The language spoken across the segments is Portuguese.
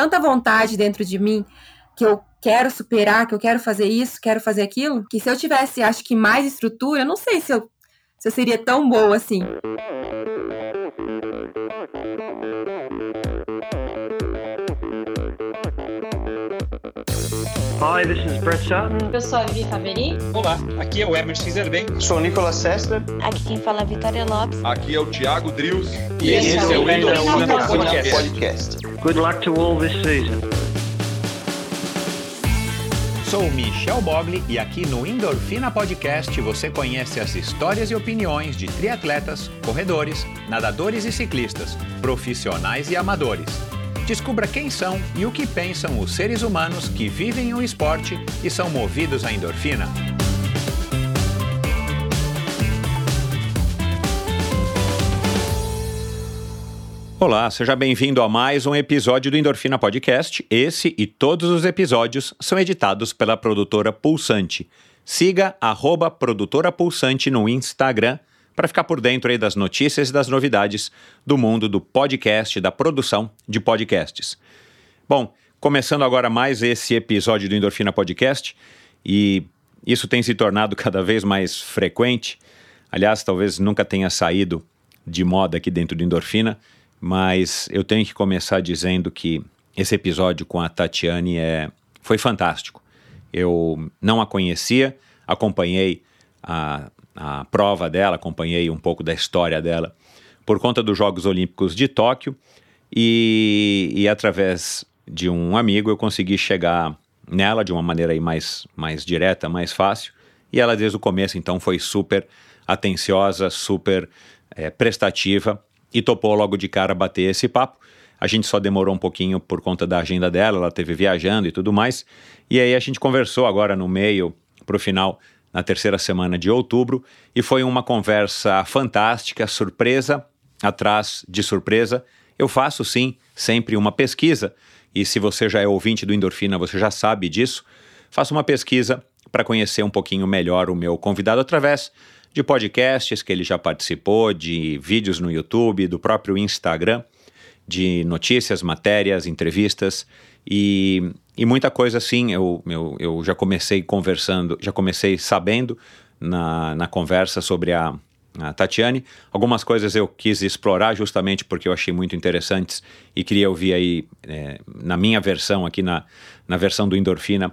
tanta vontade dentro de mim que eu quero superar, que eu quero fazer isso, quero fazer aquilo, que se eu tivesse, acho que mais estrutura, eu não sei se eu, se eu seria tão boa assim. Hi, this is Brett Sutton. Eu sou a Vivi Faveri. Olá, aqui é o Emerson Zerben. Sou o Nicolas Sessler. Aqui quem fala é a Vitória Lopes. Aqui é o Thiago Drius. E, e esse, esse é o Endorfina Podcast. Podcast. Good luck to all this season. Sou Michel Bogli e aqui no Endorfina Podcast você conhece as histórias e opiniões de triatletas, corredores, nadadores e ciclistas, profissionais e amadores Descubra quem são e o que pensam os seres humanos que vivem o esporte e são movidos à endorfina. Olá, seja bem-vindo a mais um episódio do Endorfina Podcast. Esse e todos os episódios são editados pela produtora Pulsante. Siga arroba produtora Pulsante no Instagram para ficar por dentro aí das notícias e das novidades do mundo do podcast, da produção de podcasts. Bom, começando agora mais esse episódio do Endorfina Podcast, e isso tem se tornado cada vez mais frequente. Aliás, talvez nunca tenha saído de moda aqui dentro do Endorfina, mas eu tenho que começar dizendo que esse episódio com a Tatiane é, foi fantástico. Eu não a conhecia, acompanhei a, a prova dela, acompanhei um pouco da história dela por conta dos Jogos Olímpicos de Tóquio e, e através de um amigo eu consegui chegar nela de uma maneira aí mais, mais direta, mais fácil. E ela desde o começo então foi super atenciosa, super é, prestativa e topou logo de cara bater esse papo. A gente só demorou um pouquinho por conta da agenda dela, ela teve viajando e tudo mais. E aí a gente conversou agora no meio, para o final na terceira semana de outubro, e foi uma conversa fantástica, surpresa atrás de surpresa. Eu faço sim sempre uma pesquisa, e se você já é ouvinte do Endorfina, você já sabe disso. Faço uma pesquisa para conhecer um pouquinho melhor o meu convidado através de podcasts que ele já participou, de vídeos no YouTube, do próprio Instagram, de notícias, matérias, entrevistas e e muita coisa assim, eu, eu, eu já comecei conversando, já comecei sabendo na, na conversa sobre a, a Tatiane. Algumas coisas eu quis explorar justamente porque eu achei muito interessantes e queria ouvir aí, é, na minha versão, aqui na, na versão do Endorfina,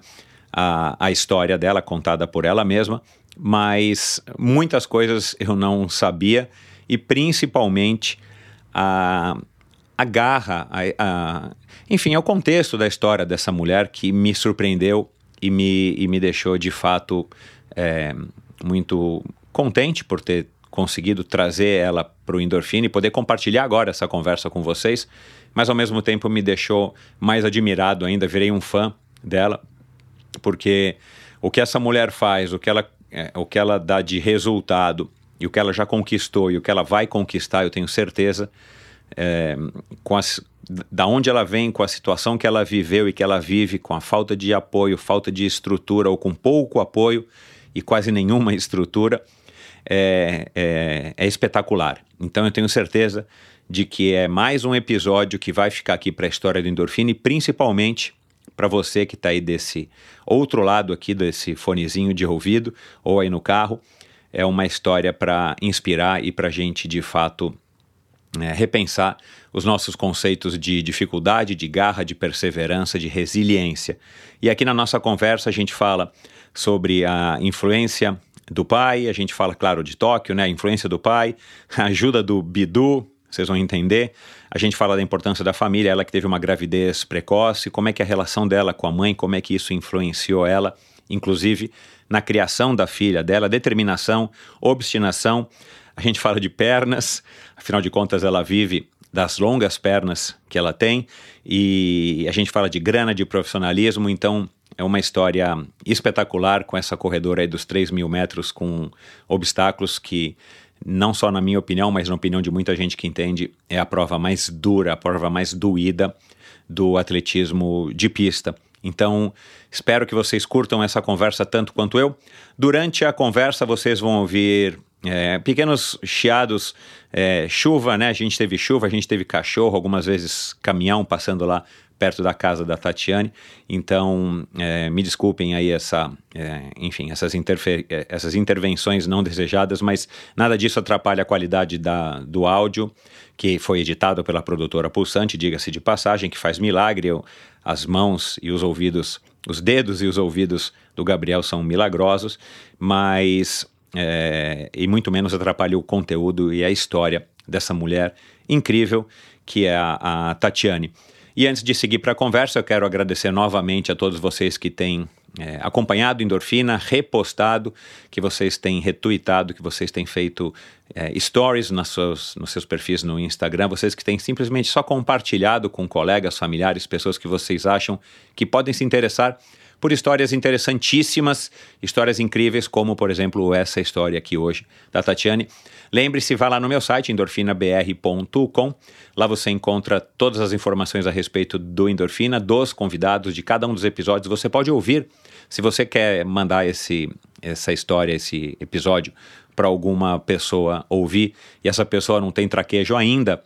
a, a história dela contada por ela mesma. Mas muitas coisas eu não sabia e principalmente a, a garra, a, a enfim, é o contexto da história dessa mulher que me surpreendeu e me, e me deixou de fato é, muito contente por ter conseguido trazer ela para o Endorfina e poder compartilhar agora essa conversa com vocês, mas ao mesmo tempo me deixou mais admirado ainda, virei um fã dela, porque o que essa mulher faz, o que ela, é, o que ela dá de resultado e o que ela já conquistou e o que ela vai conquistar, eu tenho certeza, é, com as, da onde ela vem, com a situação que ela viveu e que ela vive, com a falta de apoio, falta de estrutura ou com pouco apoio e quase nenhuma estrutura, é, é, é espetacular. Então eu tenho certeza de que é mais um episódio que vai ficar aqui para a história do endorfina e principalmente para você que está aí desse outro lado aqui desse fonezinho de ouvido ou aí no carro. É uma história para inspirar e para gente de fato é, repensar os nossos conceitos de dificuldade, de garra, de perseverança, de resiliência. E aqui na nossa conversa a gente fala sobre a influência do pai, a gente fala, claro, de Tóquio, né? A influência do pai, a ajuda do Bidu, vocês vão entender. A gente fala da importância da família, ela que teve uma gravidez precoce, como é que é a relação dela com a mãe, como é que isso influenciou ela, inclusive na criação da filha dela, determinação, obstinação. A gente fala de pernas, afinal de contas ela vive das longas pernas que ela tem e a gente fala de grana, de profissionalismo, então é uma história espetacular com essa corredora aí dos 3 mil metros com obstáculos que não só na minha opinião, mas na opinião de muita gente que entende, é a prova mais dura, a prova mais doída do atletismo de pista. Então, espero que vocês curtam essa conversa tanto quanto eu. Durante a conversa, vocês vão ouvir é, pequenos chiados, é, chuva, né? A gente teve chuva, a gente teve cachorro, algumas vezes caminhão passando lá perto da casa da Tatiane. Então, é, me desculpem aí essa, é, enfim, essas, é, essas intervenções não desejadas, mas nada disso atrapalha a qualidade da, do áudio, que foi editado pela produtora Pulsante, diga-se de passagem, que faz milagre. Eu, as mãos e os ouvidos, os dedos e os ouvidos do Gabriel são milagrosos, mas é, e muito menos atrapalha o conteúdo e a história dessa mulher incrível que é a, a Tatiane. E antes de seguir para a conversa, eu quero agradecer novamente a todos vocês que têm é, acompanhado Endorfina, repostado, que vocês têm retweetado, que vocês têm feito é, stories nas suas, nos seus perfis no Instagram, vocês que têm simplesmente só compartilhado com colegas, familiares, pessoas que vocês acham que podem se interessar por histórias interessantíssimas, histórias incríveis, como, por exemplo, essa história aqui hoje da Tatiane. Lembre-se, vá lá no meu site, endorfinabr.com. Lá você encontra todas as informações a respeito do Endorfina, dos convidados, de cada um dos episódios. Você pode ouvir, se você quer mandar esse, essa história, esse episódio, para alguma pessoa ouvir e essa pessoa não tem traquejo ainda,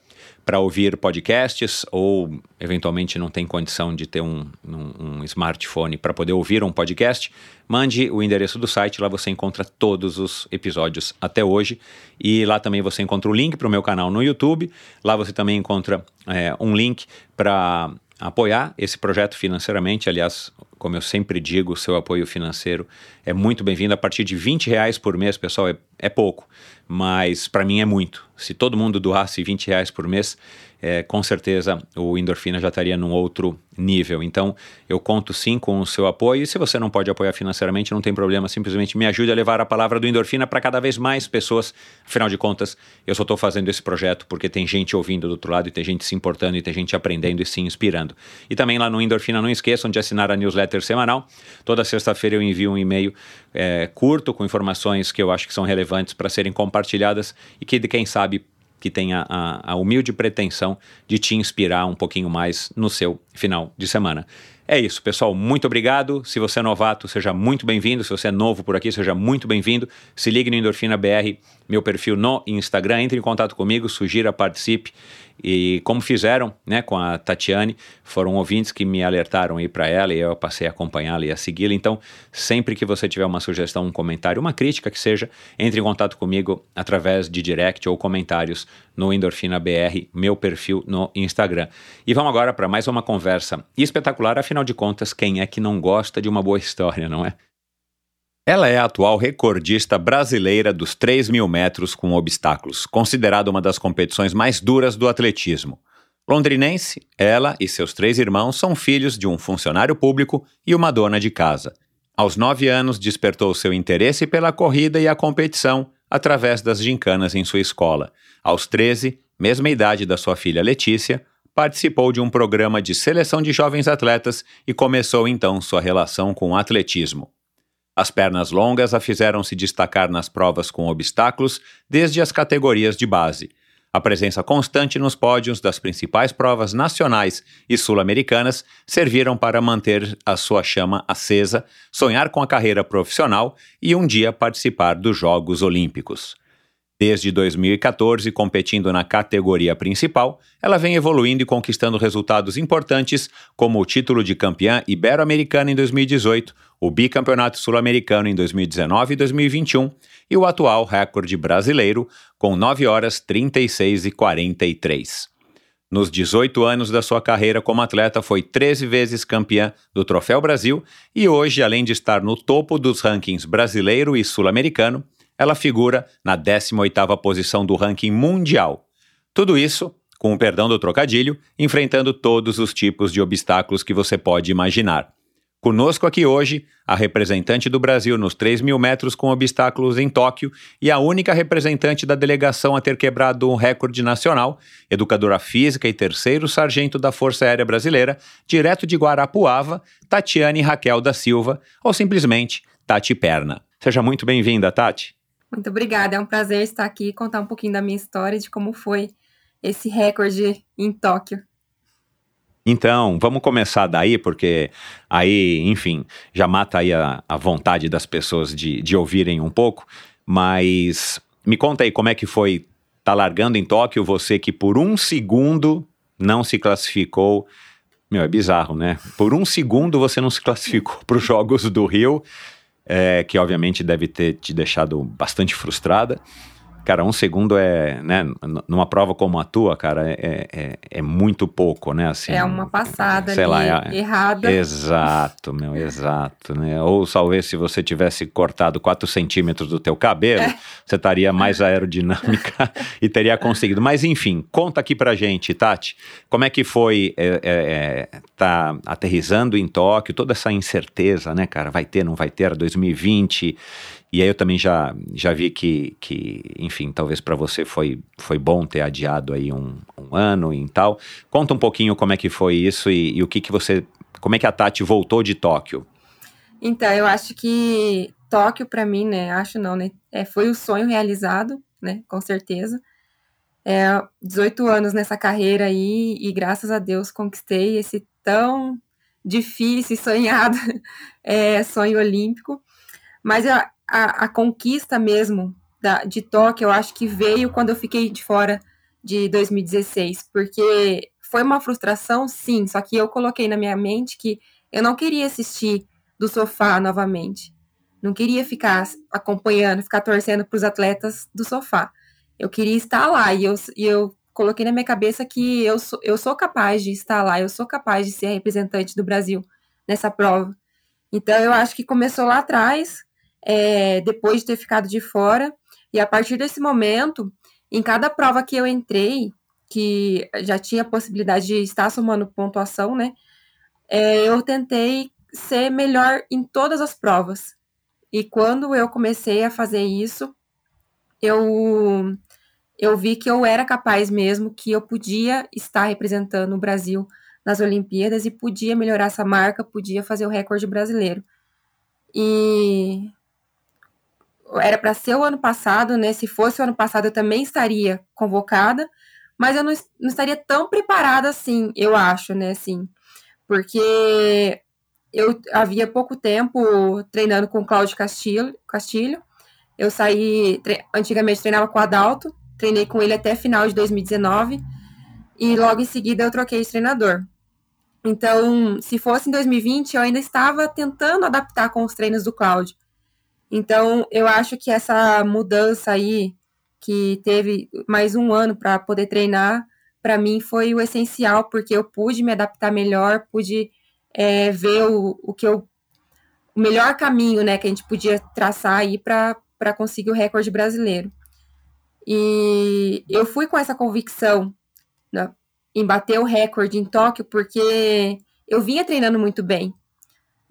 para ouvir podcasts ou eventualmente não tem condição de ter um, um, um smartphone para poder ouvir um podcast, mande o endereço do site, lá você encontra todos os episódios até hoje e lá também você encontra o link para o meu canal no YouTube, lá você também encontra é, um link para apoiar esse projeto financeiramente. Aliás, como eu sempre digo, o seu apoio financeiro é muito bem-vindo. A partir de 20 reais por mês, pessoal, é, é pouco, mas para mim é muito. Se todo mundo doasse 20 reais por mês, é, com certeza o Endorfina já estaria num outro nível. Então, eu conto sim com o seu apoio. E se você não pode apoiar financeiramente, não tem problema, simplesmente me ajude a levar a palavra do Endorfina para cada vez mais pessoas. Afinal de contas, eu só estou fazendo esse projeto porque tem gente ouvindo do outro lado e tem gente se importando e tem gente aprendendo e se inspirando. E também lá no Endorfina, não esqueçam de assinar a newsletter semanal. Toda sexta-feira eu envio um e-mail é, curto com informações que eu acho que são relevantes para serem compartilhadas e que, quem sabe, que tenha a, a humilde pretensão de te inspirar um pouquinho mais no seu final de semana. É isso, pessoal. Muito obrigado. Se você é novato, seja muito bem-vindo. Se você é novo por aqui, seja muito bem-vindo. Se ligue no Endorfina BR, meu perfil no Instagram. Entre em contato comigo, sugira, participe. E como fizeram né, com a Tatiane, foram ouvintes que me alertaram aí para ela e eu passei a acompanhá-la e a segui-la. Então, sempre que você tiver uma sugestão, um comentário, uma crítica que seja, entre em contato comigo através de direct ou comentários no Endorfina BR, meu perfil no Instagram. E vamos agora para mais uma conversa espetacular. Afinal de contas, quem é que não gosta de uma boa história, não é? Ela é a atual recordista brasileira dos 3 mil metros com obstáculos, considerada uma das competições mais duras do atletismo. Londrinense, ela e seus três irmãos são filhos de um funcionário público e uma dona de casa. Aos nove anos, despertou seu interesse pela corrida e a competição através das gincanas em sua escola. Aos 13, mesma idade da sua filha Letícia, participou de um programa de seleção de jovens atletas e começou então sua relação com o atletismo. As pernas longas a fizeram se destacar nas provas com obstáculos desde as categorias de base. A presença constante nos pódios das principais provas nacionais e sul-americanas serviram para manter a sua chama acesa, sonhar com a carreira profissional e um dia participar dos Jogos Olímpicos. Desde 2014, competindo na categoria principal, ela vem evoluindo e conquistando resultados importantes, como o título de campeã ibero-americana em 2018, o bicampeonato sul-americano em 2019 e 2021 e o atual recorde brasileiro, com 9 horas 36 e 43. Nos 18 anos da sua carreira como atleta, foi 13 vezes campeã do Troféu Brasil e hoje, além de estar no topo dos rankings brasileiro e sul-americano, ela figura na 18ª posição do ranking mundial. Tudo isso, com o perdão do trocadilho, enfrentando todos os tipos de obstáculos que você pode imaginar. Conosco aqui hoje, a representante do Brasil nos 3 mil metros com obstáculos em Tóquio e a única representante da delegação a ter quebrado um recorde nacional, educadora física e terceiro sargento da Força Aérea Brasileira, direto de Guarapuava, Tatiane Raquel da Silva, ou simplesmente Tati Perna. Seja muito bem-vinda, Tati. Muito obrigada, é um prazer estar aqui e contar um pouquinho da minha história, de como foi esse recorde em Tóquio. Então, vamos começar daí, porque aí, enfim, já mata aí a, a vontade das pessoas de, de ouvirem um pouco, mas me conta aí como é que foi tá largando em Tóquio, você que por um segundo não se classificou Meu, é bizarro, né? Por um segundo você não se classificou para os Jogos do Rio, é, que obviamente deve ter te deixado bastante frustrada. Cara, um segundo é, né, numa prova como a tua, cara, é, é, é muito pouco, né, assim. É uma passada sei ali, lá, é- errada. Exato, meu, exato, né, ou talvez se você tivesse cortado 4 centímetros do teu cabelo, É. você estaria mais aerodinâmica e teria conseguido, mas enfim, conta aqui pra gente, Tati, como é que foi é, é, é, tá aterrizando em Tóquio, toda essa incerteza, né, cara, vai ter, não vai ter, 2020, e aí eu também já, já vi que, que enfim, talvez para você foi, foi bom ter adiado aí um, um ano e tal. Conta um pouquinho como é que foi isso e, e o que que você, como é que a Tati voltou de Tóquio? Então, eu acho que Tóquio, pra mim, né? Acho não, né? É, foi o sonho realizado, né? Com certeza. É, 18 anos nessa carreira aí e graças a Deus conquistei esse tão difícil e sonhado é, sonho olímpico. Mas a, a, a conquista mesmo da, de Tóquio, eu acho que veio quando eu fiquei de fora de 2016, porque foi uma frustração, sim, só que eu coloquei na minha mente que eu não queria assistir do sofá novamente. Não queria ficar acompanhando, ficar torcendo para os atletas do sofá. Eu queria estar lá e eu, e eu coloquei na minha cabeça que eu sou, eu sou capaz de estar lá, eu sou capaz de ser representante do Brasil nessa prova. Então eu acho que começou lá atrás, é, depois de ter ficado de fora, e a partir desse momento, em cada prova que eu entrei, que já tinha a possibilidade de estar somando pontuação, né? É, eu tentei ser melhor em todas as provas. E quando eu comecei a fazer isso, eu eu vi que eu era capaz mesmo, que eu podia estar representando o Brasil nas Olimpíadas e podia melhorar essa marca, podia fazer o recorde brasileiro. E era para ser o ano passado, né? Se fosse o ano passado, eu também estaria convocada, mas eu não, não estaria tão preparada assim, eu acho, né? Assim, porque eu havia pouco tempo treinando com o Cláudio Castilho, Castilho. Eu saí, tre antigamente treinava com o Adalto, treinei com ele até final de 2019 e logo em seguida eu troquei de treinador. Então, se fosse em 2020, eu ainda estava tentando adaptar com os treinos do Cláudio. Então, eu acho que essa mudança aí, que teve mais um ano para poder treinar, para mim foi o essencial, porque eu pude me adaptar melhor, pude é, ver o, o que eu. o melhor caminho né, que a gente podia traçar aí para conseguir o recorde brasileiro. E eu fui com essa convicção né, em bater o recorde em Tóquio, porque eu vinha treinando muito bem.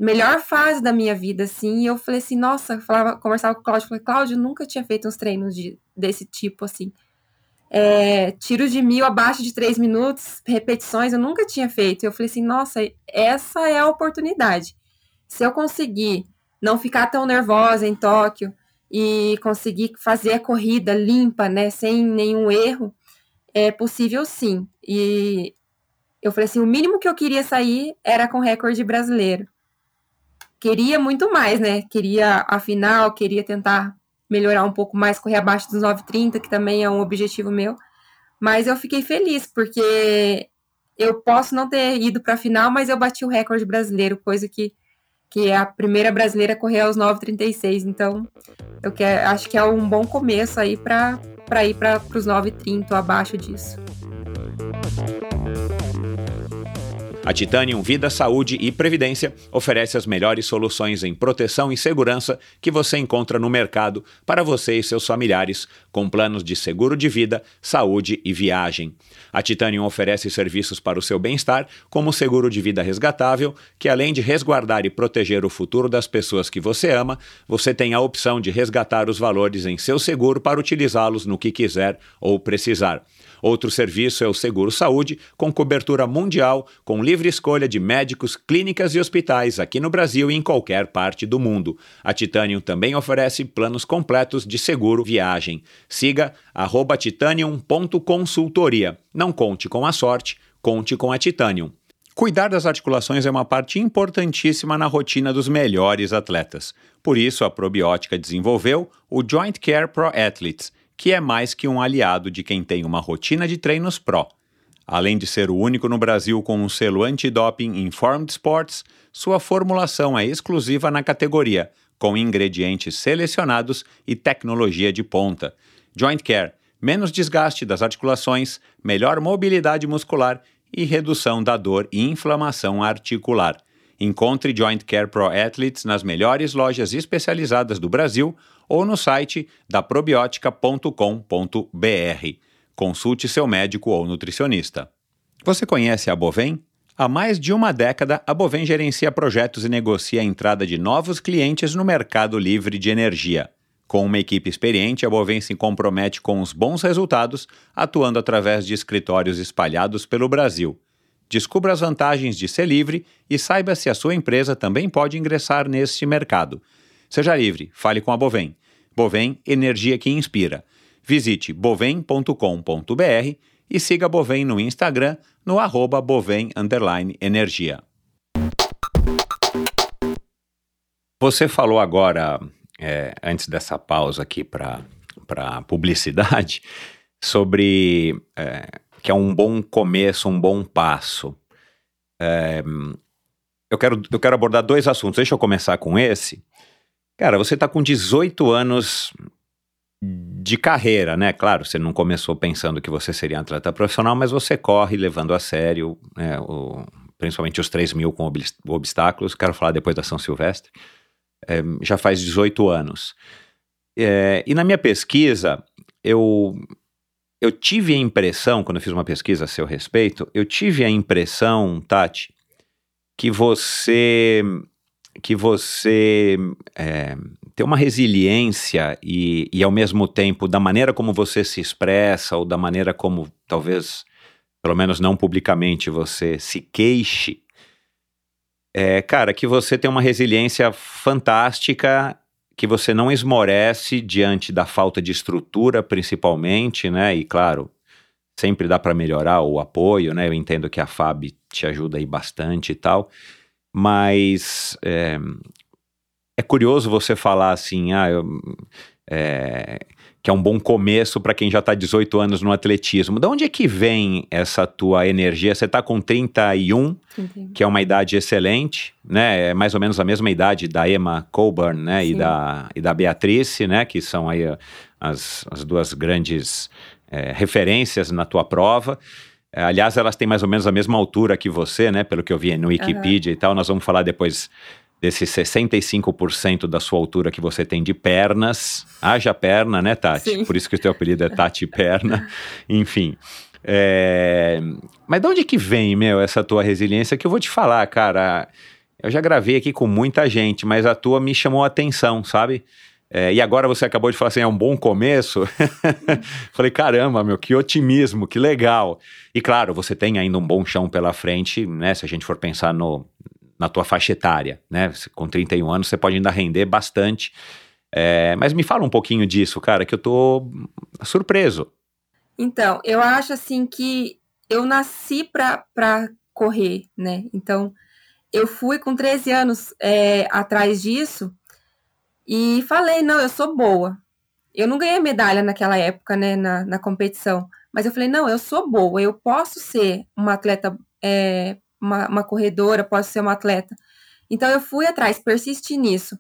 Melhor fase da minha vida, assim, e eu falei assim, nossa, falava, conversava com o Cláudio, falei, Cláudio, nunca tinha feito uns treinos de, desse tipo, assim. É, tiros de mil abaixo de três minutos, repetições, eu nunca tinha feito. Eu falei assim, nossa, essa é a oportunidade. Se eu conseguir não ficar tão nervosa em Tóquio e conseguir fazer a corrida limpa, né, sem nenhum erro, é possível sim. E eu falei assim, o mínimo que eu queria sair era com recorde brasileiro. Queria muito mais, né? Queria a final, queria tentar melhorar um pouco mais, correr abaixo dos 9,30, que também é um objetivo meu. Mas eu fiquei feliz, porque eu posso não ter ido para a final, mas eu bati o recorde brasileiro, coisa que, que é a primeira brasileira a correr aos 9,36. Então, eu quero, acho que é um bom começo aí para ir para os 9,30 ou abaixo disso. A Titanium Vida, Saúde e Previdência oferece as melhores soluções em proteção e segurança que você encontra no mercado para você e seus familiares, com planos de seguro de vida, saúde e viagem. A Titanium oferece serviços para o seu bem-estar, como o seguro de vida resgatável, que além de resguardar e proteger o futuro das pessoas que você ama, você tem a opção de resgatar os valores em seu seguro para utilizá-los no que quiser ou precisar. Outro serviço é o Seguro Saúde, com cobertura mundial, com livre escolha de médicos, clínicas e hospitais aqui no Brasil e em qualquer parte do mundo. A Titanium também oferece planos completos de seguro viagem. Siga titanium.consultoria. Não conte com a sorte, conte com a Titanium. Cuidar das articulações é uma parte importantíssima na rotina dos melhores atletas. Por isso, a probiótica desenvolveu o Joint Care Pro Athletes, que é mais que um aliado de quem tem uma rotina de treinos pró. Além de ser o único no Brasil com um selo antidoping Informed Sports, sua formulação é exclusiva na categoria, com ingredientes selecionados e tecnologia de ponta. Joint Care, menos desgaste das articulações, melhor mobilidade muscular e redução da dor e inflamação articular. Encontre Joint Care Pro Athletes nas melhores lojas especializadas do Brasil ou no site da probiotica.com.br. Consulte seu médico ou nutricionista. Você conhece a Bovem? Há mais de uma década, a Bovem gerencia projetos e negocia a entrada de novos clientes no mercado livre de energia. Com uma equipe experiente, a Bovem se compromete com os bons resultados, atuando através de escritórios espalhados pelo Brasil. Descubra as vantagens de ser livre e saiba se a sua empresa também pode ingressar neste mercado. Seja livre, fale com a Bovem. Bovem, energia que inspira. Visite bovem.com.br e siga a Bovem no Instagram no arroba bovem energia. Você falou agora, é, antes dessa pausa aqui para publicidade, sobre é, que é um bom começo, um bom passo. É, eu, quero, eu quero abordar dois assuntos. Deixa eu começar com esse. Cara, você está com 18 anos de carreira, né? Claro, você não começou pensando que você seria um atleta profissional, mas você corre levando a sério, né, o, principalmente os 3 mil com ob obstáculos. Quero falar depois da São Silvestre. É, já faz 18 anos. É, e na minha pesquisa, eu, eu tive a impressão, quando eu fiz uma pesquisa a seu respeito, eu tive a impressão, Tati, que você que você é, ter uma resiliência e, e, ao mesmo tempo, da maneira como você se expressa, ou da maneira como, talvez, pelo menos não publicamente, você se queixe, é, cara, que você tem uma resiliência fantástica, que você não esmorece diante da falta de estrutura, principalmente, né? E claro, sempre dá para melhorar o apoio, né? Eu entendo que a FAB te ajuda aí bastante e tal, mas é, é curioso você falar assim, ah, eu, é, que é um bom começo para quem já está 18 anos no atletismo. De onde é que vem essa tua energia? Você está com 31, Entendi. que é uma idade excelente, né? É mais ou menos a mesma idade da Emma Colburn, né? E da, e da Beatrice, né? Que são aí as, as duas grandes é, referências na tua prova. É, aliás, elas têm mais ou menos a mesma altura que você, né? Pelo que eu vi no Wikipedia uhum. e tal. Nós vamos falar depois desse 65% da sua altura que você tem de pernas. Haja perna, né, Tati? Sim. Por isso que o teu apelido é Tati Perna. Enfim. É... Mas de onde que vem, meu, essa tua resiliência? Que eu vou te falar, cara. Eu já gravei aqui com muita gente, mas a tua me chamou a atenção, sabe? É, e agora você acabou de falar assim, é um bom começo. Falei, caramba, meu, que otimismo, que legal. E claro, você tem ainda um bom chão pela frente, né? Se a gente for pensar no, na tua faixa etária, né? Com 31 anos você pode ainda render bastante. É, mas me fala um pouquinho disso, cara, que eu tô surpreso. Então, eu acho assim que eu nasci pra correr, né? Então, eu fui com 13 anos é, atrás disso e falei, não, eu sou boa. Eu não ganhei medalha naquela época, né, na, na competição. Mas eu falei, não, eu sou boa, eu posso ser uma atleta é, uma, uma corredora, posso ser uma atleta. Então eu fui atrás, persisti nisso.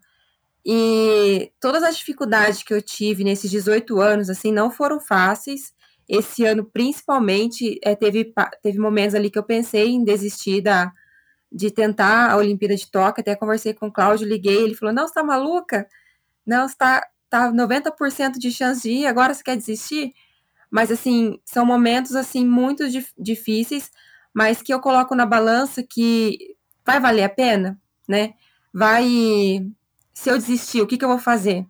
E todas as dificuldades que eu tive nesses 18 anos, assim, não foram fáceis. Esse ano, principalmente, é, teve, teve momentos ali que eu pensei em desistir da, de tentar a Olimpíada de Tóquio. Até conversei com o Cláudio, liguei, ele falou: Não, você tá maluca? Não, você tá, tá 90% de chance de ir, agora você quer desistir? Mas, assim, são momentos, assim, muito dif difíceis, mas que eu coloco na balança que vai valer a pena, né? Vai. Se eu desistir, o que, que eu vou fazer?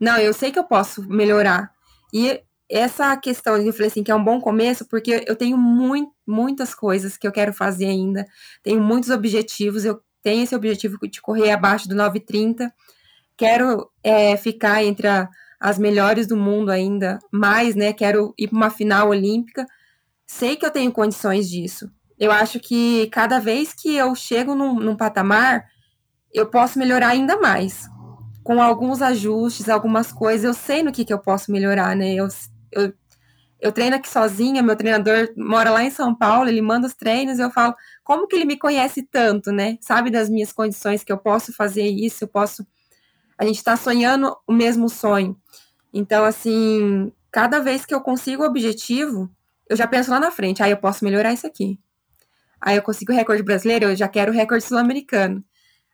Não, eu sei que eu posso melhorar. E essa questão, eu falei assim, que é um bom começo, porque eu tenho muito, muitas coisas que eu quero fazer ainda, tenho muitos objetivos, eu tenho esse objetivo de correr abaixo do 9,30, quero é, ficar entre a, as melhores do mundo ainda, mais, né, quero ir para uma final olímpica, sei que eu tenho condições disso, eu acho que cada vez que eu chego num, num patamar, eu posso melhorar ainda mais. Com alguns ajustes, algumas coisas, eu sei no que, que eu posso melhorar, né? Eu, eu, eu treino aqui sozinha, meu treinador mora lá em São Paulo, ele manda os treinos, eu falo, como que ele me conhece tanto, né? Sabe das minhas condições que eu posso fazer isso, eu posso. A gente está sonhando o mesmo sonho. Então, assim, cada vez que eu consigo o objetivo, eu já penso lá na frente, aí ah, eu posso melhorar isso aqui. Aí eu consigo o recorde brasileiro, eu já quero o recorde sul-americano.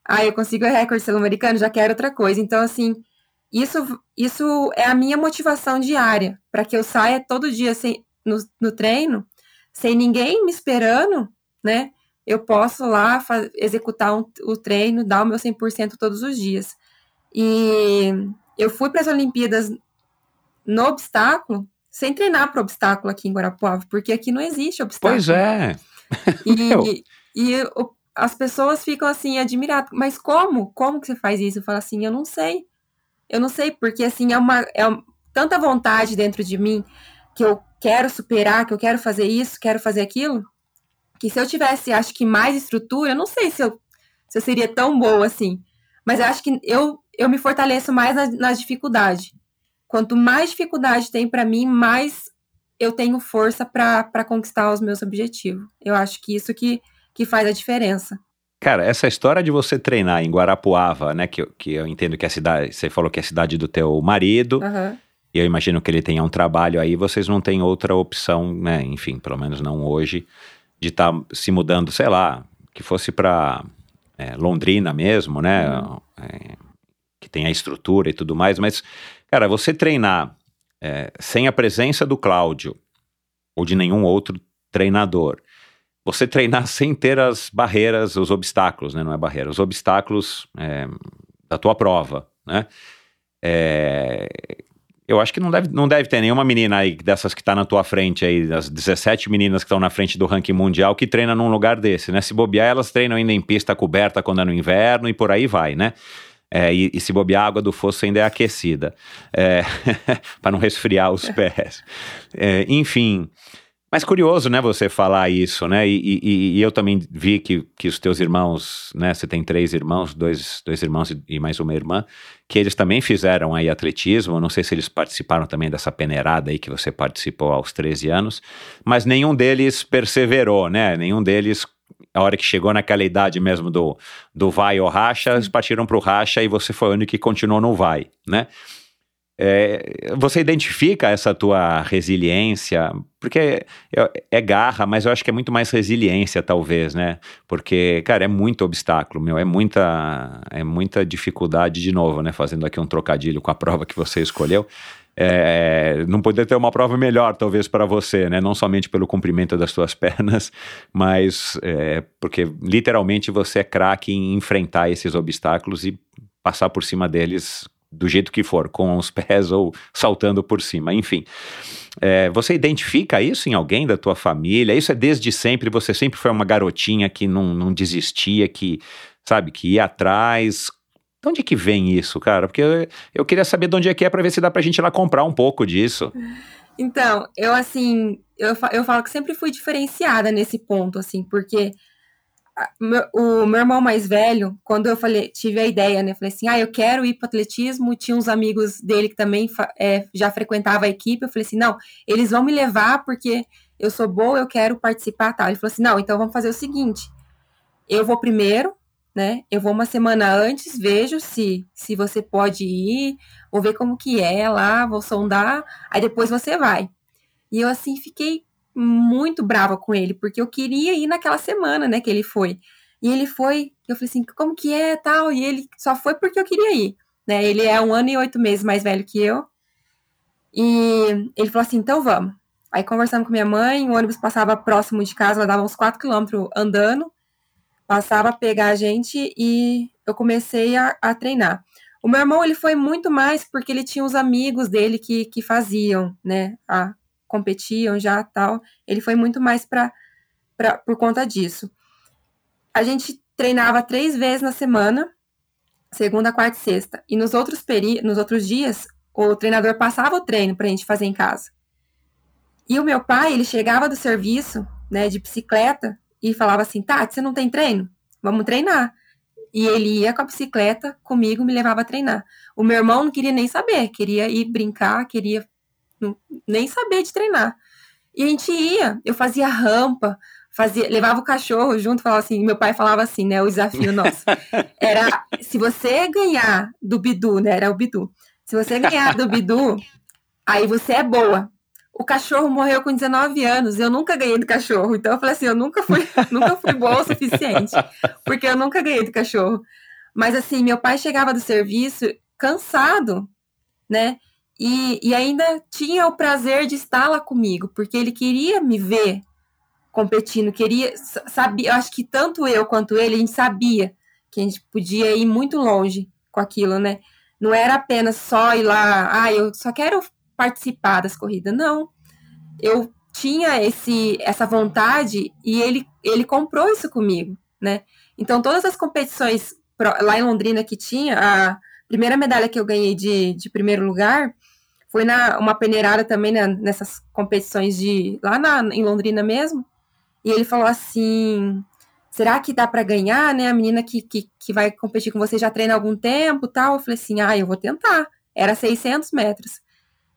Aí eu consigo o recorde sul-americano, já quero outra coisa. Então, assim, isso, isso é a minha motivação diária, para que eu saia todo dia sem, no, no treino, sem ninguém me esperando, né? Eu posso lá executar um, o treino, dar o meu 100% todos os dias. E eu fui para as Olimpíadas no obstáculo, sem treinar para obstáculo aqui em Guarapuava, porque aqui não existe obstáculo. Pois é. E, e, e as pessoas ficam assim, admiradas. Mas como? Como que você faz isso? Eu falo assim, eu não sei. Eu não sei, porque assim, é uma, é tanta vontade dentro de mim que eu quero superar, que eu quero fazer isso, quero fazer aquilo, que se eu tivesse, acho que mais estrutura, eu não sei se eu, se eu seria tão boa assim. Mas eu acho que eu, eu me fortaleço mais na, na dificuldade. Quanto mais dificuldade tem para mim, mais eu tenho força para conquistar os meus objetivos. Eu acho que isso que, que faz a diferença. Cara, essa história de você treinar em Guarapuava, né? Que, que eu entendo que é a cidade. Você falou que é a cidade do teu marido. Uhum. E eu imagino que ele tenha um trabalho aí, vocês não têm outra opção, né? Enfim, pelo menos não hoje, de estar tá se mudando, sei lá, que fosse para é, Londrina mesmo, né? Uhum. É, que tem a estrutura e tudo mais. Mas, cara, você treinar é, sem a presença do Cláudio ou de nenhum outro treinador você treinar sem ter as barreiras, os obstáculos, né? Não é barreira, os obstáculos é, da tua prova, né? É, eu acho que não deve, não deve ter nenhuma menina aí dessas que está na tua frente aí, das 17 meninas que estão na frente do ranking mundial, que treina num lugar desse, né? Se bobear, elas treinam ainda em pista coberta quando é no inverno e por aí vai, né? É, e, e, se bobear, a água do fosso ainda é aquecida, é, para não resfriar os pés. É, enfim, mas curioso, né, você falar isso, né? E, e, e, eu também vi que, que os teus irmãos, né? Você tem três irmãos, dois, dois irmãos e mais uma irmã, que eles também fizeram aí atletismo. Não sei se eles participaram também dessa peneirada aí que você participou aos 13 anos, mas nenhum deles perseverou, né? Nenhum deles a hora que chegou naquela idade mesmo do, do vai ou racha, eles partiram para o racha e você foi o único que continuou no vai, né? É, você identifica essa tua resiliência, porque é, é, garra, mas eu acho que é muito mais resiliência, talvez, né? Porque, cara, é muito obstáculo, meu, é muita, é muita dificuldade, de novo, né? Fazendo aqui um trocadilho com a prova que você escolheu. É, não poderia ter uma prova melhor, talvez, para você, né? Não somente pelo comprimento das suas pernas, mas é, porque literalmente você é craque em enfrentar esses obstáculos e passar por cima deles do jeito que for, com os pés ou saltando por cima, enfim. É, você identifica isso em alguém da tua família? Isso é desde sempre? Você sempre foi uma garotinha que não, não desistia, que, sabe, que ia atrás? De onde que vem isso, cara? Porque eu, eu queria saber de onde é que é para ver se dá pra gente ir lá comprar um pouco disso. Então, eu assim, eu, eu falo que sempre fui diferenciada nesse ponto, assim, porque o meu irmão mais velho, quando eu falei, tive a ideia, né? Falei assim, ah, eu quero ir para atletismo. Tinha uns amigos dele que também é, já frequentava a equipe. Eu falei assim, não, eles vão me levar porque eu sou boa, eu quero participar, tal. Ele falou assim, não, então vamos fazer o seguinte: eu vou primeiro, né? Eu vou uma semana antes, vejo se se você pode ir, vou ver como que é lá, vou sondar. Aí depois você vai. E eu assim fiquei muito brava com ele, porque eu queria ir naquela semana, né, que ele foi. E ele foi, eu falei assim, como que é, tal, e ele só foi porque eu queria ir, né, ele é um ano e oito meses mais velho que eu, e ele falou assim, então vamos. Aí conversamos com minha mãe, o ônibus passava próximo de casa, ela dava uns quatro quilômetros andando, passava a pegar a gente e eu comecei a, a, treinar. O meu irmão, ele foi muito mais porque ele tinha os amigos dele que, que faziam, né, a, competiam já tal. Ele foi muito mais para por conta disso. A gente treinava três vezes na semana, segunda, quarta e sexta. E nos outros, peri nos outros dias, o treinador passava o treino para a gente fazer em casa. E o meu pai, ele chegava do serviço, né, de bicicleta, e falava assim, Tati, você não tem treino? Vamos treinar. E ele ia com a bicicleta comigo, me levava a treinar. O meu irmão não queria nem saber, queria ir brincar, queria nem saber de treinar. E a gente ia, eu fazia rampa, fazia, levava o cachorro junto, falava assim, meu pai falava assim, né, o desafio nosso. Era, se você ganhar do Bidu, né, era o Bidu. Se você ganhar do Bidu, aí você é boa. O cachorro morreu com 19 anos, eu nunca ganhei do cachorro. Então eu falei assim, eu nunca fui, nunca fui boa o suficiente, porque eu nunca ganhei do cachorro. Mas assim, meu pai chegava do serviço cansado, né? E, e ainda tinha o prazer de estar lá comigo, porque ele queria me ver competindo, queria, sabia, acho que tanto eu quanto ele, a gente sabia que a gente podia ir muito longe com aquilo, né? Não era apenas só ir lá, ah, eu só quero participar das corridas, não. Eu tinha esse essa vontade e ele ele comprou isso comigo, né? Então todas as competições lá em Londrina que tinha, a primeira medalha que eu ganhei de, de primeiro lugar foi na uma peneirada também nessas competições de lá na, em Londrina mesmo. E ele falou assim: será que dá para ganhar, né? A menina que, que, que vai competir com você já treina há algum tempo tal. Eu falei assim: ah, eu vou tentar. Era 600 metros.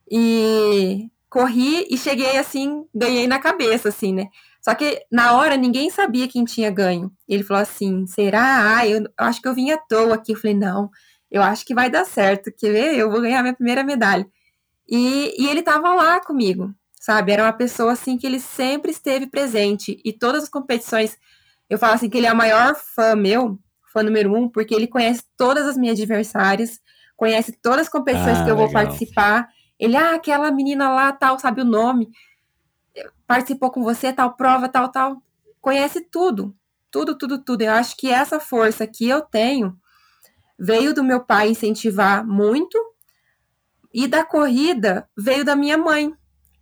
E corri e cheguei assim, ganhei na cabeça, assim, né? Só que na hora ninguém sabia quem tinha ganho. Ele falou assim: será? Ah, eu acho que eu vim à toa aqui. Eu falei: não, eu acho que vai dar certo. Quer ver? Eu vou ganhar minha primeira medalha. E, e ele estava lá comigo, sabe? Era uma pessoa assim que ele sempre esteve presente. E todas as competições, eu falo assim que ele é o maior fã meu, fã número um, porque ele conhece todas as minhas adversárias, conhece todas as competições ah, que eu vou participar. Ele, ah, aquela menina lá, tal, sabe o nome, participou com você, tal prova, tal, tal. Conhece tudo, tudo, tudo, tudo. Eu acho que essa força que eu tenho veio do meu pai incentivar muito, e da corrida veio da minha mãe,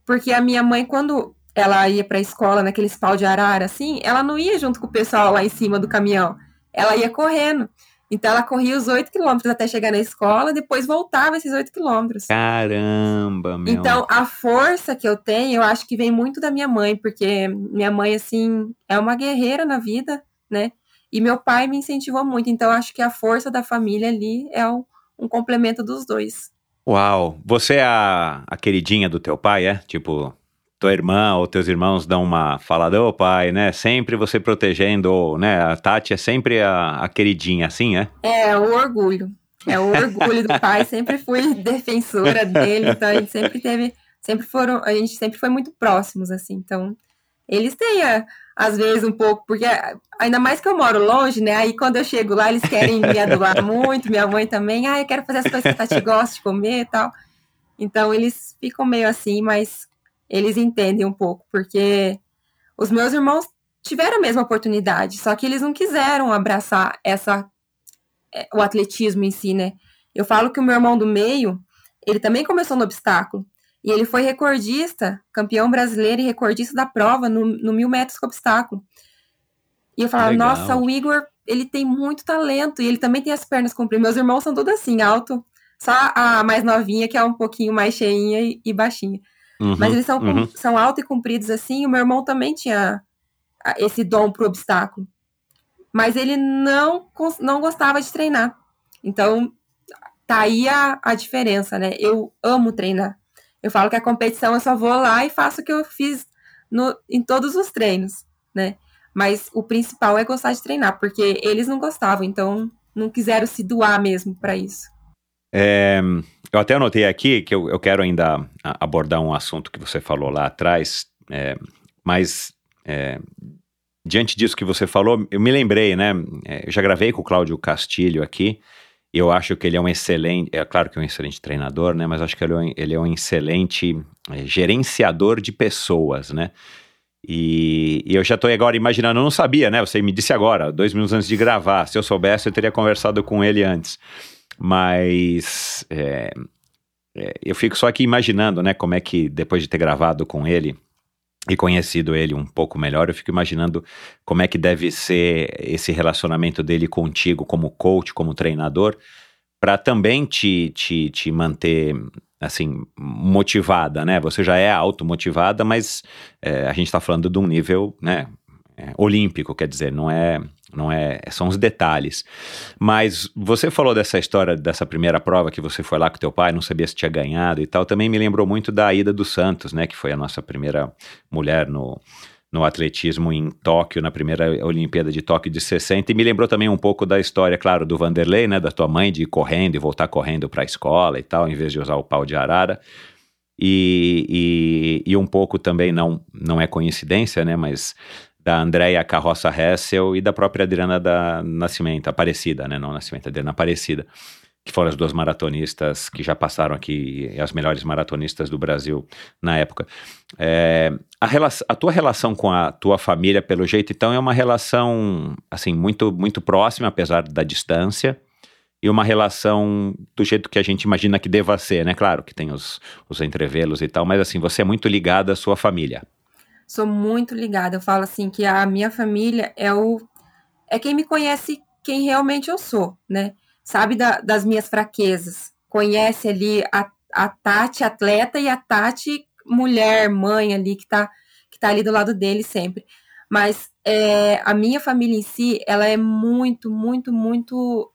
porque a minha mãe, quando ela ia para a escola naqueles pau de arara, assim, ela não ia junto com o pessoal lá em cima do caminhão, ela ia correndo. Então ela corria os 8 quilômetros até chegar na escola, depois voltava esses 8 quilômetros. Caramba, meu. Então a força que eu tenho, eu acho que vem muito da minha mãe, porque minha mãe, assim, é uma guerreira na vida, né? E meu pai me incentivou muito. Então acho que a força da família ali é um, um complemento dos dois. Uau! Você é a, a queridinha do teu pai, é? Tipo, tua irmã ou teus irmãos dão uma falada, ô pai, né? Sempre você protegendo, né? A Tati é sempre a, a queridinha, assim, é? É, o orgulho. É o orgulho do pai. Sempre fui defensora dele, então a gente sempre teve, sempre foram, a gente sempre foi muito próximos, assim. Então, eles têm, é, às vezes, um pouco, porque ainda mais que eu moro longe, né? Aí quando eu chego lá, eles querem me adular muito, minha mãe também, ah, eu quero fazer as coisas que a Tati gosta de comer e tal. Então eles ficam meio assim, mas eles entendem um pouco, porque os meus irmãos tiveram a mesma oportunidade, só que eles não quiseram abraçar essa é, o atletismo em si, né? Eu falo que o meu irmão do meio, ele também começou no obstáculo, e ele foi recordista, campeão brasileiro e recordista da prova no, no mil metros com obstáculo. E eu falava, Legal. nossa, o Igor, ele tem muito talento, e ele também tem as pernas compridas. Meus irmãos são todos assim, alto, só a mais novinha, que é um pouquinho mais cheinha e, e baixinha. Uhum, Mas eles são, uhum. são altos e compridos assim. O meu irmão também tinha esse dom pro obstáculo. Mas ele não, não gostava de treinar. Então, tá aí a, a diferença, né? Eu amo treinar. Eu falo que a competição eu só vou lá e faço o que eu fiz no, em todos os treinos, né? Mas o principal é gostar de treinar, porque eles não gostavam, então não quiseram se doar mesmo para isso. É, eu até anotei aqui que eu, eu, quero ainda abordar um assunto que você falou lá atrás, é, mas é, diante disso que você falou, eu me lembrei, né? É, eu já gravei com o Cláudio Castilho aqui. Eu acho que ele é um excelente, é claro que é um excelente treinador, né? Mas acho que ele é um, ele é um excelente é, gerenciador de pessoas, né? E, e, eu já estou agora imaginando, eu não sabia, né? Você me disse agora, dois minutos antes de gravar. Se eu soubesse, eu teria conversado com ele antes. Mas é, é, eu fico só aqui imaginando, né, como é que depois de ter gravado com ele e conhecido ele um pouco melhor, eu fico imaginando como é que deve ser esse relacionamento dele contigo como coach, como treinador, para também te, te, te manter assim motivada, né? Você já é automotivada, mas é, a gente está falando de um nível, né? É, olímpico, quer dizer, não é, não é, são os detalhes. Mas você falou dessa história dessa primeira prova que você foi lá com teu pai, não sabia se tinha ganhado e tal. Também me lembrou muito da ida dos Santos, né, que foi a nossa primeira mulher no no atletismo em Tóquio, na primeira Olimpíada de Tóquio de 60, e me lembrou também um pouco da história, claro, do Vanderlei, né, da tua mãe de ir correndo e voltar correndo para a escola e tal, em vez de usar o pau de arara. E, e, e, um pouco também, não, não é coincidência, né, mas da Andréia Carroça Hessel e da própria Adriana da Nascimento, Aparecida, né, não Nascimento, Adriana Aparecida que foram as duas maratonistas que já passaram aqui, as melhores maratonistas do Brasil na época. É, a, a, tua relação com a tua família, pelo jeito, então, é uma relação, assim, muito, muito próxima, apesar da distância, e uma relação do jeito que a gente imagina que deva ser, né? Claro que tem os, os entrevelos e tal, mas, assim, você é muito ligada à sua família. Sou muito ligada. Eu falo, assim, que a minha família é o... É quem me conhece quem realmente eu sou, né? sabe da, das minhas fraquezas, conhece ali a, a Tati atleta e a Tati mulher, mãe ali que tá, que tá ali do lado dele sempre. Mas é, a minha família em si, ela é muito, muito, muito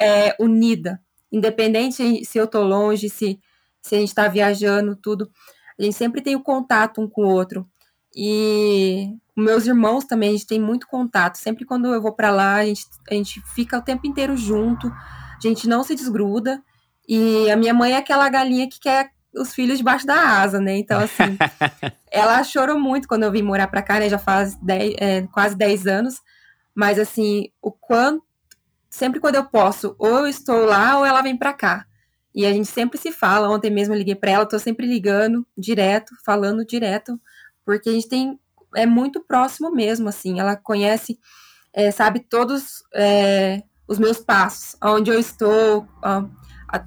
é, unida. Independente se eu tô longe, se, se a gente tá viajando, tudo. A gente sempre tem o contato um com o outro. E meus irmãos também, a gente tem muito contato. Sempre quando eu vou para lá, a gente, a gente fica o tempo inteiro junto, a gente não se desgruda. E a minha mãe é aquela galinha que quer os filhos debaixo da asa, né? Então, assim, ela chorou muito quando eu vim morar pra cá, né? Já faz dez, é, quase 10 anos. Mas, assim, o quanto. Sempre quando eu posso, ou eu estou lá ou ela vem pra cá. E a gente sempre se fala. Ontem mesmo eu liguei pra ela, tô sempre ligando direto, falando direto, porque a gente tem é muito próximo mesmo, assim. Ela conhece, é, sabe, todos é, os meus passos, onde eu estou. Ó,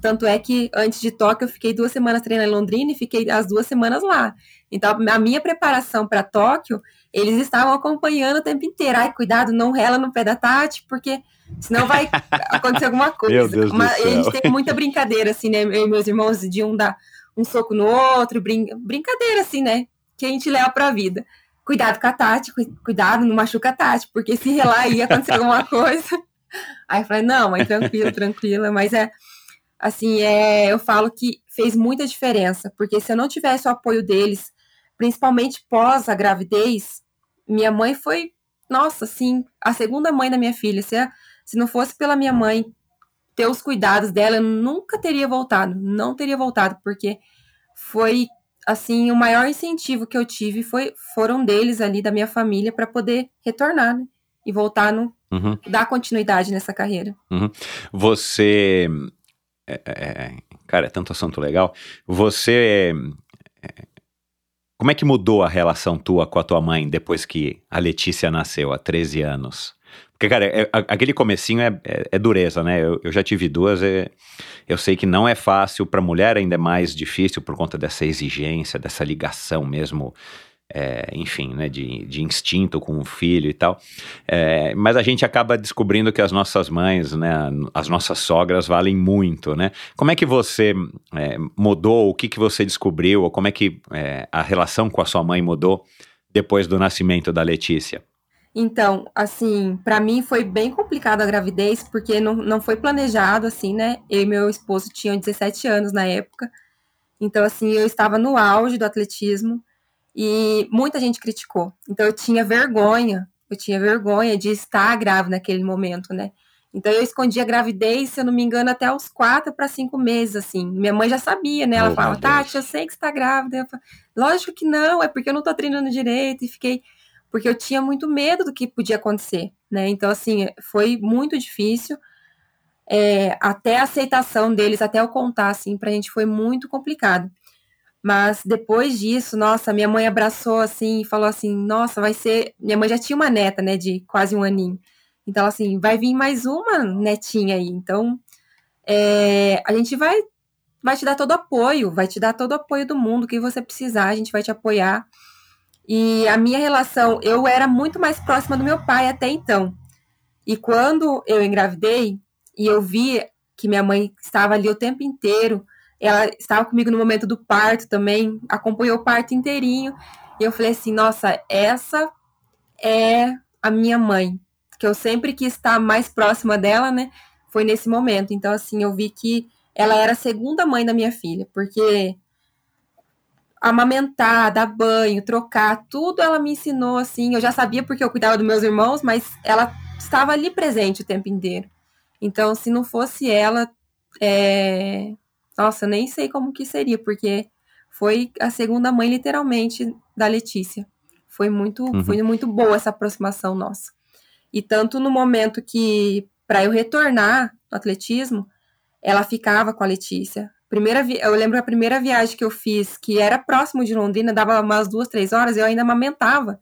tanto é que antes de Tóquio eu fiquei duas semanas treinando em Londrina e fiquei as duas semanas lá. Então, a minha preparação para Tóquio, eles estavam acompanhando o tempo inteiro. Ai, cuidado, não rela no pé da Tati, porque senão vai acontecer alguma coisa. Meu Deus Uma, do céu. A gente tem muita brincadeira, assim, né? Eu e meus irmãos, de um dar um soco no outro, brin brincadeira, assim, né? Que a gente leva pra vida cuidado com a Tati, cuidado, não machuca a Tati, porque se relar aí acontecer alguma coisa. Aí eu falei, não, mãe, tranquila, tranquila, mas é assim, é, eu falo que fez muita diferença, porque se eu não tivesse o apoio deles, principalmente pós a gravidez, minha mãe foi, nossa, assim, a segunda mãe da minha filha. Se, se não fosse pela minha mãe ter os cuidados dela, eu nunca teria voltado, não teria voltado, porque foi assim, o maior incentivo que eu tive foi foram deles ali da minha família para poder retornar, né? E voltar no uhum. dar continuidade nessa carreira. Uhum. Você é, é, é, cara, é tanto assunto legal. Você é, como é que mudou a relação tua com a tua mãe depois que a Letícia nasceu há 13 anos? Porque, cara, é, aquele comecinho é, é, é dureza, né? Eu, eu, já tive duas, eu sei que não é fácil, para mulher ainda é mais difícil por conta dessa exigência, dessa ligação mesmo, é, enfim, né, de, de instinto com o filho e tal. É, mas a gente acaba descobrindo que as nossas mães, né, as nossas sogras valem muito, né? Como é que você é, mudou, o que, que você descobriu, ou como é que é, a relação com a sua mãe mudou depois do nascimento da Letícia? Então, assim, para mim foi bem complicado a gravidez, porque não, não foi planejado, assim, né? Eu e meu esposo tinham 17 anos na época. Então, assim, eu estava no auge do atletismo e muita gente criticou. Então, eu tinha vergonha, eu tinha vergonha de estar grávida naquele momento, né? Então, eu escondi a gravidez, se eu não me engano, até os quatro para cinco meses, assim. Minha mãe já sabia, né? Ela oh, fala, Tati, eu sei que você está grávida. Eu falo, Lógico que não, é porque eu não tô treinando direito. E fiquei porque eu tinha muito medo do que podia acontecer, né? Então, assim, foi muito difícil. É, até a aceitação deles, até eu contar, assim, pra gente foi muito complicado. Mas depois disso, nossa, minha mãe abraçou assim e falou assim: nossa, vai ser. Minha mãe já tinha uma neta, né, de quase um aninho. Então, assim, vai vir mais uma netinha aí. Então, é, a gente vai, vai te dar todo apoio, vai te dar todo o apoio do mundo que você precisar, a gente vai te apoiar. E a minha relação, eu era muito mais próxima do meu pai até então. E quando eu engravidei e eu vi que minha mãe estava ali o tempo inteiro, ela estava comigo no momento do parto também, acompanhou o parto inteirinho. E eu falei assim: nossa, essa é a minha mãe, que eu sempre quis estar mais próxima dela, né? Foi nesse momento. Então, assim, eu vi que ela era a segunda mãe da minha filha, porque amamentar, dar banho, trocar, tudo ela me ensinou assim. Eu já sabia porque eu cuidava dos meus irmãos, mas ela estava ali presente o tempo inteiro. Então, se não fosse ela, é... nossa, nem sei como que seria, porque foi a segunda mãe, literalmente, da Letícia. Foi muito, uhum. foi muito boa essa aproximação nossa. E tanto no momento que, para eu retornar no atletismo, ela ficava com a Letícia. Primeira vi... Eu lembro a primeira viagem que eu fiz, que era próximo de Londrina, dava umas duas, três horas, eu ainda amamentava.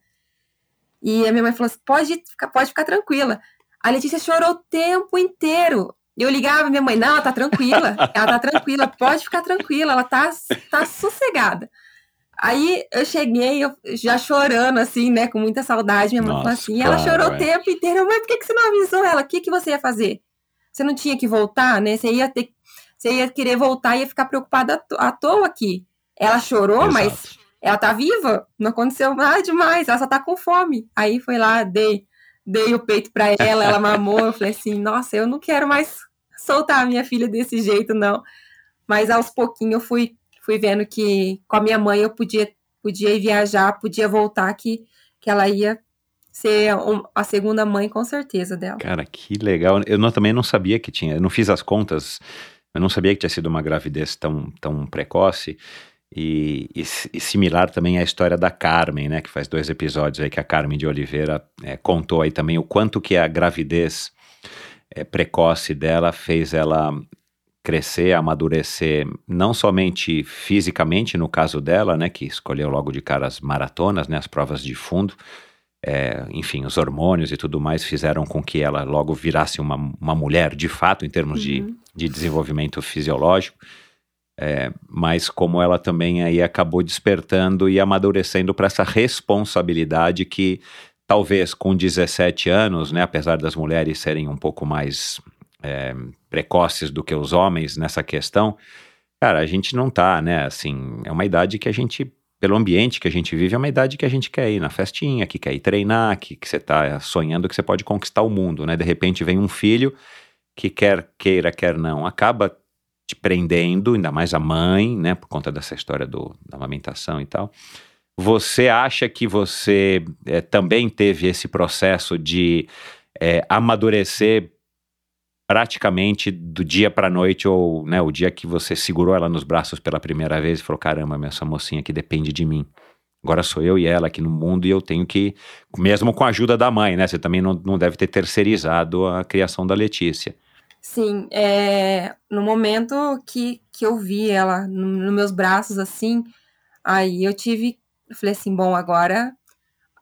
E a minha mãe falou assim: pode ficar, pode ficar tranquila. A Letícia chorou o tempo inteiro. Eu ligava minha mãe, não, ela tá tranquila, ela tá tranquila, pode ficar tranquila, ela tá, tá sossegada. Aí eu cheguei, eu já chorando, assim, né, com muita saudade, minha mãe falou assim, claro, ela chorou é. o tempo inteiro, mas por que, que você não avisou ela? O que, que você ia fazer? Você não tinha que voltar, né? Você ia ter, você ia querer voltar e ia ficar preocupada à toa aqui. Ela chorou, Exato. mas ela tá viva, não aconteceu nada demais, ela só tá com fome. Aí foi lá, dei, dei o peito para ela, ela mamou, eu falei assim, nossa, eu não quero mais soltar a minha filha desse jeito, não. Mas aos pouquinhos eu fui, fui vendo que com a minha mãe eu podia, podia ir viajar, podia voltar, que, que ela ia ser a segunda mãe com certeza dela. Cara, que legal. Eu não, também não sabia que tinha, eu não fiz as contas, eu não sabia que tinha sido uma gravidez tão, tão precoce. E, e, e, similar também à história da Carmen, né, que faz dois episódios aí que a Carmen de Oliveira é, contou aí também o quanto que a gravidez é, precoce dela fez ela crescer, amadurecer, não somente fisicamente, no caso dela, né, que escolheu logo de cara as maratonas, né, as provas de fundo, é, enfim, os hormônios e tudo mais fizeram com que ela logo virasse uma, uma mulher de fato, em termos uhum. de, de desenvolvimento fisiológico, é, mas como ela também aí acabou despertando e amadurecendo para essa responsabilidade que talvez com 17 anos, né, apesar das mulheres serem um pouco mais é, precoces do que os homens nessa questão, cara, a gente não tá, né, assim, é uma idade que a gente, pelo ambiente que a gente vive, é uma idade que a gente quer ir na festinha, que quer ir treinar, que, que você tá sonhando que você pode conquistar o mundo, né, de repente vem um filho que quer queira, quer não, acaba te prendendo, ainda mais a mãe, né, por conta dessa história do, da amamentação e tal, você acha que você é, também teve esse processo de é, amadurecer praticamente do dia para noite ou né, o dia que você segurou ela nos braços pela primeira vez e falou caramba, essa mocinha aqui depende de mim. Agora sou eu e ela aqui no mundo e eu tenho que, mesmo com a ajuda da mãe, né? Você também não, não deve ter terceirizado a criação da Letícia. Sim, é, no momento que, que eu vi ela nos no meus braços assim, aí eu tive eu falei assim, bom, agora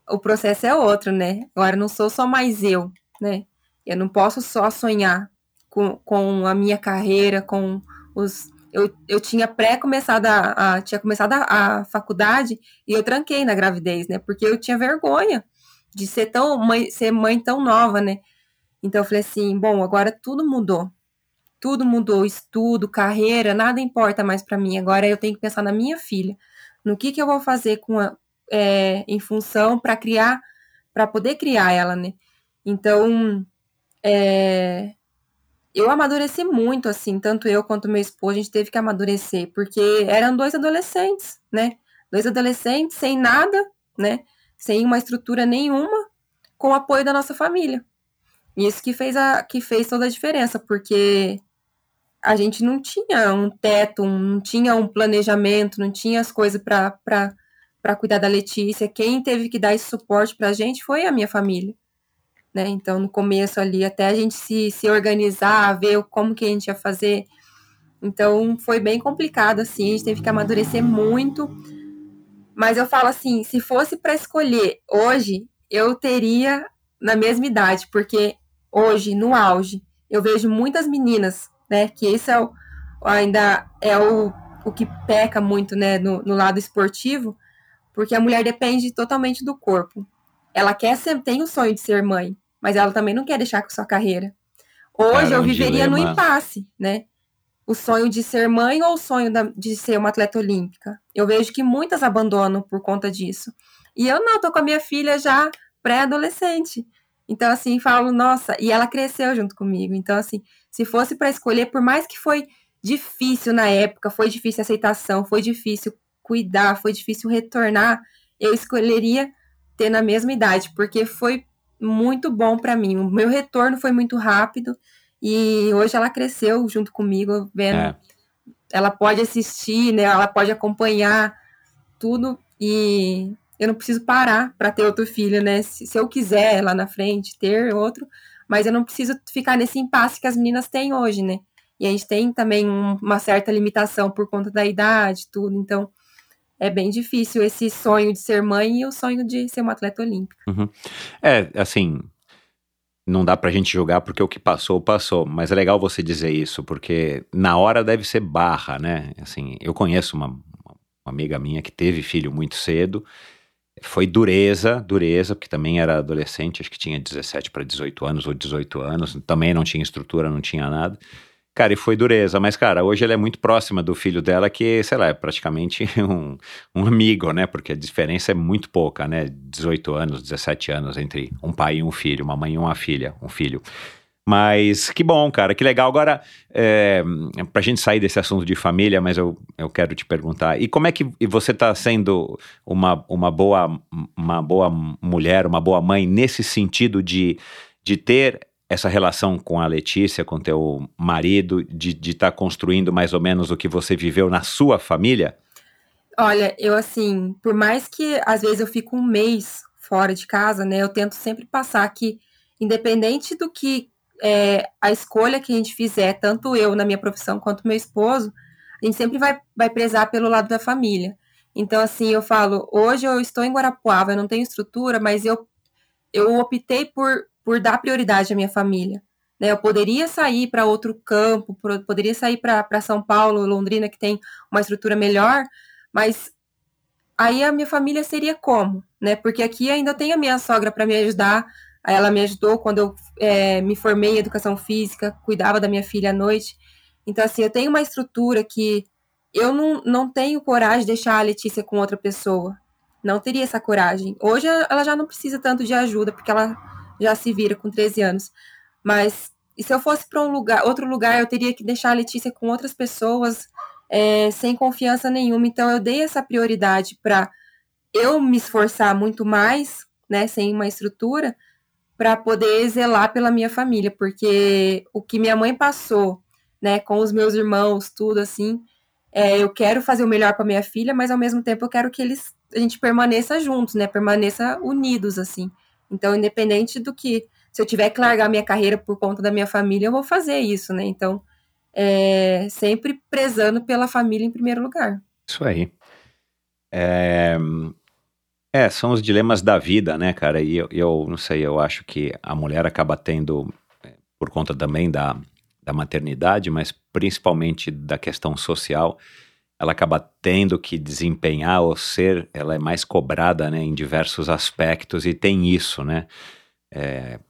o processo é outro, né? Agora não sou só mais eu, né? Eu não posso só sonhar com, com a minha carreira, com os. Eu, eu tinha pré-começado a, a, tinha começado a, a, faculdade e eu tranquei na gravidez, né? Porque eu tinha vergonha de ser tão mãe, ser mãe tão nova, né? Então eu falei assim, bom, agora tudo mudou. Tudo mudou, estudo, carreira, nada importa mais para mim. Agora eu tenho que pensar na minha filha no que, que eu vou fazer com a, é, em função para criar, para poder criar ela, né? Então, é, eu amadureci muito, assim, tanto eu quanto meu esposo, a gente teve que amadurecer, porque eram dois adolescentes, né? Dois adolescentes sem nada, né? Sem uma estrutura nenhuma, com o apoio da nossa família. Isso que fez, a, que fez toda a diferença, porque a gente não tinha um teto, não tinha um planejamento, não tinha as coisas para cuidar da Letícia. Quem teve que dar esse suporte para a gente foi a minha família. Né? Então, no começo ali, até a gente se, se organizar, ver como que a gente ia fazer. Então, foi bem complicado, assim, a gente teve que amadurecer muito. Mas eu falo assim, se fosse para escolher hoje, eu teria na mesma idade, porque hoje, no auge, eu vejo muitas meninas né? Que esse é o, ainda é o, o que peca muito, né, no, no lado esportivo, porque a mulher depende totalmente do corpo. Ela quer ser, tem o sonho de ser mãe, mas ela também não quer deixar com sua carreira. Hoje Cara, eu viveria dilema. no impasse, né? O sonho de ser mãe ou o sonho da, de ser uma atleta olímpica. Eu vejo que muitas abandonam por conta disso. E eu não, tô com a minha filha já pré-adolescente. Então, assim, falo, nossa, e ela cresceu junto comigo. Então, assim, se fosse para escolher, por mais que foi difícil na época, foi difícil a aceitação, foi difícil cuidar, foi difícil retornar, eu escolheria ter na mesma idade, porque foi muito bom para mim. O meu retorno foi muito rápido e hoje ela cresceu junto comigo, vendo. É. Ela pode assistir, né? Ela pode acompanhar tudo e eu não preciso parar para ter outro filho, né? Se, se, eu quiser lá na frente ter outro, mas eu não preciso ficar nesse impasse que as meninas têm hoje, né? E a gente tem também um, uma certa limitação por conta da idade, tudo. Então, é bem difícil esse sonho de ser mãe e o sonho de ser uma atleta olímpica. Uhum. É, assim, não dá pra gente julgar porque o que passou, passou. Mas é legal você dizer isso, porque na hora deve ser barra, né? Assim, eu conheço uma, uma amiga minha que teve filho muito cedo. Foi dureza, dureza, porque também era adolescente, acho que tinha 17 para 18 anos ou 18 anos, também não tinha estrutura, não tinha nada. Cara, e foi dureza, mas, cara, hoje ela é muito próxima do filho dela, que, sei lá, é praticamente um, um amigo, né? Porque a diferença é muito pouca, né? 18 anos, 17 anos entre um pai e um filho, uma mãe e uma filha, um filho. Mas que bom, cara, que legal. Agora, é, pra gente sair desse assunto de família, mas eu, eu quero te perguntar, e como é que você tá sendo uma, uma, boa, uma boa mulher, uma boa mãe, nesse sentido de, de ter essa relação com a Letícia, com teu marido, de estar tá construindo mais ou menos o que você viveu na sua família? Olha, eu assim, por mais que às vezes eu fico um mês fora de casa, né, eu tento sempre passar que, independente do que é, a escolha que a gente fizer, tanto eu na minha profissão quanto meu esposo, a gente sempre vai, vai prezar pelo lado da família. Então, assim, eu falo, hoje eu estou em Guarapuava, eu não tenho estrutura, mas eu, eu optei por por dar prioridade à minha família. Né? Eu poderia sair para outro campo, poderia sair para São Paulo, Londrina, que tem uma estrutura melhor, mas aí a minha família seria como? Né? Porque aqui ainda tem a minha sogra para me ajudar. Ela me ajudou quando eu é, me formei em educação física, cuidava da minha filha à noite. Então, assim, eu tenho uma estrutura que eu não, não tenho coragem de deixar a Letícia com outra pessoa. Não teria essa coragem. Hoje ela já não precisa tanto de ajuda, porque ela já se vira com 13 anos. Mas e se eu fosse para um lugar, outro lugar, eu teria que deixar a Letícia com outras pessoas é, sem confiança nenhuma. Então eu dei essa prioridade para eu me esforçar muito mais, né, sem uma estrutura, para poder zelar pela minha família, porque o que minha mãe passou, né, com os meus irmãos, tudo assim, é, eu quero fazer o melhor para minha filha, mas ao mesmo tempo eu quero que eles a gente permaneça juntos, né, permaneça unidos assim. Então, independente do que, se eu tiver que largar minha carreira por conta da minha família, eu vou fazer isso, né? Então, é, sempre prezando pela família em primeiro lugar. Isso aí. É, é, são os dilemas da vida, né, cara? E eu, eu não sei, eu acho que a mulher acaba tendo, é, por conta também da, da maternidade, mas principalmente da questão social, ela acaba tendo que desempenhar ou ser, ela é mais cobrada, né, em diversos aspectos e tem isso, né, é,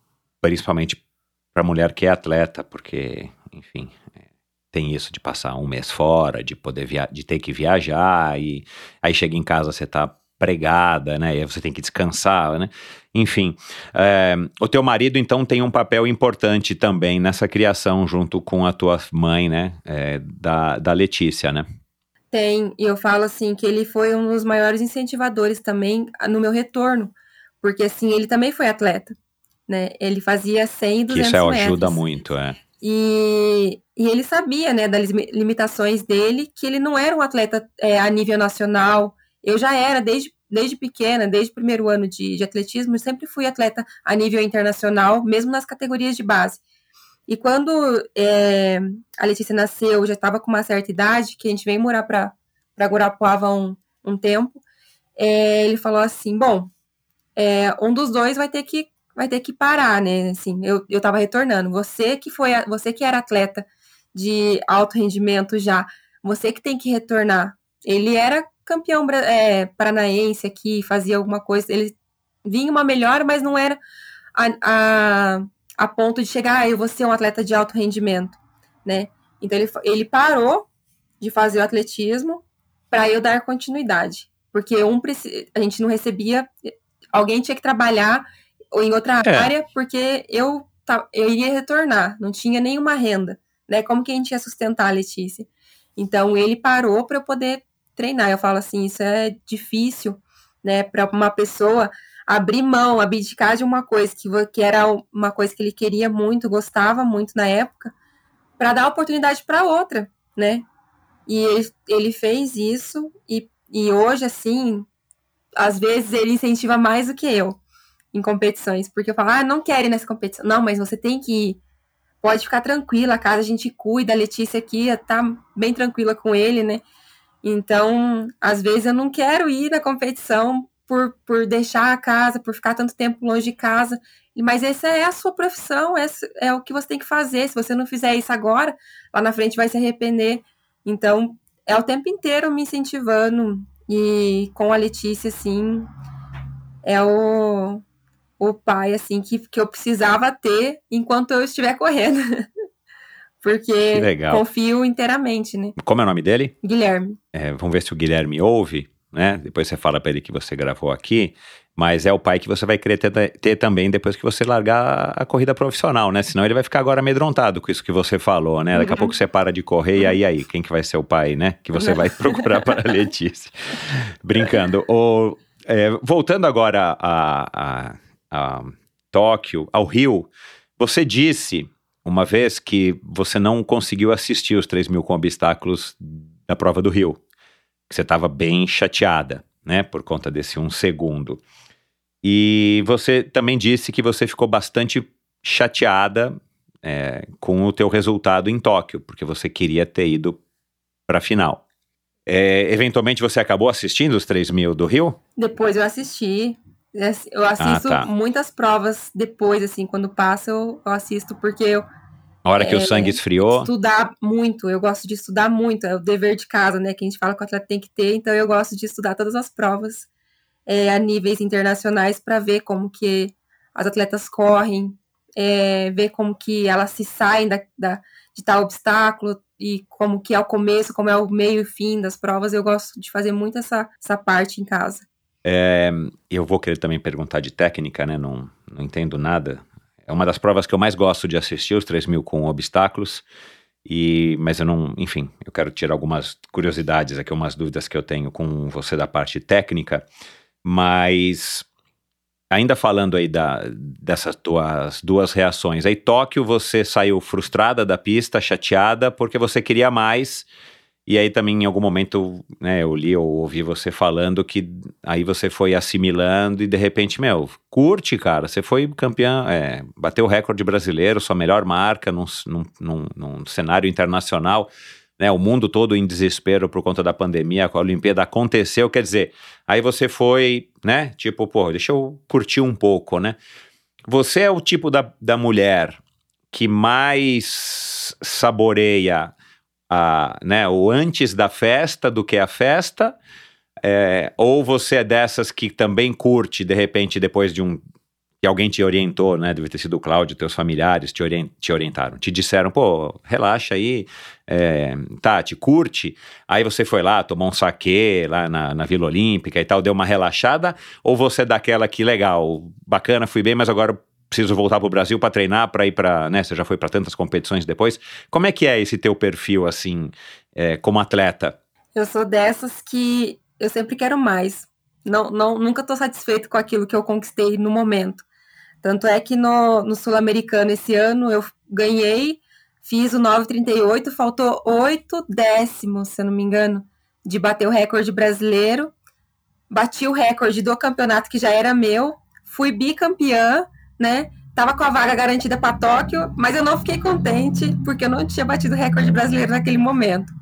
principalmente para mulher que é atleta, porque, enfim, é, tem isso de passar um mês fora, de poder via de ter que viajar e aí chega em casa você tá pregada, né? E aí você tem que descansar, né? Enfim, é, o teu marido então tem um papel importante também nessa criação junto com a tua mãe, né? É, da, da Letícia, né? Tem, e eu falo assim que ele foi um dos maiores incentivadores também no meu retorno, porque assim, ele também foi atleta, né? Ele fazia 100 e 200 Isso é, metros. ajuda muito, é. E, e ele sabia, né, das limitações dele, que ele não era um atleta é, a nível nacional. Eu já era desde, desde pequena, desde o primeiro ano de, de atletismo, eu sempre fui atleta a nível internacional, mesmo nas categorias de base. E quando é, a Letícia nasceu, já estava com uma certa idade, que a gente veio morar para Guarapuava um, um tempo, é, ele falou assim, bom, é, um dos dois vai ter que vai ter que parar, né? Assim, eu, eu tava retornando. Você que foi, você que era atleta de alto rendimento já, você que tem que retornar. Ele era campeão é, paranaense aqui, fazia alguma coisa, ele vinha uma melhora, mas não era a, a a ponto de chegar, ah, eu vou ser um atleta de alto rendimento, né? Então ele, ele parou de fazer o atletismo para eu dar continuidade, porque um a gente não recebia alguém tinha que trabalhar ou em outra É. área, porque eu, eu iria retornar, não tinha nenhuma renda, né? Como que a gente ia sustentar a Letícia? Então ele parou para eu poder treinar. Eu falo assim, isso é difícil, né, para uma pessoa abrir mão, abdicar de uma coisa que, que era uma coisa que ele queria muito, gostava muito na época, para dar oportunidade para outra, né? E ele, ele fez isso e, e hoje assim, às vezes ele incentiva mais do que eu em competições, porque eu falo, ah, não quero ir nessa competição. Não, mas você tem que ir. Pode ficar tranquila, a casa a gente cuida, a Letícia aqui tá bem tranquila com ele, né? Então, às vezes eu não quero ir na competição por, por deixar a casa, por ficar tanto tempo longe de casa. Mas essa é a sua profissão, essa é o que você tem que fazer. Se você não fizer isso agora, lá na frente vai se arrepender. Então, é o tempo inteiro me incentivando. E com a Letícia, assim, é o, o pai, assim, que, que eu precisava ter enquanto eu estiver correndo. Porque confio inteiramente, né? Como é o nome dele? Guilherme. É, vamos ver se o Guilherme ouve, né? Depois você fala para ele que você gravou aqui. Mas é o pai que você vai querer ter, ter também depois que você largar a corrida profissional, né? Senão ele vai ficar agora amedrontado com isso que você falou, né? Daqui a Uhum. pouco você para de correr e aí, aí, quem que vai ser o pai, né? Que você vai procurar para a Letícia. Brincando. O, é, voltando agora a, a, a Tóquio, ao Rio, você disse uma vez que você não conseguiu assistir os 3 mil com obstáculos da prova do Rio. Que você estava bem chateada, né? Por conta desse um segundo. E você também disse que você ficou bastante chateada é, com o teu resultado em Tóquio, porque você queria ter ido para a final. É, eventualmente você acabou assistindo os 3 mil do Rio? Depois eu assisti. Eu assisto tá. muitas provas depois, assim, quando passa eu, eu assisto, porque eu A hora que o É, sangue esfriou? estudar muito, eu gosto de estudar muito, é o dever de casa, né, que a gente fala que o atleta tem que ter, então eu gosto de estudar todas as provas é, a níveis internacionais para ver como que as atletas correm, é, ver como que elas se saem da, da- de tal obstáculo e como que é o começo, como é o meio e fim das provas, eu gosto de fazer muito essa, essa parte em casa. Eu vou querer também perguntar de técnica, né? Não, não entendo nada. É uma das provas que eu mais gosto de assistir, os 3 mil com obstáculos. E, mas eu não, enfim, eu quero tirar algumas curiosidades aqui, umas dúvidas que eu tenho com você da parte técnica. Mas ainda falando aí da, dessas tuas duas reações. Aí Tóquio você saiu frustrada da pista, chateada, porque você queria mais. E aí também em algum momento, né, eu li ou ouvi você falando que aí você foi assimilando e de repente, meu, curte, cara, você foi campeão, é, bateu o recorde brasileiro, sua melhor marca num, num, num, num cenário internacional, né, o mundo todo em desespero por conta da pandemia, a Olimpíada aconteceu, quer dizer, aí você foi, né, tipo, pô, deixa eu curtir um pouco, né. Você é o tipo da, da mulher que mais saboreia a, né, o antes da festa do que a festa, é, ou você é dessas que também curte, de repente, depois de um. que alguém te orientou, né? Deve ter sido o Cláudio, teus familiares te, orien- te orientaram, te disseram, pô, relaxa aí, é, Tati, curte. Aí você foi lá, tomou um saquê lá na, na Vila Olímpica e tal, deu uma relaxada, ou você é daquela que, legal, bacana, fui bem, mas agora preciso voltar pro Brasil para treinar, para ir para, né? Você já foi para tantas competições depois. Como é que é esse teu perfil, assim, é, como atleta? Eu sou dessas que eu sempre quero mais. Não, não, nunca estou satisfeito com aquilo que eu conquistei no momento. Tanto é que no, no Sul-Americano esse ano eu ganhei, fiz o 9,38, faltou 8 décimos, se eu não me engano, de bater o recorde brasileiro. Bati o recorde do campeonato que já era meu, fui bicampeã, né? Tava com a vaga garantida para Tóquio, mas eu não fiquei contente porque eu não tinha batido o recorde brasileiro naquele momento.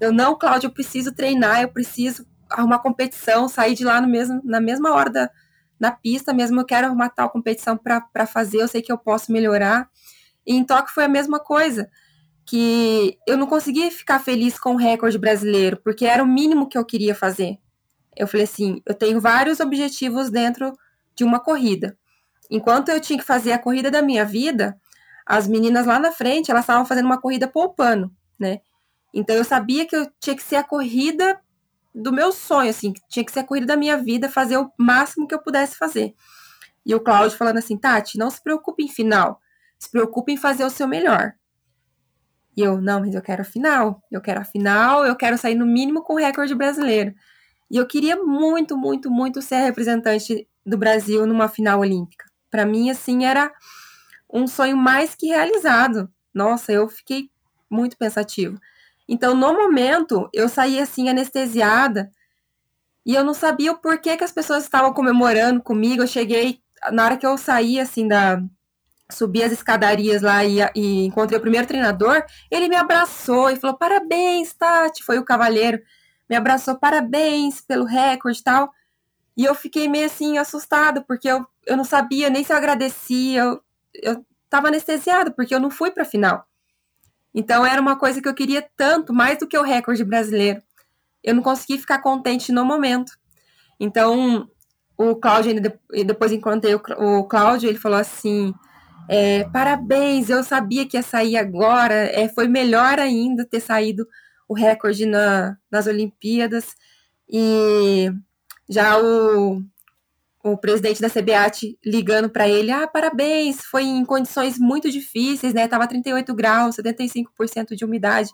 Eu não, Cláudio, eu preciso treinar, eu preciso arrumar competição, sair de lá no mesmo, na mesma hora da, na pista mesmo, eu quero arrumar tal competição para fazer, eu sei que eu posso melhorar. E em Tóquio foi a mesma coisa, que eu não consegui ficar feliz com o recorde brasileiro, porque era o mínimo que eu queria fazer. Eu falei assim, eu tenho vários objetivos dentro de uma corrida. Enquanto eu tinha que fazer a corrida da minha vida, as meninas lá na frente, elas estavam fazendo uma corrida poupando, né? Então eu sabia que eu tinha que ser a corrida do meu sonho, assim, tinha que ser a corrida da minha vida, fazer o máximo que eu pudesse fazer. E o Cláudio falando assim, Tati, não se preocupe em final, se preocupe em fazer o seu melhor. E eu, não, mas eu quero a final, eu quero a final, eu quero sair no mínimo com o recorde brasileiro. E eu queria muito, muito, muito ser representante do Brasil numa final olímpica. Para mim, assim, era um sonho mais que realizado. Nossa, eu fiquei muito pensativo. Então, no momento, eu saí assim anestesiada e eu não sabia o porquê que as pessoas estavam comemorando comigo. Eu cheguei na hora que eu saí assim da subi as escadarias lá e, e encontrei o primeiro treinador, ele me abraçou e falou: "Parabéns, Tati", foi o cavaleiro. Me abraçou, parabéns pelo recorde e tal. E eu fiquei meio assim assustada, porque eu, eu não sabia nem se eu agradecia. Eu, eu tava anestesiada, porque eu não fui pra final. Então era uma coisa que eu queria tanto, mais do que o recorde brasileiro. Eu não consegui ficar contente no momento. Então, o Cláudio, depois encontrei o Cláudio, ele falou assim: é, parabéns, eu sabia que ia sair agora, é, foi melhor ainda ter saído o recorde na, nas Olimpíadas. E já o, o presidente da CBAT ligando para ele, ah, parabéns, foi em condições muito difíceis, né? Tava 38 graus, 75% de umidade,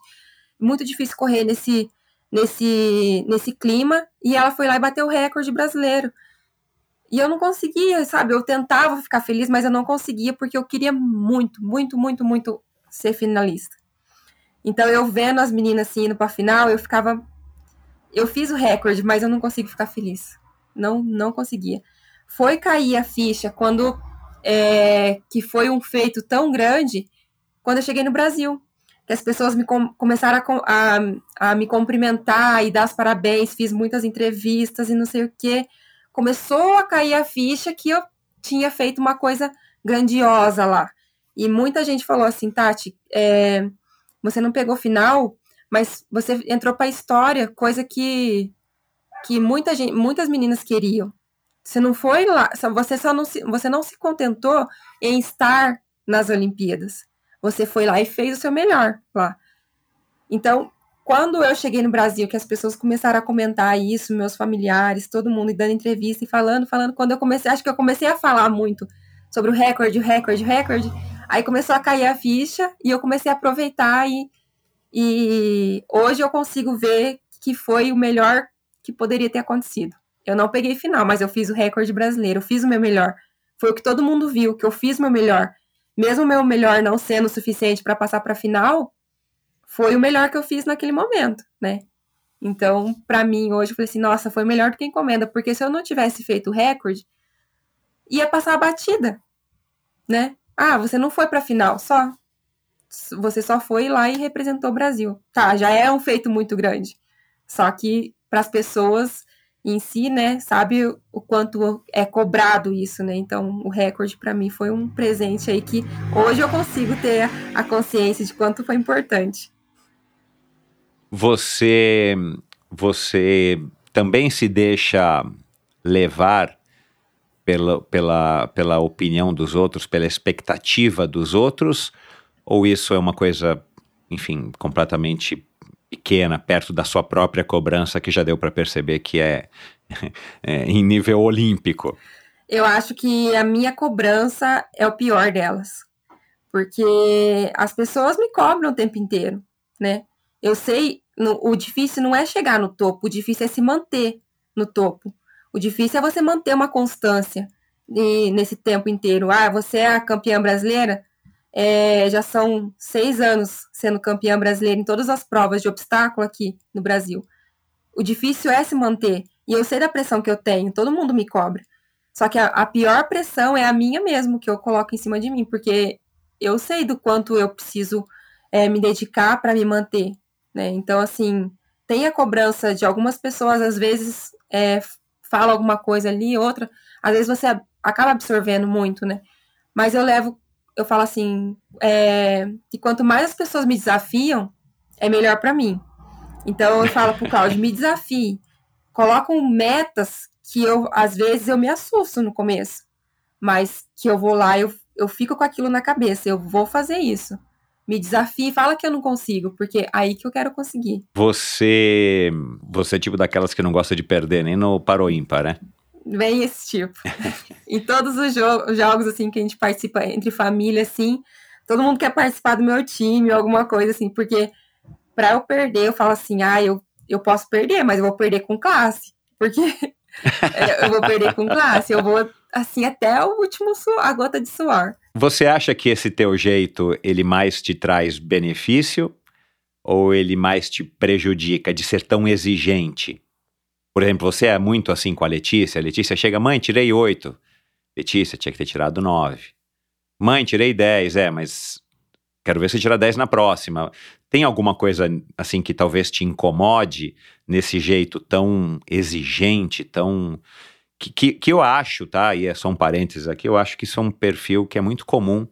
muito difícil correr nesse nesse nesse clima, e ela foi lá e bateu o recorde brasileiro. E eu não conseguia, sabe? Eu tentava ficar feliz, mas eu não conseguia porque eu queria muito, muito, muito, muito ser finalista. Então eu vendo as meninas assim indo para final, eu ficava eu fiz o recorde, mas eu não consigo ficar feliz. Não, não conseguia foi cair a ficha quando é, que foi um feito tão grande quando eu cheguei no Brasil. Que as pessoas me com, começaram a, a, a, me cumprimentar e dar os parabéns, fiz muitas entrevistas e não sei o que. Começou a cair a ficha que eu tinha feito uma coisa grandiosa lá. E muita gente falou assim, Tati, é, você não pegou final, mas você entrou para a história, coisa que, que muita gente, muitas meninas queriam. Você não foi lá, você só não se, você não se contentou em estar nas Olimpíadas. Você foi lá e fez o seu melhor lá. Então, quando eu cheguei no Brasil, que as pessoas começaram a comentar isso, meus familiares, todo mundo e dando entrevista e falando, falando, quando eu comecei, acho que eu comecei a falar muito sobre o recorde, o recorde, o recorde, aí começou a cair a ficha e eu comecei a aproveitar e, e hoje eu consigo ver que foi o melhor que poderia ter acontecido. Eu não peguei final, mas eu fiz o recorde brasileiro, eu fiz o meu melhor. Foi o que todo mundo viu, que eu fiz o meu melhor. Mesmo o meu melhor não sendo suficiente para passar para final, foi o melhor que eu fiz naquele momento, né? Então, para mim, hoje, eu falei assim, nossa, foi melhor do que encomenda, porque se eu não tivesse feito o recorde, ia passar a batida, né? Ah, você não foi para a final, só. Você só foi lá e representou o Brasil. Tá, já é um feito muito grande. Só que para as pessoas em si, né, sabe o quanto é cobrado isso, né? Então, o recorde para mim foi um presente aí que hoje eu consigo ter a consciência de quanto foi importante. Você você também se deixa levar pela, pela, pela opinião dos outros, pela expectativa dos outros, ou isso é uma coisa, enfim, completamente pequena, perto da sua própria cobrança, que já deu para perceber que é, é, em nível olímpico? Eu acho que a minha cobrança é o pior delas. Porque as pessoas me cobram o tempo inteiro, né? Eu sei, no, o difícil não é chegar no topo, o difícil é se manter no topo. O difícil é você manter uma constância de, nesse tempo inteiro. Ah, você é a campeã brasileira? É, já são seis anos sendo campeã brasileira em todas as provas de obstáculo aqui no Brasil. O difícil é se manter. E eu sei da pressão que eu tenho, todo mundo me cobra. Só que a, a pior pressão é a minha mesmo, que eu coloco em cima de mim, porque eu sei do quanto eu preciso é, me dedicar para me manter. Né? Então, assim, tem a cobrança de algumas pessoas, às vezes é, fala alguma coisa ali, outra, às vezes você acaba absorvendo muito, né? Mas eu levo eu falo assim, é, que quanto mais as pessoas me desafiam, é melhor para mim. Então eu falo pro Claudio, me desafie. Colocam metas que eu, às vezes, eu me assusto no começo. Mas que eu vou lá, eu, eu fico com aquilo na cabeça, eu vou fazer isso. me desafie, fala que eu não consigo, porque aí que eu quero conseguir. Você, você é tipo daquelas que não gosta de perder nem no paro ímpar, né? Bem esse tipo. em todos os jo jogos, assim, que a gente participa entre família, assim, todo mundo quer participar do meu time, alguma coisa assim, porque para eu perder, eu falo assim, ah, eu, eu posso perder, mas eu vou perder com classe, porque eu vou perder com classe, eu vou, assim, até o último suor, a gota de suor. Você acha que esse teu jeito, ele mais te traz benefício ou ele mais te prejudica de ser tão exigente? Por exemplo, você é muito assim com a Letícia, a Letícia chega, mãe, tirei oito. Letícia, tinha que ter tirado nove. Mãe, tirei dez, é, mas quero ver se tira dez na próxima. Tem alguma coisa assim que talvez te incomode nesse jeito tão exigente, tão que, que, que, eu acho, tá? E é só um parênteses aqui, eu acho que isso é um perfil que é muito comum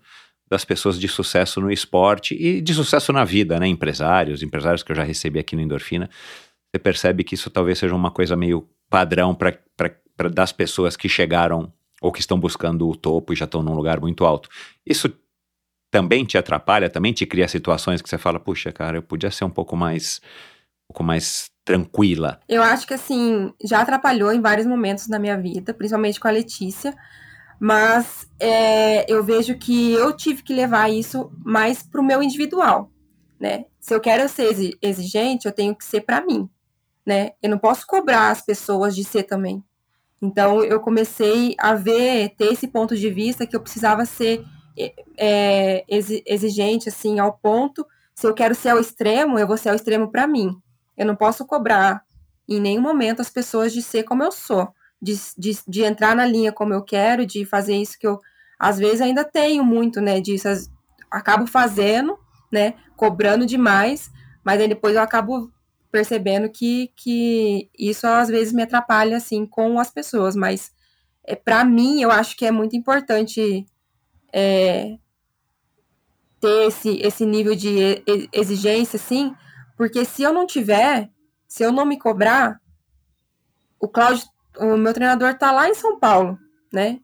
das pessoas de sucesso no esporte e de sucesso na vida, né? Empresários, empresários que eu já recebi aqui no Endorfina. Você percebe que isso talvez seja uma coisa meio padrão para das pessoas que chegaram ou que estão buscando o topo e já estão num lugar muito alto. Isso também te atrapalha, também te cria situações que você fala, puxa, cara, eu podia ser um pouco mais um pouco mais tranquila? Eu acho que assim, já atrapalhou em vários momentos na minha vida, principalmente com a Letícia. Mas é, eu vejo que eu tive que levar isso mais pro meu individual, né? Se eu quero ser exigente, eu tenho que ser para mim, né? Eu não posso cobrar as pessoas de ser também. Então eu comecei a ver, ter esse ponto de vista que eu precisava ser é, exigente, assim, ao ponto. Se eu quero ser ao extremo, eu vou ser ao extremo para mim. Eu não posso cobrar em nenhum momento as pessoas de ser como eu sou, de, de, de entrar na linha como eu quero, de fazer isso que eu, às vezes, ainda tenho muito, né, disso. Acabo fazendo, né, cobrando demais, mas aí depois eu acabo percebendo que, que isso às vezes me atrapalha, assim, com as pessoas, mas é, para mim eu acho que é muito importante é, ter esse, esse nível de exigência, assim, porque se eu não tiver, se eu não me cobrar, o Cláudio, o meu treinador tá lá em São Paulo, né?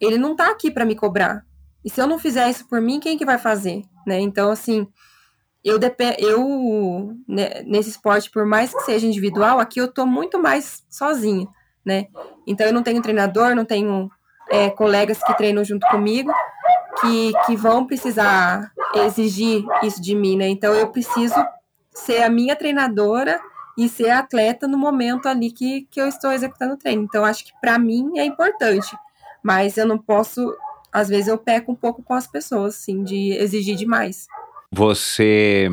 Ele não tá aqui para me cobrar. E se eu não fizer isso por mim, quem que vai fazer, né? Então, assim, eu, eu né, nesse esporte, por mais que seja individual, aqui eu tô muito mais sozinha, né? Então, eu não tenho treinador, não tenho é, colegas que treinam junto comigo, que, que vão precisar exigir isso de mim, né? Então, eu preciso ser a minha treinadora e ser atleta no momento ali que, que eu estou executando o treino. Então, acho que para mim é importante, mas eu não posso, às vezes eu peco um pouco com as pessoas, assim, de exigir demais. Você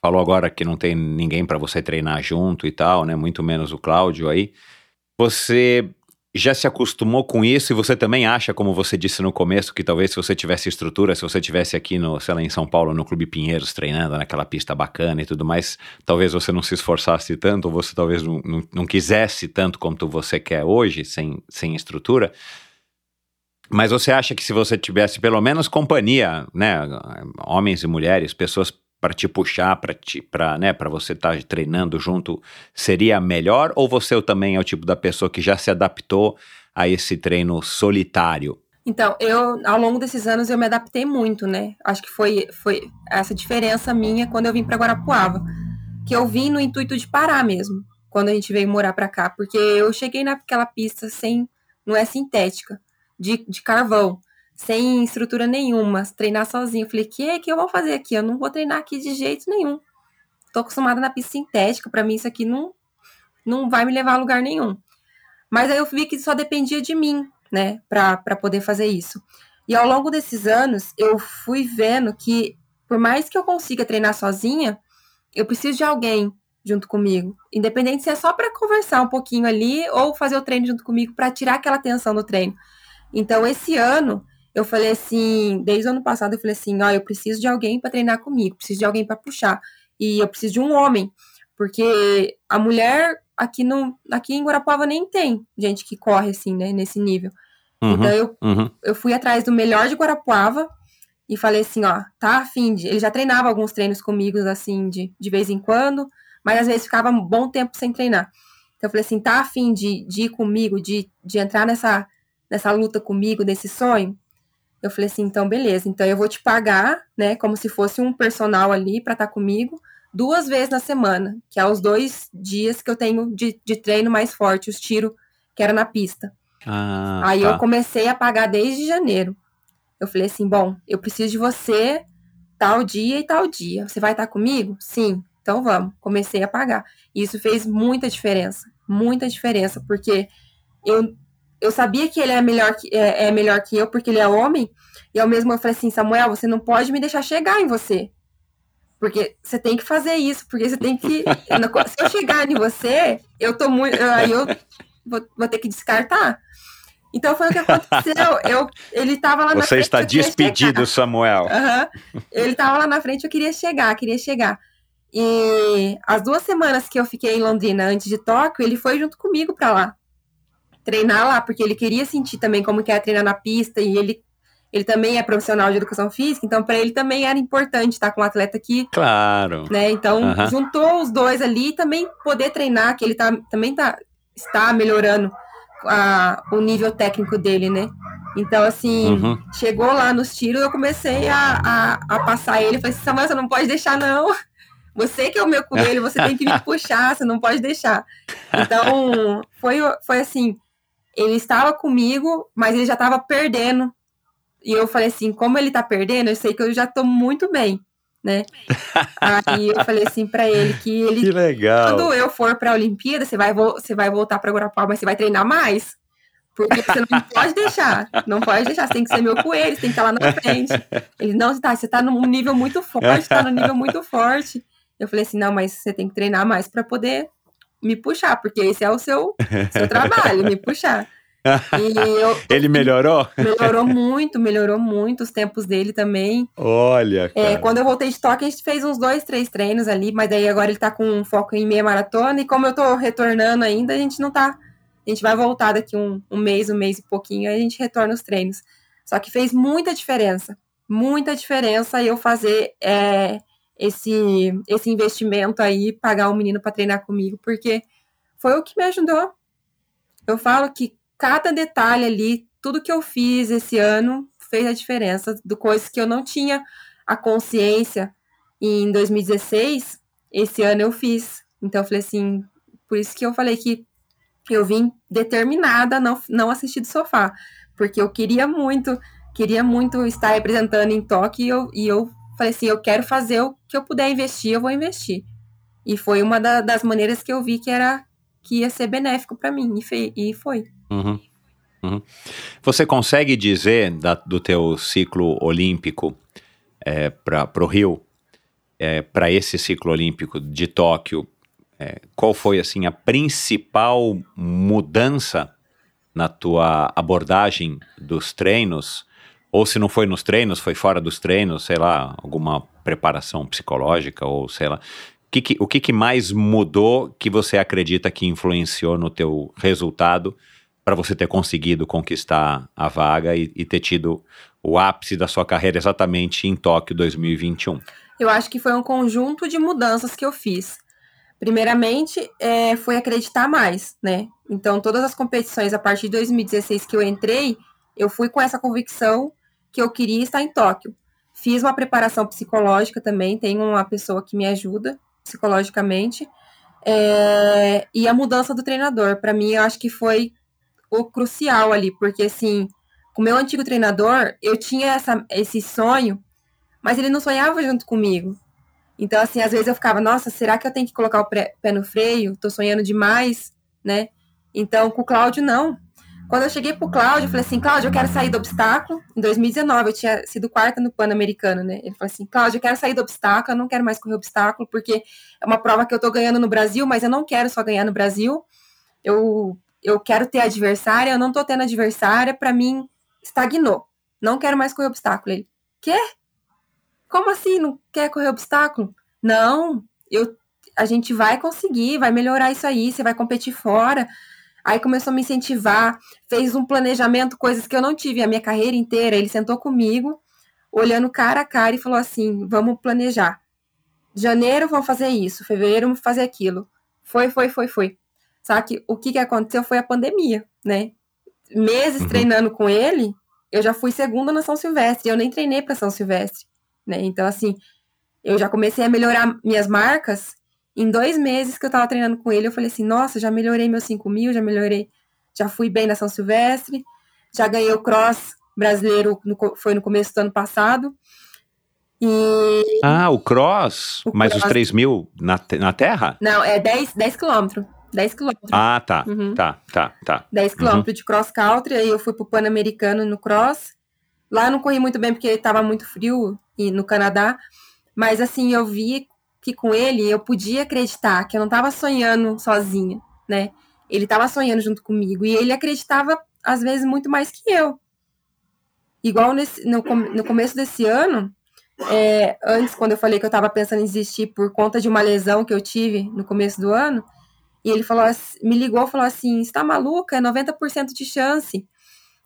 falou agora que não tem ninguém para você treinar junto e tal, né? Muito menos o Cláudio aí. Você já se acostumou com isso e você também acha, como você disse no começo, que talvez se você tivesse estrutura, se você tivesse aqui no, sei lá, em São Paulo, no Clube Pinheiros, treinando naquela pista bacana e tudo mais, talvez você não se esforçasse tanto, ou você talvez não, não, não quisesse tanto quanto você quer hoje, sem, sem estrutura. Mas você acha que se você tivesse pelo menos companhia, né, homens e mulheres, pessoas para te puxar, para te, para, né, para você estar tá treinando junto, seria melhor ou você também é o tipo da pessoa que já se adaptou a esse treino solitário? Então, eu ao longo desses anos eu me adaptei muito, né? Acho que foi foi essa diferença minha quando eu vim para Guarapuava, que eu vim no intuito de parar mesmo, quando a gente veio morar para cá, porque eu cheguei naquela pista sem não é sintética, de, de carvão sem estrutura nenhuma, treinar sozinho. Falei, que que eu vou fazer aqui? Eu não vou treinar aqui de jeito nenhum. Tô acostumada na pista sintética, para mim isso aqui não não vai me levar a lugar nenhum. Mas aí eu vi que só dependia de mim, né, para poder fazer isso. E ao longo desses anos, eu fui vendo que por mais que eu consiga treinar sozinha, eu preciso de alguém junto comigo, independente se é só para conversar um pouquinho ali ou fazer o treino junto comigo para tirar aquela tensão do treino. Então esse ano eu falei assim, desde o ano passado eu falei assim, ó, eu preciso de alguém para treinar comigo, preciso de alguém para puxar e eu preciso de um homem, porque a mulher aqui no aqui em Guarapuava nem tem gente que corre assim, né, nesse nível. Uhum, então eu, uhum. eu fui atrás do melhor de Guarapuava e falei assim, ó, tá afim de. Ele já treinava alguns treinos comigo, assim, de, de vez em quando, mas às vezes ficava um bom tempo sem treinar. Então eu falei assim, tá afim de, de ir comigo, de, de entrar nessa, nessa luta comigo, desse sonho? Eu falei assim, então beleza, então eu vou te pagar, né, como se fosse um personal ali para estar tá comigo, duas vezes na semana, que é os dois dias que eu tenho de, de treino mais forte, os tiro que era na pista. Ah, Aí tá. eu comecei a pagar desde janeiro. Eu falei assim, bom, eu preciso de você tal dia e tal dia. Você vai estar comigo? Sim. Então vamos. Comecei a pagar. E isso fez muita diferença, muita diferença, porque eu eu sabia que ele é melhor que, é, é melhor que eu, porque ele é homem, e ao mesmo eu falei assim, Samuel, você não pode me deixar chegar em você. Porque você tem que fazer isso, porque você tem que. se eu chegar em você, eu tô muito. Aí eu vou, vou ter que descartar. Então foi o que aconteceu. Eu, ele tava lá na Você frente. está eu queria despedido. Samuel. Aham. Ele tava lá na frente, eu queria chegar, queria chegar. E as duas semanas que eu fiquei em Londrina antes de Tóquio, ele foi junto comigo pra lá. Treinar lá, porque ele queria sentir também como que é treinar na pista e ele ele também é profissional de educação física, então para ele também era importante estar com um atleta aqui, Claro. né? Então juntou os dois ali e também poder treinar, que ele tá, também tá, está melhorando a- o nível técnico dele, né? Então, assim, Uhum. chegou lá nos tiros, eu comecei a, a, a passar ele. Falei assim, Samuel, você não pode deixar, não. Você que é o meu coelho, você tem que me puxar, você não pode deixar. Então, foi, foi assim, ele estava comigo, mas ele já estava perdendo. E eu falei assim, como ele tá perdendo, eu sei que eu já tô muito bem, né? Aí eu falei assim pra ele que ele Que legal. quando eu for pra Olimpíada, você vai, vo- você vai voltar pra Guarapau, mas você vai treinar mais? Porque você não pode deixar. Não pode deixar. Você tem que ser meu coelho, você tem que estar lá na frente. Ele, não, tá, você tá num nível muito forte, tá num nível muito forte. Eu falei assim, não, mas você tem que treinar mais pra poder me puxar, porque esse é o seu, seu trabalho, me puxar. Eu, Ele melhorou? melhorou muito, melhorou muito os tempos dele também. Olha, É, cara. quando eu voltei de toque, a gente fez uns dois, três treinos ali, mas daí agora ele tá com um foco em meia maratona, e como eu tô retornando ainda, a gente não tá. A gente vai voltar daqui um, um mês, um mês e pouquinho, aí a gente retorna os treinos. Só que fez muita diferença, muita diferença eu fazer é, esse, esse investimento aí, pagar um menino para treinar comigo, porque foi o que me ajudou. Eu falo que cada detalhe ali, tudo que eu fiz esse ano fez a diferença, do coisas que eu não tinha a consciência em 2016, esse ano eu fiz. Então eu falei assim, por isso que eu falei que eu vim determinada a não, não assistir do sofá, porque eu queria muito, queria muito estar representando em Tóquio e eu, e eu falei assim, eu quero fazer o que eu puder investir, eu vou investir. E foi uma da- das maneiras que eu vi que era que ia ser benéfico para mim, e, fe- e foi. Uhum. Uhum. Você consegue dizer da- do teu ciclo olímpico é, para o Rio, para esse ciclo olímpico de Tóquio, é, qual foi assim a principal mudança na tua abordagem dos treinos? Ou se não foi nos treinos, foi fora dos treinos, sei lá, alguma preparação psicológica ou sei lá. O que, que- o que, que mais mudou que você acredita que influenciou no teu resultado para você ter conseguido conquistar a vaga e, e ter tido o ápice da sua carreira exatamente em Tóquio 2021? Eu acho que foi um conjunto de mudanças que eu fiz. Primeiramente, é, foi acreditar mais, né? Então, todas as competições a partir de 2016 que eu entrei, eu fui com essa convicção que eu queria estar em Tóquio. Fiz uma preparação psicológica também, tenho uma pessoa que me ajuda psicologicamente. É, e a mudança do treinador, para mim, eu acho que foi o crucial ali, porque assim, com o meu antigo treinador, eu tinha essa, esse sonho, mas ele não sonhava junto comigo. Então, assim, às vezes eu ficava, nossa, será que eu tenho que colocar o pé no freio? Tô sonhando demais, né? Então, com o Cláudio, não. Quando eu cheguei pro Cláudio, eu falei assim, Cláudio, eu quero sair do obstáculo. Em 2019, eu tinha sido quarta no Pan-Americano, né? Ele falou assim, Cláudio, eu quero sair do obstáculo, eu não quero mais correr obstáculo, porque é uma prova que eu tô ganhando no Brasil, mas eu não quero só ganhar no Brasil. Eu, eu quero ter adversária, eu não tô tendo adversária, pra mim, estagnou. Não quero mais correr obstáculo. Ele, quê? Como assim? Não quer correr obstáculo? Não, eu, a gente vai conseguir, vai melhorar isso aí, você vai competir fora. Aí começou a me incentivar, fez um planejamento, coisas que eu não tive a minha carreira inteira. Ele sentou comigo, olhando cara a cara e falou assim: vamos planejar. Janeiro vamos fazer isso, fevereiro vamos fazer aquilo. Foi, foi, foi, foi. Só que o que, que aconteceu foi a pandemia, né? Meses Uhum. treinando com ele, eu já fui segunda na São Silvestre, eu nem treinei para São Silvestre, né? Então, assim, eu já comecei a melhorar minhas marcas. Em dois meses que eu tava treinando com ele, eu falei assim, nossa, já melhorei meus 5 mil, já melhorei, já fui bem na São Silvestre, já ganhei o cross brasileiro, no, foi no começo do ano passado. E... Ah, o cross? O Mas cross... os 3 mil na, na terra? Não, é 10, 10 quilômetros. 10 quilômetros. Ah, tá. Uhum. Tá, tá, tá. 10 quilômetros uhum. de cross country, aí eu fui pro Pan-Americano no cross. Lá eu não corri muito bem porque estava muito frio e no Canadá, mas assim, eu vi que com ele eu podia acreditar que eu não estava sonhando sozinha, né? Ele estava sonhando junto comigo e ele acreditava às vezes muito mais que eu. Igual nesse, no, no começo desse ano, é, antes, quando eu falei que eu estava pensando em desistir por conta de uma lesão que eu tive no começo do ano, e ele falou, me ligou falou assim: está maluca? É 90% de chance.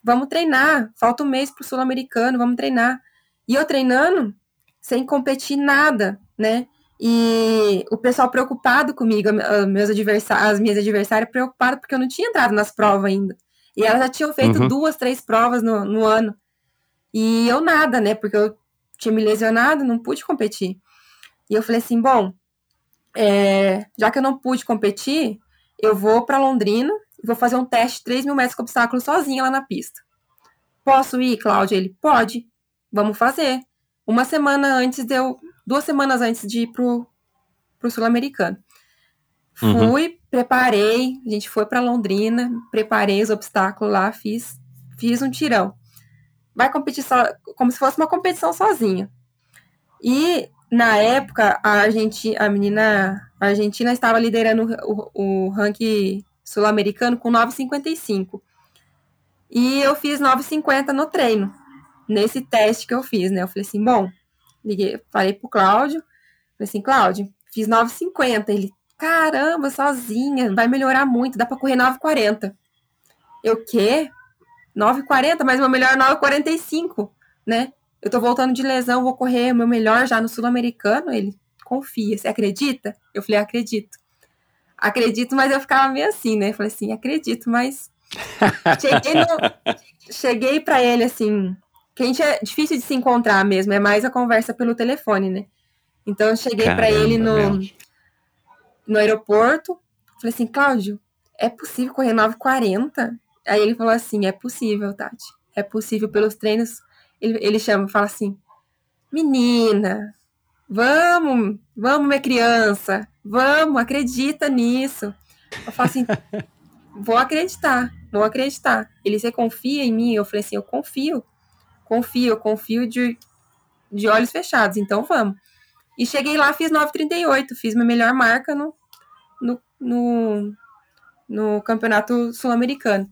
Vamos treinar. Falta um mês para o Sul-Americano, vamos treinar. E eu treinando sem competir nada, né? E o pessoal preocupado comigo, meus adversários, as minhas adversárias preocupadas porque eu não tinha entrado nas provas ainda. E elas já tinham feito uhum. duas, três provas no, no ano. E eu nada, né? Porque eu tinha me lesionado, não pude competir. E eu falei assim, bom, é, já que eu não pude competir, eu vou para Londrina e vou fazer um teste de 3 mil metros com obstáculo sozinha lá na pista. Posso ir, Cláudia? Ele, pode. Vamos fazer. Uma semana antes deu, duas semanas antes de ir pro, pro Sul-Americano. Uhum. Fui, preparei, a gente foi para Londrina, preparei os obstáculos lá, fiz, fiz um tirão. Vai competir só, como se fosse uma competição sozinha. E na época, a, Argentina, a menina a Argentina estava liderando o, o ranking sul-americano com 9,55. E eu fiz 9,50 no treino, nesse teste que eu fiz, né? Eu falei assim, bom, liguei, falei pro Cláudio, falei assim, Cláudio, fiz 9,50. Ele, caramba, sozinha, vai melhorar muito, dá para correr 9,40. Eu, quê? 9,40? Mas meu melhor é 9,45, né? eu tô voltando de lesão, vou correr o meu melhor já no Sul-Americano. Ele, confia, você acredita? Eu falei, acredito. Acredito, mas eu ficava meio assim, né? Eu falei assim, acredito, mas. cheguei no... cheguei para ele assim, que a gente é difícil de se encontrar mesmo, é mais a conversa pelo telefone, né? Então eu cheguei para ele no, no aeroporto, falei assim, Cláudio, é possível correr 9h40? Aí ele falou assim, é possível, Tati. É possível pelos treinos ele, ele chama, fala assim: Menina, vamos, vamos, minha criança, vamos, acredita nisso. Eu falo assim: Vou acreditar, vou acreditar. Ele, você confia em mim? Eu falei assim: Eu confio, confio, eu confio de, de olhos fechados, então vamos. E cheguei lá, fiz 9,38, fiz minha melhor marca no, no, no, no campeonato sul-americano.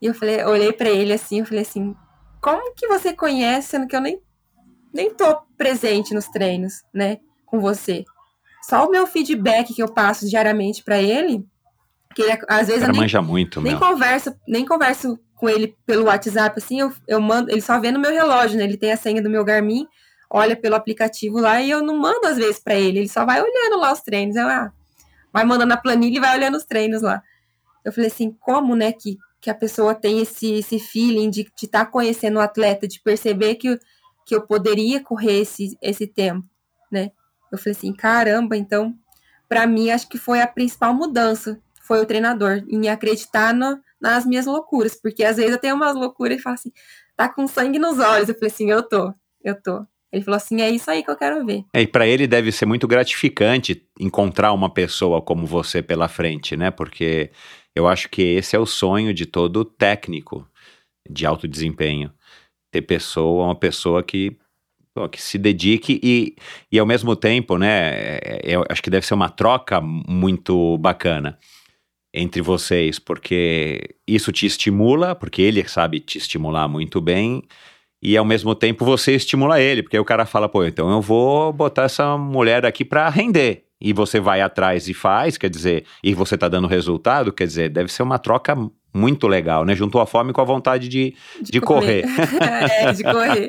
E eu falei, olhei para ele assim, eu falei assim, como que você conhece, sendo que eu nem, nem tô presente nos treinos, né, com você? Só o meu feedback que eu passo diariamente para ele, que ele, às vezes eu nem, manja muito, nem converso, nem converso com ele pelo WhatsApp, assim, eu, eu mando, ele só vê no meu relógio, né, ele tem a senha do meu Garmin, olha pelo aplicativo lá e eu não mando às vezes para ele, ele só vai olhando lá os treinos, eu, ah, vai mandando a planilha e vai olhando os treinos lá. Eu falei assim, como, né, que que a pessoa tem esse, esse feeling de estar tá conhecendo o atleta, de perceber que, que eu poderia correr esse, esse tempo, né? Eu falei assim, caramba, então, para mim, acho que foi a principal mudança, foi o treinador, em acreditar no, nas minhas loucuras, porque às vezes eu tenho umas loucuras e falo assim, tá com sangue nos olhos, eu falei assim, eu tô, eu tô. Ele falou assim: é isso aí que eu quero ver. É, e para ele deve ser muito gratificante encontrar uma pessoa como você pela frente, né? Porque eu acho que esse é o sonho de todo técnico de alto desempenho. Ter pessoa, uma pessoa que, pô, que se dedique e, e ao mesmo tempo, né? É, é, eu acho que deve ser uma troca muito bacana entre vocês, porque isso te estimula, porque ele sabe te estimular muito bem, e ao mesmo tempo você estimula ele, porque aí o cara fala, pô, então eu vou botar essa mulher aqui para render e você vai atrás e faz, quer dizer, e você está dando resultado, quer dizer, deve ser uma troca muito legal, né? Juntou a fome com a vontade de, de, de correr. correr. é, de correr.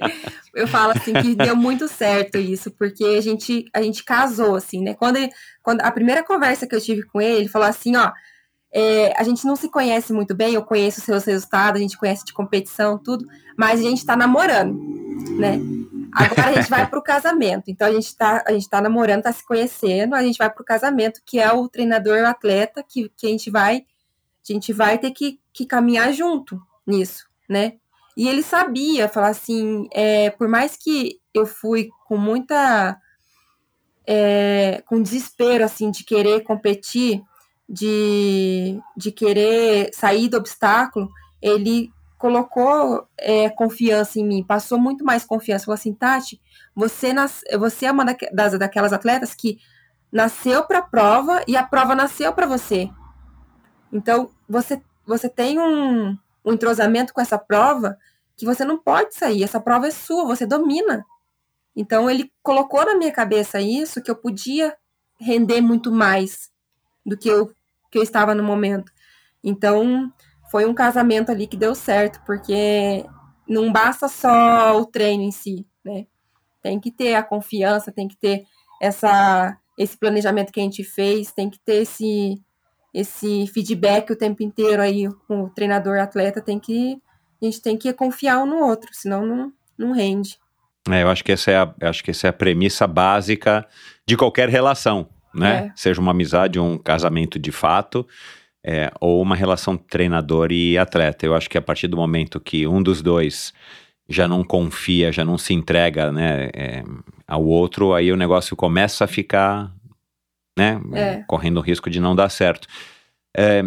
Eu falo assim que deu muito certo isso, porque a gente, a gente casou, assim, né? Quando, ele, quando a primeira conversa que eu tive com ele, ele falou assim, ó, é, a gente não se conhece muito bem, eu conheço os seus resultados, a gente conhece de competição, tudo, mas a gente está namorando, né? Agora a gente vai para o casamento. Então a gente está tá namorando, está se conhecendo, a gente vai para o casamento, que é o treinador o atleta que, que a gente vai a gente vai ter que, que caminhar junto nisso, né? E ele sabia, falar assim, é, por mais que eu fui com muita é, com desespero assim de querer competir, de, de querer sair do obstáculo, ele colocou é, confiança em mim, passou muito mais confiança. Falou assim, Tati, você, nas, você é uma das, daquelas atletas que nasceu para a prova e a prova nasceu para você. Então, você, você tem um, um entrosamento com essa prova que você não pode sair. Essa prova é sua, você domina. Então, ele colocou na minha cabeça isso, que eu podia render muito mais do que eu, que eu estava no momento. Então, foi um casamento ali que deu certo, porque não basta só o treino em si, né? Tem que ter a confiança, tem que ter essa, esse planejamento que a gente fez, tem que ter esse, esse feedback o tempo inteiro aí com o treinador atleta, tem que a gente tem que confiar um no outro, senão não, não rende. É, eu acho que essa é a, acho que essa é a premissa básica de qualquer relação, né? É. Seja uma amizade ou um casamento de fato é, ou uma relação treinador e atleta. Eu acho que a partir do momento que um dos dois já não confia, já não se entrega né, é, ao outro, aí o negócio começa a ficar né, é. correndo o risco de não dar certo. É,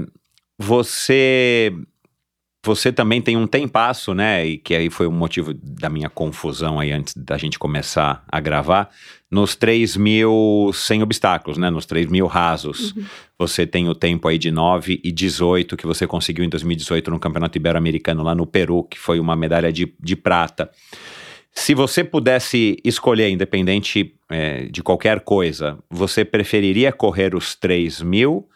você você também tem um tempasso, né? E que aí foi o motivo da minha confusão aí antes da gente começar a gravar. Nos 3 mil sem obstáculos, né? Nos 3 mil rasos. Uhum. Você tem o tempo aí de 9 e 18 que você conseguiu em 2018 no Campeonato Ibero-Americano lá no Peru, que foi uma medalha de, de prata. Se você pudesse escolher, independente é, de qualquer coisa, você preferiria correr os 3 mil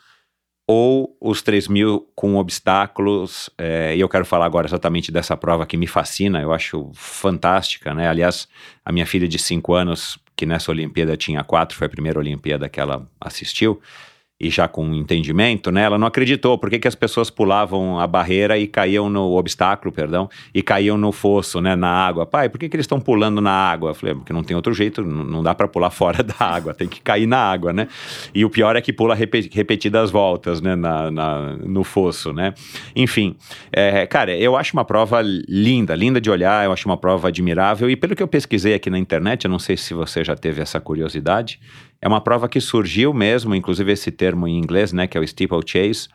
ou os 3 mil com obstáculos, é, e eu quero falar agora exatamente dessa prova que me fascina, eu acho fantástica, né? Aliás, a minha filha de 5 anos, que nessa Olimpíada tinha 4, foi a primeira Olimpíada que ela assistiu, e já com entendimento, né? Ela não acreditou por que, que as pessoas pulavam a barreira e caíam no obstáculo, perdão, e caíam no fosso, né? Na água. Pai, por que, que eles estão pulando na água? Eu falei, porque não tem outro jeito, não dá para pular fora da água, tem que cair na água, né? E o pior é que pula repetidas voltas, né? Na, na no fosso, né? Enfim, é, cara, eu acho uma prova linda, linda de olhar, eu acho uma prova admirável, e pelo que eu pesquisei aqui na internet, eu não sei se você já teve essa curiosidade, é uma prova que surgiu mesmo, inclusive esse termo em inglês, né, que é o steeplechase,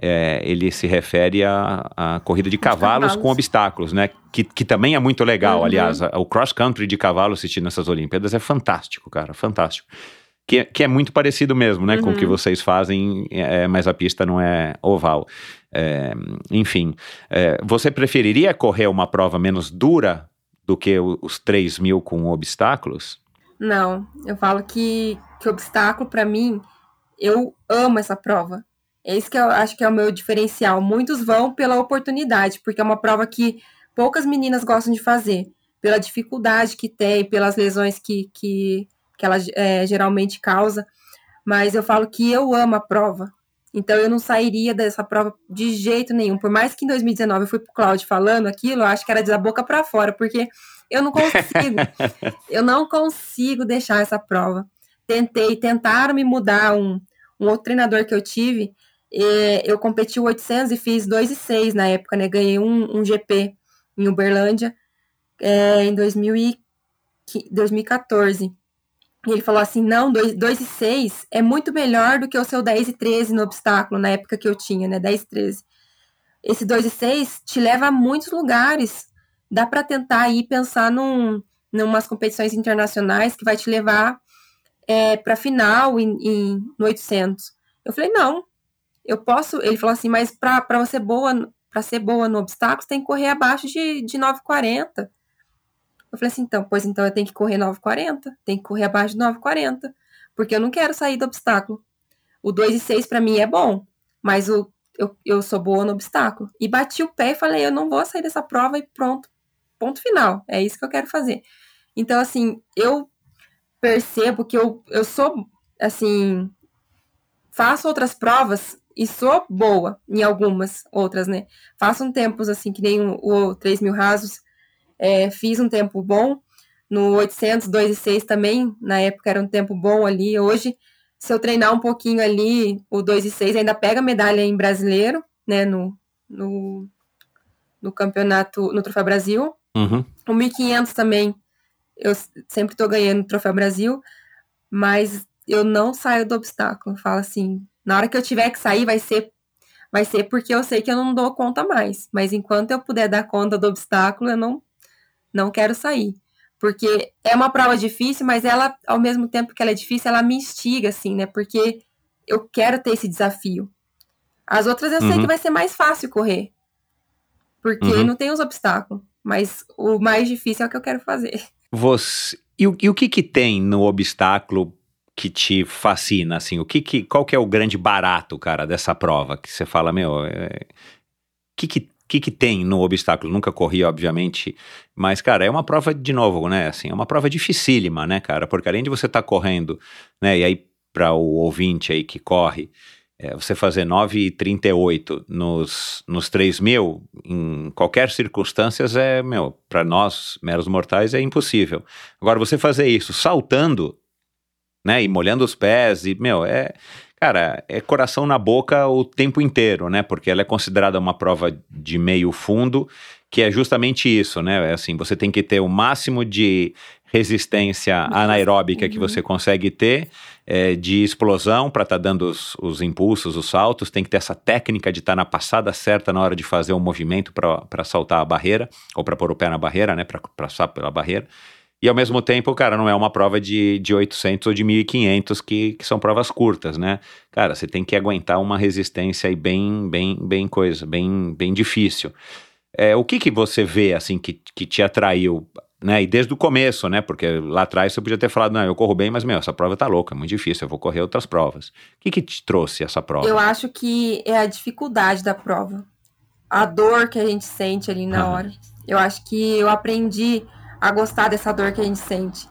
é, ele se refere à, corrida de cavalos, cavalos, com obstáculos, né? Que, que também é muito legal. Uhum. Aliás, o cross-country de cavalo assistindo nessas Olimpíadas é fantástico, cara, fantástico. Que, que é muito parecido mesmo, né? Uhum. Com o que uhum. vocês fazem, é, mas a pista não é oval. É, enfim, é, você preferiria correr uma prova menos dura do que os 3 mil com obstáculos? Não, eu falo que, que obstáculo para mim, eu amo essa prova. É isso que eu acho que é o meu diferencial. Muitos vão pela oportunidade, porque é uma prova que poucas meninas gostam de fazer, pela dificuldade que tem, pelas lesões que, que, que ela é, geralmente causa. Mas eu falo que eu amo a prova. Então eu não sairia dessa prova de jeito nenhum. Por mais que em 2019 eu fui pro Cláudio falando aquilo, eu acho que era da boca para fora, porque eu não consigo. eu não consigo deixar essa prova. Tentei, tentaram me mudar um, um outro treinador que eu tive. eu competi o 800 e fiz 2 e 6 na época, né? Ganhei um, um GP em Uberlândia é, em 2000 e, 2014. E ele falou assim: não, 2, 2 e 6 é muito melhor do que o seu 10 e 13 no obstáculo, na época que eu tinha, né? 10 e 13. Esse 2 e 6 te leva a muitos lugares dá para tentar aí pensar num, numas competições internacionais que vai te levar é, para final em, em, no 800. Eu falei, não, eu posso. Ele falou assim, mas para você boa, para ser boa no obstáculo, você tem que correr abaixo de, de 9,40. Eu falei assim, então, pois então eu tenho que correr 9,40, tem que correr abaixo de 9,40, porque eu não quero sair do obstáculo. O 2 e 6 para mim é bom, mas o, eu, eu sou boa no obstáculo. E bati o pé e falei, eu não vou sair dessa prova e pronto ponto final. É isso que eu quero fazer. Então, assim, eu percebo que eu, eu sou, assim, faço outras provas e sou boa em algumas outras, né? Faço um tempos assim, que nem o, o 3 mil rasos, é, fiz um tempo bom. No 800, 2 e 6 também, na época era um tempo bom ali. Hoje, se eu treinar um pouquinho ali, o 2 e 6 ainda pega medalha em brasileiro, né? No, no, no campeonato, no Troféu Brasil. Uhum. O 1500 também, eu sempre tô ganhando o Troféu Brasil, mas eu não saio do obstáculo. Eu falo assim, na hora que eu tiver que sair, vai ser vai ser porque eu sei que eu não dou conta mais. Mas enquanto eu puder dar conta do obstáculo, eu não não quero sair. Porque é uma prova difícil, mas ela, ao mesmo tempo que ela é difícil, ela me instiga, assim, né? Porque eu quero ter esse desafio. As outras eu sei Uhum. que vai ser mais fácil correr. Porque Uhum. não tem os obstáculos. Mas o mais difícil é o que eu quero fazer. Você e, o- e o que que tem no obstáculo que te fascina assim? O que que qual que é o grande barato, cara, dessa prova que você fala, meu, é... que que que que tem no obstáculo? Nunca corri, obviamente, mas cara, é uma prova de novo, né? Assim, é uma prova dificílima, né, cara? Porque além de você estar correndo, né? E aí para o ouvinte aí que corre, é, você fazer 9,38 nos, nos 3 mil, em qualquer circunstância, é, meu, para nós, meros mortais, é impossível. Agora, você fazer isso saltando, né, e molhando os pés, e, meu, é, cara, é coração na boca o tempo inteiro, né, porque ela é considerada uma prova de meio fundo, que é justamente isso, né, é assim, você tem que ter o máximo de resistência anaeróbica que Uhum. você consegue ter, é, de explosão para estar dando os, os impulsos, os saltos, tem que ter essa técnica de estar na passada certa na hora de fazer um movimento para saltar a barreira, ou para pôr o pé na barreira, né, para passar pela barreira. E ao mesmo tempo, cara, não é uma prova de, de 800 ou de 1500 que, que são provas curtas, né? Cara, você tem que aguentar uma resistência aí bem, bem, bem coisa, bem, bem difícil. É, o que que você vê, assim, que, que te atraiu, né? E desde o começo, né? Porque lá atrás você podia ter falado, não, eu corro bem, mas, meu, essa prova tá louca, é muito difícil, eu vou correr outras provas. O que que te trouxe essa prova? Eu acho que é a dificuldade da prova. A dor que a gente sente ali na Aham. hora. Eu acho que eu aprendi a gostar dessa dor que a gente sente.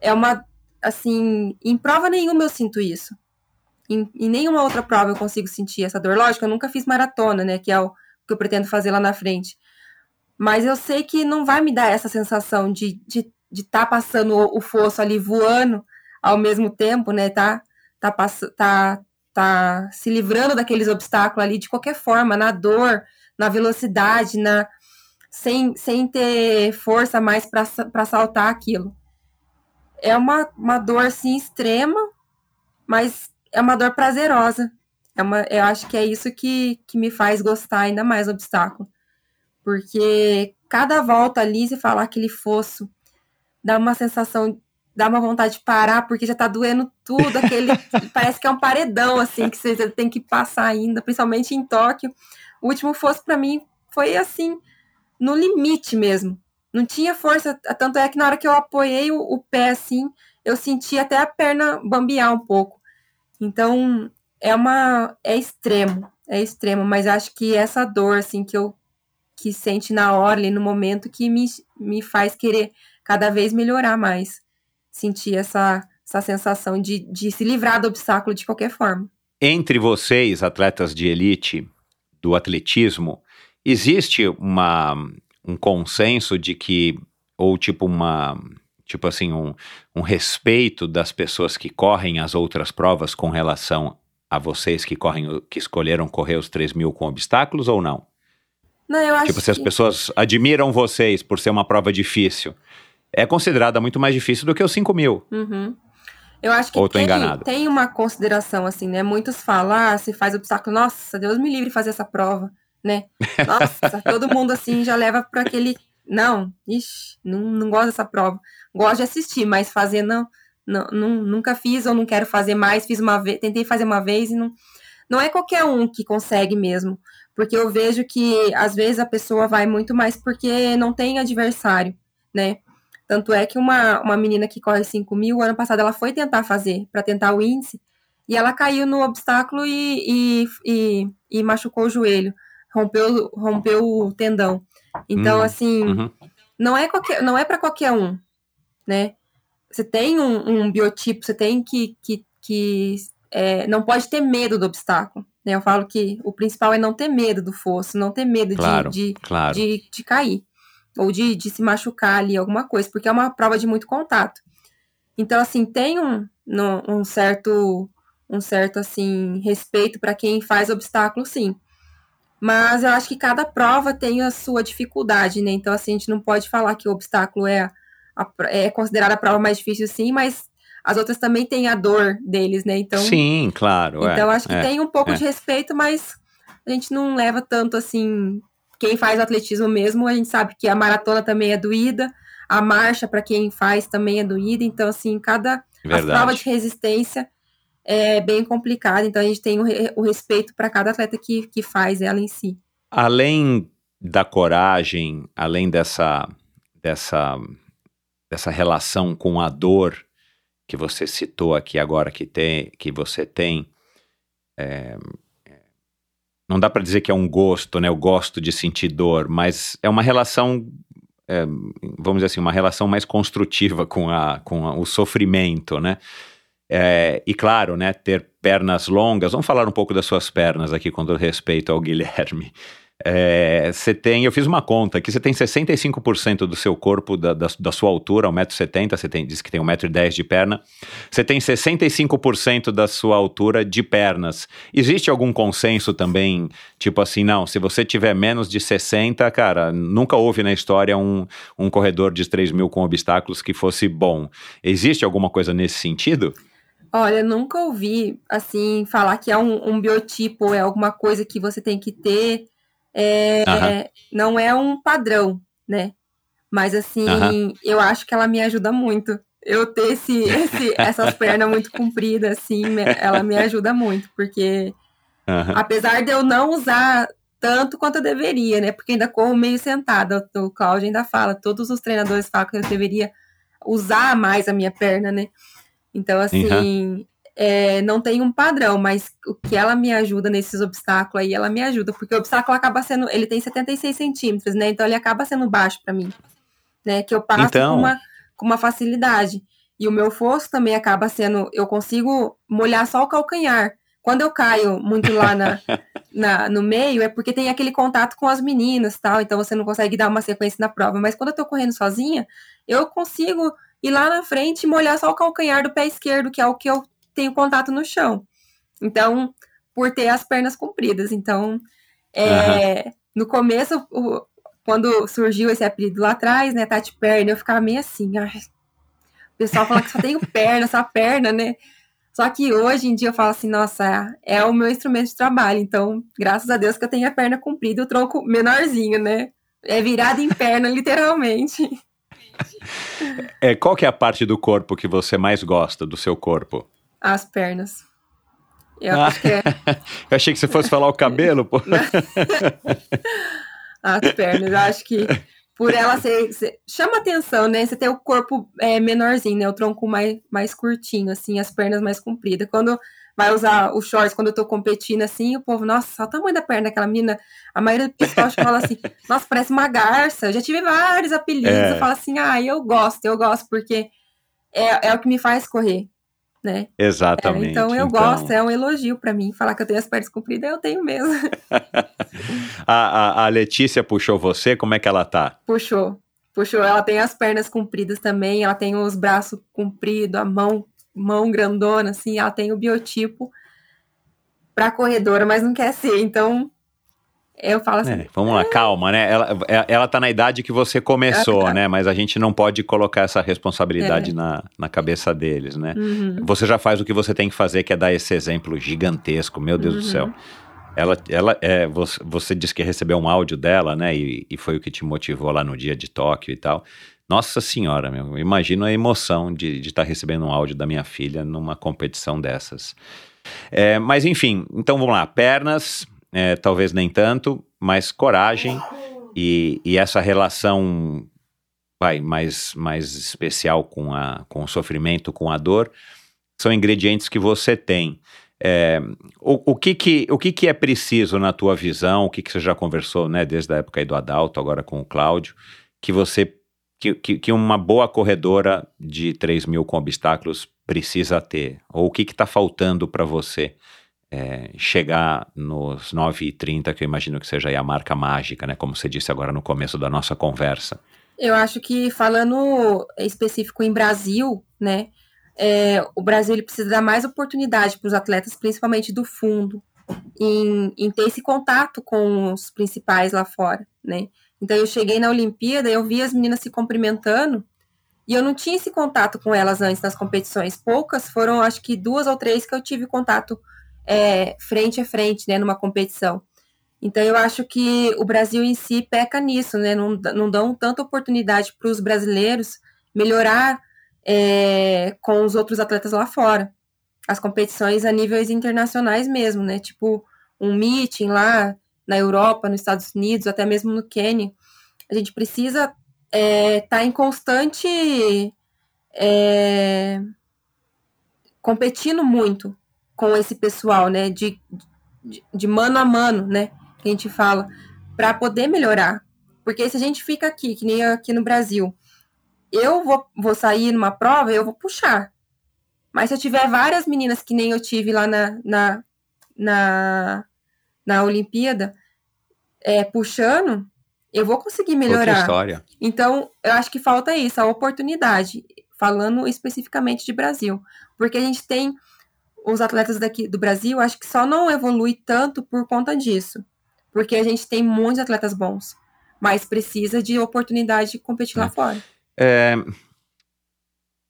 É uma, assim, em prova nenhuma eu sinto isso. Em, em nenhuma outra prova eu consigo sentir essa dor. Lógico, eu nunca fiz maratona, né? Que é o que eu pretendo fazer lá na frente. Mas eu sei que não vai me dar essa sensação de estar de, de tá passando o, o fosso ali voando ao mesmo tempo, né? Tá, tá, tá, tá se livrando daqueles obstáculos ali de qualquer forma, na dor, na velocidade, na sem, sem ter força mais para saltar aquilo. É uma, uma dor assim extrema, mas é uma dor prazerosa. É uma, eu acho que é isso que, que me faz gostar ainda mais do obstáculo. Porque cada volta ali, você falar aquele fosso, dá uma sensação, dá uma vontade de parar, porque já tá doendo tudo, aquele. parece que é um paredão, assim, que você tem que passar ainda, principalmente em Tóquio. O último fosso, para mim, foi assim, no limite mesmo. Não tinha força, tanto é que na hora que eu apoiei o, o pé assim, eu senti até a perna bambear um pouco. Então, é uma é extremo, é extremo, mas acho que essa dor assim que eu que sente na hora ali no momento que me, me faz querer cada vez melhorar mais. Sentir essa, essa sensação de, de se livrar do obstáculo de qualquer forma. Entre vocês, atletas de elite do atletismo, existe uma, um consenso de que, ou tipo uma, tipo assim, um, um respeito das pessoas que correm as outras provas com relação a vocês que correm, que escolheram correr os 3 mil com obstáculos ou não? Não, eu acho Tipo, se as que- pessoas admiram vocês por ser uma prova difícil, é considerada muito mais difícil do que os 5 mil. Uhum. Eu acho que Ou tô tem, enganado? tem uma consideração, assim, né? Muitos falam, ah, se faz obstáculo, nossa, Deus me livre de fazer essa prova, né? Nossa, todo mundo, assim, já leva para aquele. Não, ixi, não, não gosto dessa prova. Gosto de assistir, mas fazer não, não, não- nunca fiz ou não quero fazer mais. Fiz uma vez, tentei fazer uma vez e não. Não é qualquer um que consegue mesmo. Porque eu vejo que, às vezes, a pessoa vai muito mais porque não tem adversário, né? Tanto é que uma, uma menina que corre 5 mil, ano passado ela foi tentar fazer, para tentar o índice, e ela caiu no obstáculo e, e, e, e machucou o joelho, rompeu, rompeu o tendão. Então, Hum, assim, uhum. não é, qualquer, não é para qualquer um, né? Você tem um, um biotipo, você tem que, que, que é, não pode ter medo do obstáculo? Eu falo que o principal é não ter medo do fosso, não ter medo Claro, de, de, claro. de, de cair ou de, de se machucar ali, alguma coisa, porque é uma prova de muito contato. Então, assim, tem um, um certo, um certo, assim, respeito para quem faz obstáculo, sim. Mas eu acho que cada prova tem a sua dificuldade, né? Então, assim, a gente não pode falar que o obstáculo é, a, é considerada a prova mais difícil, sim, mas as outras também têm a dor deles, né? Então, Sim, claro. é, então acho que é. tem um pouco é. de respeito, mas a gente não leva tanto assim. Quem faz o atletismo mesmo, a gente sabe que a maratona também é doída, a marcha para quem faz também é doída, então assim, cada provas de resistência é bem complicada, então a gente tem o, o respeito para cada atleta que, que faz ela em si. Além da coragem, além dessa, dessa, dessa relação com a dor que você citou aqui agora que, tem, que você tem, é, não dá para dizer que é um gosto, né? Eu gosto de sentir dor, mas é uma relação, é, vamos dizer assim, uma relação mais construtiva com, a, com a- o sofrimento, né? É, e claro, né, ter pernas longas. Vamos falar um pouco das suas pernas aqui com respeito ao Guilherme. É, Você tem, eu fiz uma conta que você tem 65% do seu corpo, da, da, da sua altura, 1,70m, você tem, diz que tem 1,10m de perna, você tem 65% da sua altura de pernas. Existe algum consenso também, tipo assim, não, se você tiver menos de 60, cara, nunca houve na história um, um corredor de 3 mil com obstáculos que fosse bom. Existe alguma coisa nesse sentido? Olha, nunca ouvi assim falar que é um, um biotipo, é alguma coisa que você tem que ter. É. Não é um padrão, né? Mas assim, eu acho que ela me ajuda muito. Eu ter esse, esse- essas pernas muito compridas, assim, ela me ajuda muito, porque apesar de eu não usar tanto quanto eu deveria, né? Porque ainda corro meio sentada. O Cláudio ainda fala, todos os treinadores falam que eu deveria usar mais a minha perna, né? Então, assim, é, não tem um padrão, mas o que ela me ajuda nesses obstáculos aí, ela me ajuda, porque o obstáculo acaba sendo, ele tem 76 centímetros, né? Então ele acaba sendo baixo para mim, né? Que eu passo Então. com, uma, com uma facilidade. E o meu fosso também acaba sendo, eu consigo molhar só o calcanhar. Quando eu caio muito lá na, na- no meio, é porque tem aquele contato com as meninas tal, então você não consegue dar uma sequência na prova. Mas quando eu tô correndo sozinha, eu consigo ir lá na frente e molhar só o calcanhar do pé esquerdo, que é o que eu tenho contato no chão. Então, por ter as pernas compridas. Então, é, no começo, o- quando surgiu esse apelido lá atrás, né, Tati Perna, eu ficava meio assim, ai, o pessoal fala que só tenho perna, só perna, né? Só que hoje em dia eu falo assim, nossa, é o meu instrumento de trabalho, então, graças a Deus que eu tenho a perna comprida e o tronco menorzinho, né? É virado em perna, literalmente. É, qual que é a parte do corpo que você mais gosta do seu corpo? As pernas. Eu Ah. acho que é Eu achei que você fosse falar o cabelo, pô. as pernas. Eu acho que por ela ser, ser- chama atenção, né? Você ter o corpo é, menorzinho, né? O tronco mais, mais curtinho, assim, as pernas mais compridas. Quando vai usar o shorts, quando eu tô competindo, assim, o povo, nossa, olha o tamanho da perna daquela menina. A maioria do pessoal fala assim, nossa, parece uma garça. Eu já tive vários apelidos. É. Eu falo assim, ah, eu gosto, eu gosto, porque é, é o que me faz correr, né? É, Exatamente. então eu gosto, é um elogio pra mim. Falar que eu tenho as pernas compridas, eu tenho mesmo. A, a, a Letícia puxou você, como é que ela tá? Puxou. Puxou. Ela tem as pernas compridas também, ela tem os braços compridos, a mão, mão grandona, assim, ela tem o biotipo pra corredora, mas não quer ser. Então, eu falo assim. É, vamos lá, calma, né? Ela, é- ela tá na idade que você começou, Ela tá. né? Mas a gente não pode colocar essa responsabilidade É. na, na cabeça deles, né? uhum, Você já faz o que você tem que fazer, que é dar esse exemplo gigantesco, meu Deus do Uhum. céu. Ela, ela é, você, você disse que recebeu um áudio dela, né? E, e foi o que te motivou lá no dia de Tóquio e tal. Nossa senhora, meu, eu imagino a emoção de estar recebendo um áudio da minha filha numa competição dessas. É, mas enfim, então vamos lá. Pernas, é, talvez nem tanto, mas coragem e, e essa relação vai, mais, mais especial com, a, com o sofrimento, com a dor, são ingredientes que você tem. É, o, o, que, que, o que, que é preciso na tua visão, o que, que você já conversou, né, desde a época do Adalto, agora com o Cláudio, que você que, que, que uma boa corredora de 3 mil com obstáculos precisa ter? Ou o que está faltando para você é, chegar nos 9h30, que eu imagino que seja a marca mágica, né? Como você disse agora no começo da nossa conversa. Eu acho que falando específico em Brasil, né? É, o Brasil ele precisa dar mais oportunidade para os atletas, principalmente do fundo, em, em, ter esse contato com os principais lá fora, né? Então eu cheguei na Olimpíada, eu vi as meninas se cumprimentando e eu não tinha esse contato com elas antes nas competições. Poucas foram, acho que duas ou três que eu tive contato é, frente a frente, né, numa competição. Então eu acho que o Brasil em si peca nisso, né? Não, não dão tanta oportunidade para os brasileiros melhorar é, com os outros atletas lá fora. As competições a níveis internacionais mesmo, né? Tipo um meeting lá na Europa, nos Estados Unidos, até mesmo no Quênia. A gente precisa estar é, tá em constante é, competindo muito com esse pessoal, né? De, de, de mano a mano, né? Que a gente fala, para poder melhorar. Porque se a gente fica aqui, que nem aqui no Brasil, eu vou, vou sair numa prova, eu vou puxar. Mas se eu tiver várias meninas que nem eu tive lá na, na, na, na Olimpíada, é, puxando, eu vou conseguir melhorar. Então, eu acho que falta isso, a oportunidade, falando especificamente de Brasil. Porque a gente tem os atletas daqui do Brasil, acho que só não evolui tanto por conta disso. Porque a gente tem muitos atletas bons, mas precisa de oportunidade de competir é. lá fora. É,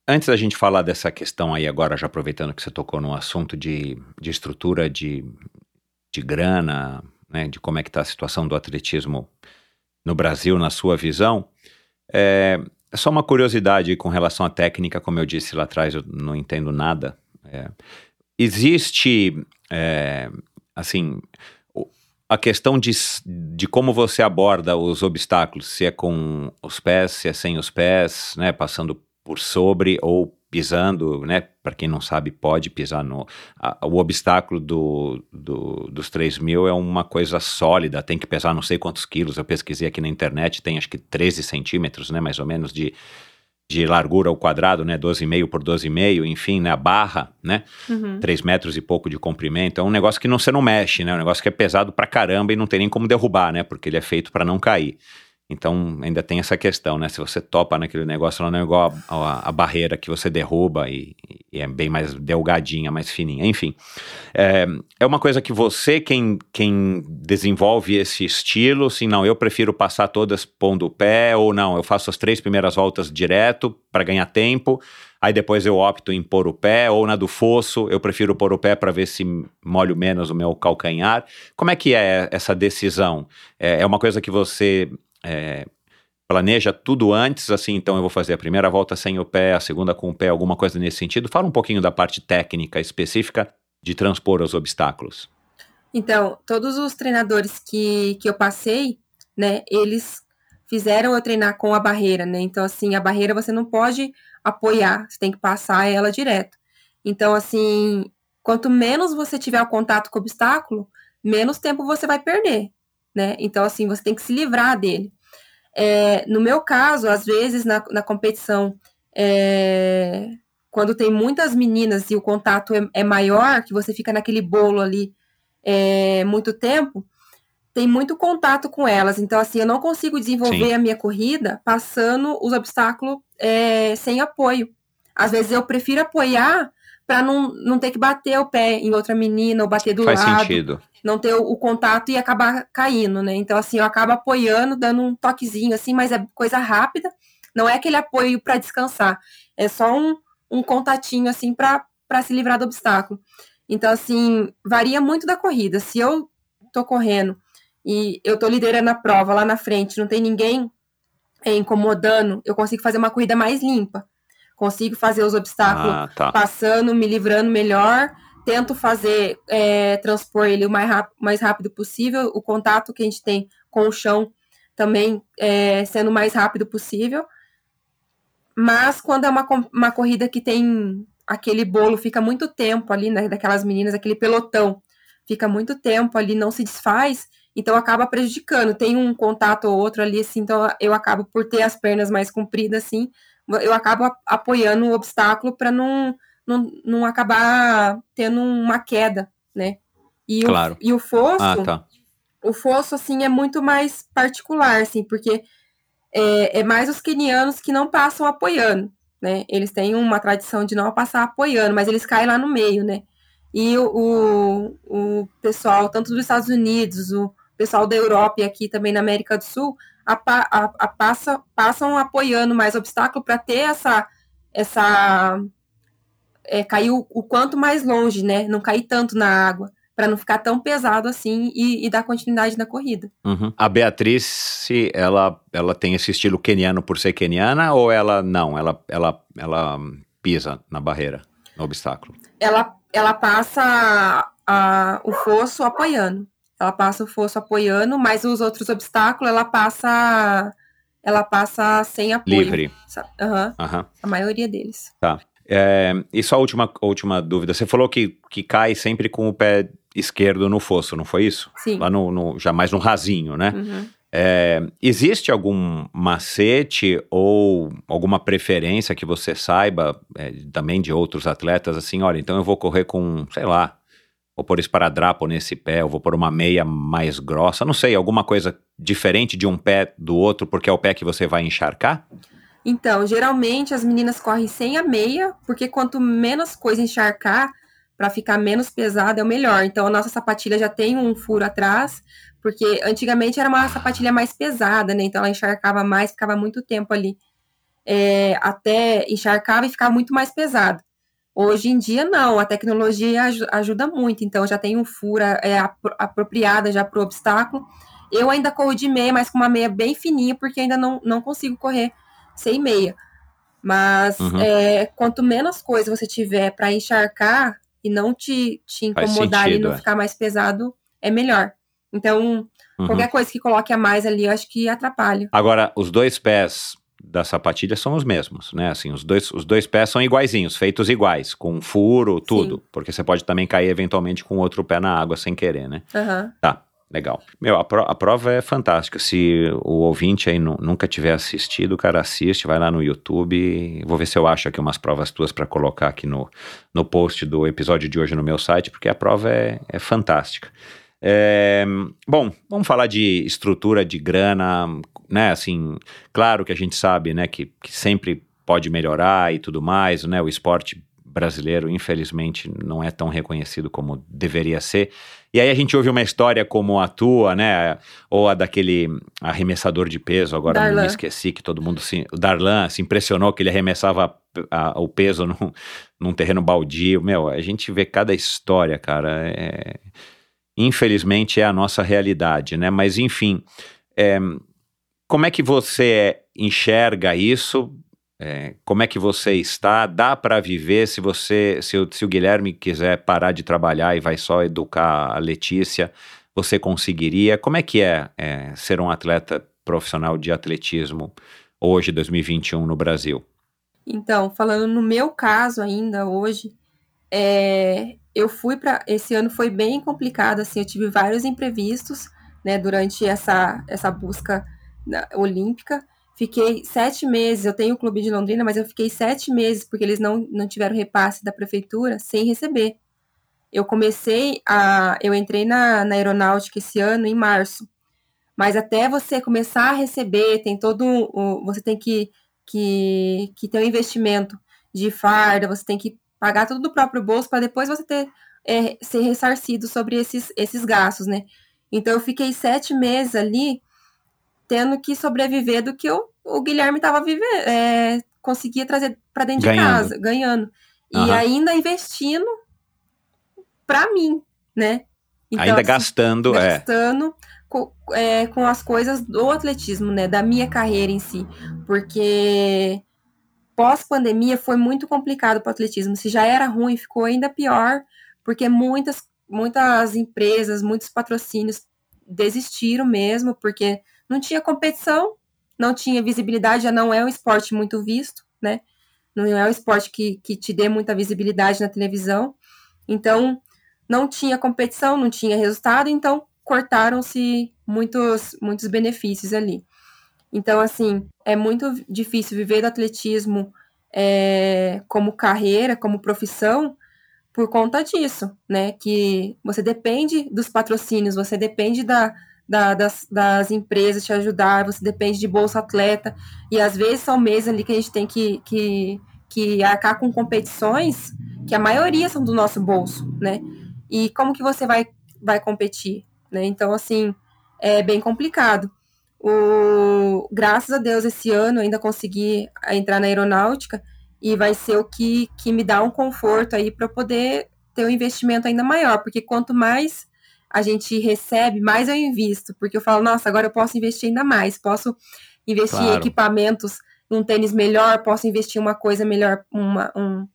antes da gente falar dessa questão aí agora, já aproveitando que você tocou no assunto de, de estrutura de, de grana, né, de como é que está a situação do atletismo no Brasil, na sua visão, é, é só uma curiosidade com relação à técnica, como eu disse lá atrás, eu não entendo nada. É, existe, é, assim, a questão de, de como você aborda os obstáculos, se é com os pés, se é sem os pés, né, passando por sobre ou pisando, né? Para quem não sabe, pode pisar no. A, o obstáculo do, do, dos 3 mil é uma coisa sólida, tem que pesar não sei quantos quilos. Eu pesquisei aqui na internet, tem acho que 13 centímetros, né? Mais ou menos de, de largura ao quadrado, né? 12,5 por 12,5, enfim, né? A barra, né? Uhum. 3 metros e pouco de comprimento. É um negócio que não, você não mexe, né? É um negócio que é pesado pra caramba e não tem nem como derrubar, né? Porque ele é feito para não cair. Então ainda tem essa questão, né? Se você topa naquele negócio, não é igual a, a, a barreira que você derruba e, e, é bem mais delgadinha, mais fininha. Enfim, é, é uma coisa que você, quem, quem desenvolve esse estilo, assim, não, eu prefiro passar todas pondo o pé, ou não, eu faço as três primeiras voltas direto para ganhar tempo, aí depois eu opto em pôr o pé, ou na do fosso, eu prefiro pôr o pé para ver se molho menos o meu calcanhar. Como é que é essa decisão? É, é uma coisa que você é, planeja tudo antes, assim, então eu vou fazer a primeira volta sem o pé, a segunda com o pé, alguma coisa nesse sentido. Fala um pouquinho da parte técnica específica de transpor os obstáculos. Então, todos os treinadores que, que eu passei, né, eles fizeram eu treinar com a barreira, né? Então, assim, a barreira você não pode apoiar, você tem que passar ela direto. Então, assim, quanto menos você tiver o contato com o obstáculo, menos tempo você vai perder né? Então, assim, você tem que se livrar dele. É, no meu caso, às vezes, na, na competição, é, quando tem muitas meninas e o contato é, é, maior, que você fica naquele bolo ali é, muito tempo, tem muito contato com elas. Então, assim, eu não consigo desenvolver Sim. a minha corrida passando os obstáculos é, sem apoio. Às vezes eu prefiro apoiar para não, não ter que bater o pé em outra menina ou bater do Faz lado. Faz sentido não ter o, o, contato e acabar caindo, né? Então, assim, eu acabo apoiando, dando um toquezinho, assim, mas é coisa rápida, não é aquele apoio para descansar, é só um, um contatinho, assim, para se livrar do obstáculo. Então, assim, varia muito da corrida. Se eu tô correndo e eu tô liderando a prova lá na frente, não tem ninguém é, incomodando, eu consigo fazer uma corrida mais limpa. Consigo fazer os obstáculos ah, tá. passando, me livrando melhor tento fazer, é, transpor ele o mais, mais rápido possível, o contato que a gente tem com o chão também é, sendo o mais rápido possível. Mas quando é uma, uma corrida que tem aquele bolo, fica muito tempo ali, né, daquelas meninas, aquele pelotão, fica muito tempo ali, não se desfaz, então acaba prejudicando. Tem um contato ou outro ali, assim, então eu acabo por ter as pernas mais compridas, assim, eu acabo apoiando o obstáculo para não não, não acabar tendo uma queda, né? E, Claro. o, e o fosso, Ah, tá. o fosso, assim, é muito mais particular, assim, porque é, é mais os quenianos que não passam apoiando, né? Eles têm uma tradição de não passar apoiando, mas eles caem lá no meio, né? E o, o, o pessoal, tanto dos Estados Unidos, o pessoal da Europa e aqui também na América do Sul, a, a- a passa, passam apoiando mais obstáculo para ter essa, essa é, cair o, quanto mais longe, né? Não cair tanto na água, para não ficar tão pesado assim e, e dar continuidade na corrida. Uhum. A Beatriz, se ela, ela tem esse estilo queniano por ser queniana ou ela não? Ela, ela, ela pisa na barreira, no obstáculo. Ela, ela passa a- a- o fosso apoiando. Ela passa o fosso apoiando, mas os outros obstáculos ela passa ela passa sem apoio. Livre. Aham, Aham. a maioria deles. É, e só a última, última dúvida. Você falou que, que cai sempre com o pé esquerdo no fosso, não foi isso? Sim. Lá no, no já mais no rasinho, né? Uhum. É, existe algum macete ou alguma preferência que você saiba é, também de outros atletas assim, olha, então eu vou correr com, sei lá, vou pôr esparadrapo nesse pé, eu vou pôr uma meia mais grossa, não sei, alguma coisa diferente de um pé do outro porque é o pé que você vai encharcar? Então, geralmente as meninas correm sem a meia, porque quanto menos coisa encharcar, para ficar menos pesada, é o melhor. Então, a nossa sapatilha já tem um furo atrás, porque antigamente era uma sapatilha mais pesada, né? Então, ela encharcava mais, ficava muito tempo ali. É, até encharcava e ficava muito mais pesada. Hoje em dia, não, a tecnologia aju- ajuda muito, então já tem um furo é, já para o obstáculo. Eu ainda corro de meia, mas com uma meia bem fininha, porque ainda não, não consigo correr sem meia. Mas Uhum. é, quanto menos coisa você tiver para encharcar e não te, te incomodar e sentido, não é. ficar mais pesado, é melhor. Então, Uhum. qualquer coisa que coloque a mais ali, eu acho que atrapalha. Agora, os dois pés da sapatilha são os mesmos, né? Assim, os dois, os dois pés são iguaizinhos, feitos iguais, com furo, tudo. Porque você pode também cair eventualmente com outro pé na água sem querer, né? Aham. Tá, legal. Meu, a, pro- a prova é fantástica. Se o ouvinte aí nu- nunca tiver assistido, cara, assiste, vai lá no YouTube. Vou ver se eu acho aqui umas provas tuas para colocar aqui no, no post do episódio de hoje no meu site, porque a prova é, é fantástica. É, bom, vamos falar de estrutura de grana, né? Assim, claro que a gente sabe, né, que, que sempre pode melhorar e tudo mais, né? O esporte brasileiro, infelizmente, não é tão reconhecido como deveria ser. E aí a gente ouve uma história como a tua, né? Ou a daquele arremessador de peso, agora Darlan. me esqueci que todo mundo se. O Darlan se impressionou que ele arremessava a- o peso num, num terreno baldio. Meu, a gente vê cada história, cara. é- Infelizmente é a nossa realidade, né? Mas enfim, é, como é que você enxerga isso? É, como é que você está? Dá para viver se você, se o, se o Guilherme quiser parar de trabalhar e vai só educar a Letícia, você conseguiria? Como é que é, é, ser um atleta profissional de atletismo hoje, 2021, no Brasil? Então, falando no meu caso ainda hoje, é, eu fui para esse ano foi bem complicado, assim, eu tive vários imprevistos, né, durante essa essa busca olímpica. Fiquei sete meses, eu tenho o clube de Londrina, mas eu fiquei sete meses porque eles não, não tiveram repasse da prefeitura sem receber. Eu comecei a. Eu entrei na, na aeronáutica esse ano, em março. Mas até você começar a receber, tem todo o. Você tem que, que, que ter um investimento de farda, você tem que pagar tudo do próprio bolso para depois você ter é, ser ressarcido sobre esses, esses gastos, né? Então eu fiquei sete meses ali tendo que sobreviver do que o, o Guilherme estava vivendo, é, conseguia trazer para dentro Ganhando. de casa, ganhando. E Aham. ainda investindo para mim, né? Então, Ainda assim, gastando, é. gastando com, é, com as coisas do atletismo, né? Da minha carreira em si. Porque pós-pandemia foi muito complicado para o atletismo. Se já era ruim, ficou ainda pior, porque muitas, muitas empresas, muitos patrocínios desistiram mesmo, porque não tinha competição, não tinha visibilidade, já não é um esporte muito visto, né? Não é um esporte que, que te dê muita visibilidade na televisão. Então, não tinha competição, não tinha resultado, então cortaram-se muitos, muitos benefícios ali. Então, assim, é muito difícil viver do atletismo é, como carreira, como profissão, por conta disso, né? Que você depende dos patrocínios, você depende da, da, das, das, empresas te ajudar, você depende de bolsa atleta, e às vezes são meses ali que a gente tem que, que, que arcar com competições que a maioria são do nosso bolso, né? E como que você vai, vai competir, né? Então, assim, é bem complicado. O, graças a Deus, esse ano ainda consegui entrar na aeronáutica e vai ser o que, que me dá um conforto aí para poder ter um investimento ainda maior, porque quanto mais a gente recebe, mais eu invisto, porque eu falo, nossa, agora eu posso investir ainda mais, posso investir claro. em equipamentos, um tênis melhor, posso investir uma coisa melhor, uma, um,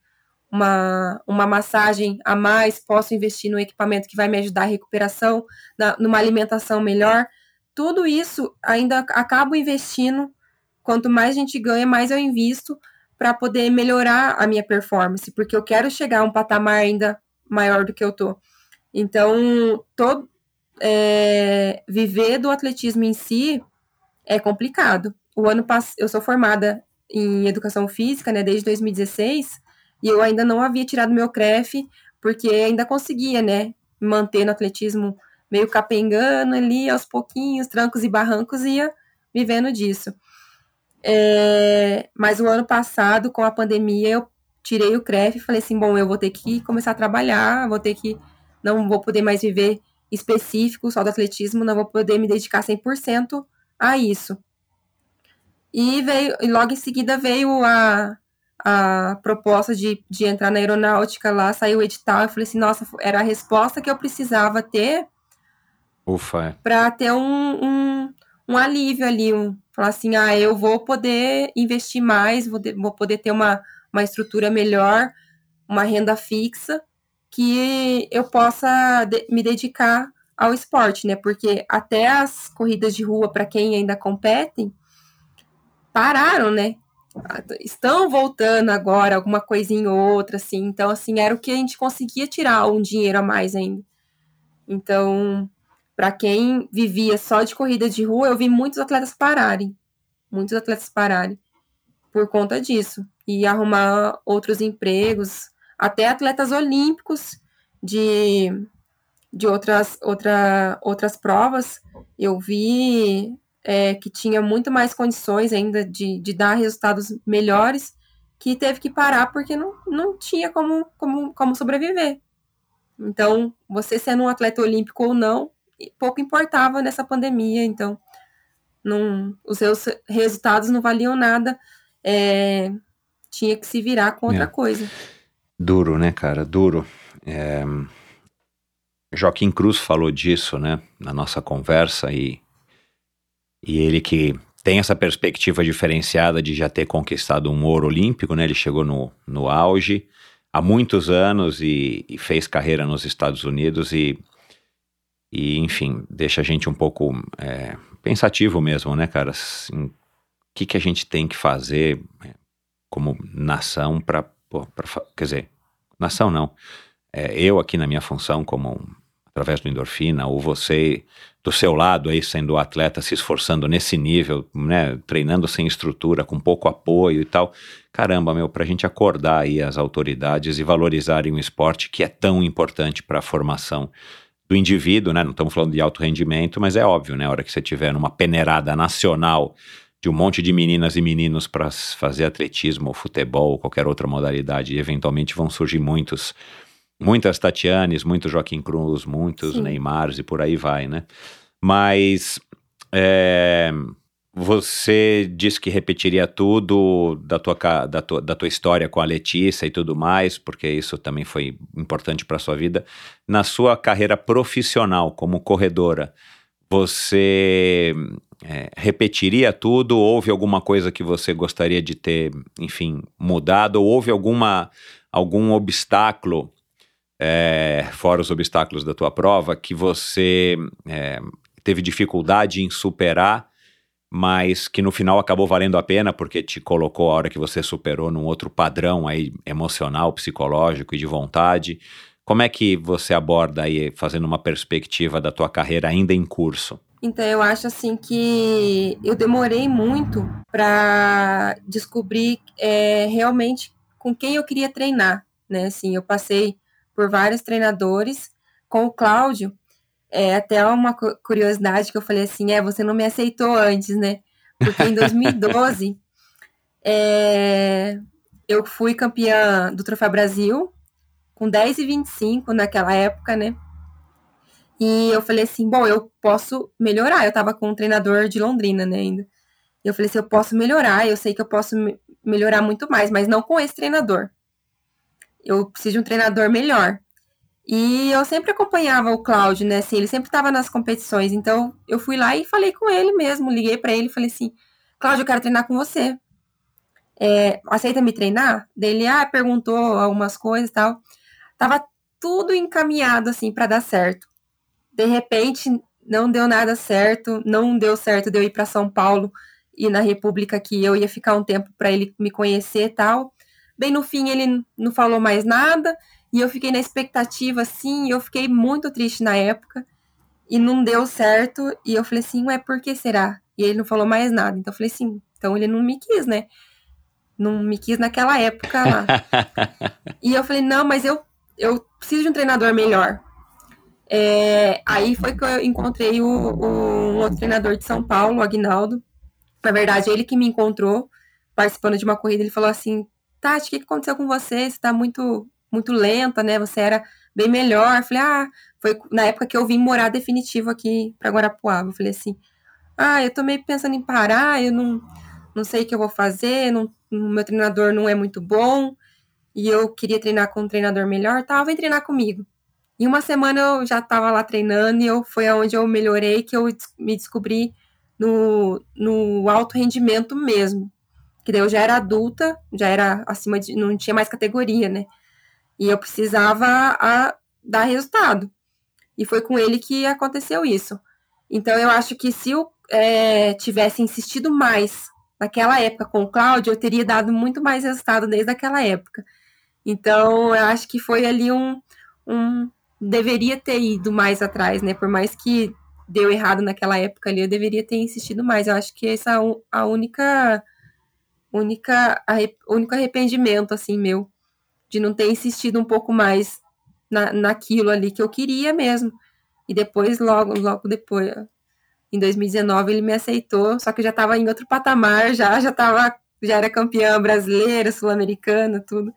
uma, uma massagem a mais, posso investir no equipamento que vai me ajudar a recuperação, na, numa alimentação melhor. Tudo isso ainda acabo investindo. Quanto mais a gente ganha, mais eu invisto para poder melhorar a minha performance, porque eu quero chegar a um patamar ainda maior do que eu tô. Então, todo, é, viver do atletismo em si é complicado. O ano passado, eu sou formada em educação física, né, desde 2016, e eu ainda não havia tirado meu CREF, porque ainda conseguia, né, manter no atletismo meio capengando ali, aos pouquinhos, trancos e barrancos, ia vivendo disso. É, mas o ano passado, com a pandemia, eu tirei o CREF e falei assim, bom, eu vou ter que começar a trabalhar, vou ter que não vou poder mais viver específico só do atletismo, não vou poder me dedicar 100% a isso. E veio, e logo em seguida veio a, a proposta de, de entrar na aeronáutica lá, saiu o edital, eu falei assim, nossa, era a resposta que eu precisava ter Ufa. É. para ter um, um, um, alívio ali, um, falar assim, ah, eu vou poder investir mais, vou, de, vou poder ter uma, uma estrutura melhor, uma renda fixa, que eu possa de, me dedicar ao esporte, né? Porque até as corridas de rua, para quem ainda competem, pararam, né? Estão voltando agora, alguma coisinha ou outra, assim. Então, assim, era o que a gente conseguia tirar um dinheiro a mais ainda. Então, para quem vivia só de corrida de rua, eu vi muitos atletas pararem. Muitos atletas pararem por conta disso. E arrumar outros empregos, até atletas olímpicos de, de outras, outra, outras provas, eu vi é, que tinha muito mais condições ainda de, de dar resultados melhores, que teve que parar porque não, não tinha como, como, como sobreviver. Então, você sendo um atleta olímpico ou não, pouco importava nessa pandemia, então não, os seus resultados não valiam nada, é, tinha que se virar com outra é. coisa. Duro, né, cara? Duro. É... Joaquim Cruz falou disso, né, na nossa conversa e, e ele que tem essa perspectiva diferenciada de já ter conquistado um ouro olímpico, né? Ele chegou no, no auge há muitos anos e, e fez carreira nos Estados Unidos e, e enfim, deixa a gente um pouco é, pensativo mesmo, né, cara? Assim, o que, que a gente tem que fazer é, como nação para quer dizer, nação não, é, eu aqui na minha função como através do endorfina, ou você do seu lado aí sendo atleta se esforçando nesse nível, né, treinando sem estrutura, com pouco apoio e tal. Caramba, meu, para a gente acordar aí as autoridades e valorizarem o esporte que é tão importante para a formação do indivíduo, né? Não estamos falando de alto rendimento, mas é óbvio, né? A hora que você tiver numa peneirada nacional de um monte de meninas e meninos para fazer atletismo, futebol, qualquer outra modalidade, e eventualmente vão surgir muitos, muitas Tatianes, muitos Joaquim Cruz, muitos Sim. Neymars e por aí vai, né? Mas é, você disse que repetiria tudo da tua, da, tua, da tua história com a Letícia e tudo mais, porque isso também foi importante para sua vida. Na sua carreira profissional como corredora, você é, repetiria tudo? Houve alguma coisa que você gostaria de ter, enfim, mudado? Ou houve alguma, algum obstáculo, é, fora os obstáculos da tua prova, que você é, teve dificuldade em superar, mas que no final acabou valendo a pena porque te colocou a hora que você superou num outro padrão aí emocional, psicológico e de vontade? Como é que você aborda aí, fazendo uma perspectiva da tua carreira ainda em curso? Então, eu acho assim que eu demorei muito para descobrir é, realmente com quem eu queria treinar, né? Assim, eu passei por vários treinadores. Com o Cláudio, é até uma curiosidade que eu falei assim, é, você não me aceitou antes, né? Porque em 2012 é, eu fui campeã do Troféu Brasil com 10 e 25 naquela época, né? E eu falei assim, bom, eu posso melhorar. Eu tava com um treinador de Londrina, né, ainda. E eu falei assim, eu posso melhorar, eu sei que eu posso melhorar muito mais, mas não com esse treinador. Eu preciso de um treinador melhor. E eu sempre acompanhava o Cláudio, né? Assim, ele sempre estava nas competições. Então eu fui lá e falei com ele mesmo, liguei para ele e falei assim: Cláudio, eu quero treinar com você. É, aceita me treinar? Dele, ah, perguntou algumas coisas e tal. Tava tudo encaminhado, assim, para dar certo. De repente, não deu nada certo, não deu certo de eu ir para São Paulo e na República que eu ia ficar um tempo para ele me conhecer e tal. Bem no fim, ele não falou mais nada e eu fiquei na expectativa, assim, eu fiquei muito triste na época e não deu certo. E eu falei assim, ué, por que será? E ele não falou mais nada. Então eu falei assim, então ele não me quis, né? Não me quis naquela época lá. e eu falei, não, mas eu, eu preciso de um treinador melhor. É, aí foi que eu encontrei o, o, um outro treinador de São Paulo, o Agnaldo. Na verdade, ele que me encontrou participando de uma corrida. Ele falou assim: Tati, o que aconteceu com você? Você tá muito, muito lenta, né? Você era bem melhor. Eu falei: Ah, foi na época que eu vim morar definitivo aqui para Guarapuava. Eu falei assim: Ah, eu tô meio pensando em parar, eu não, não sei o que eu vou fazer, não, meu treinador não é muito bom e eu queria treinar com um treinador melhor, tá? Vem treinar comigo. Em uma semana eu já estava lá treinando e eu, foi onde eu melhorei, que eu me descobri no, no alto rendimento mesmo. Que daí eu já era adulta, já era acima de. não tinha mais categoria, né? E eu precisava a, dar resultado. E foi com ele que aconteceu isso. Então eu acho que se eu é, tivesse insistido mais naquela época com o Cláudio, eu teria dado muito mais resultado desde aquela época. Então eu acho que foi ali um, um deveria ter ido mais atrás, né? Por mais que deu errado naquela época ali, eu deveria ter insistido mais. Eu acho que essa é a única única único arrependimento assim meu de não ter insistido um pouco mais na, naquilo ali que eu queria mesmo. E depois logo logo depois em 2019 ele me aceitou, só que eu já estava em outro patamar, já já tava já era campeã brasileira, sul-americana, tudo.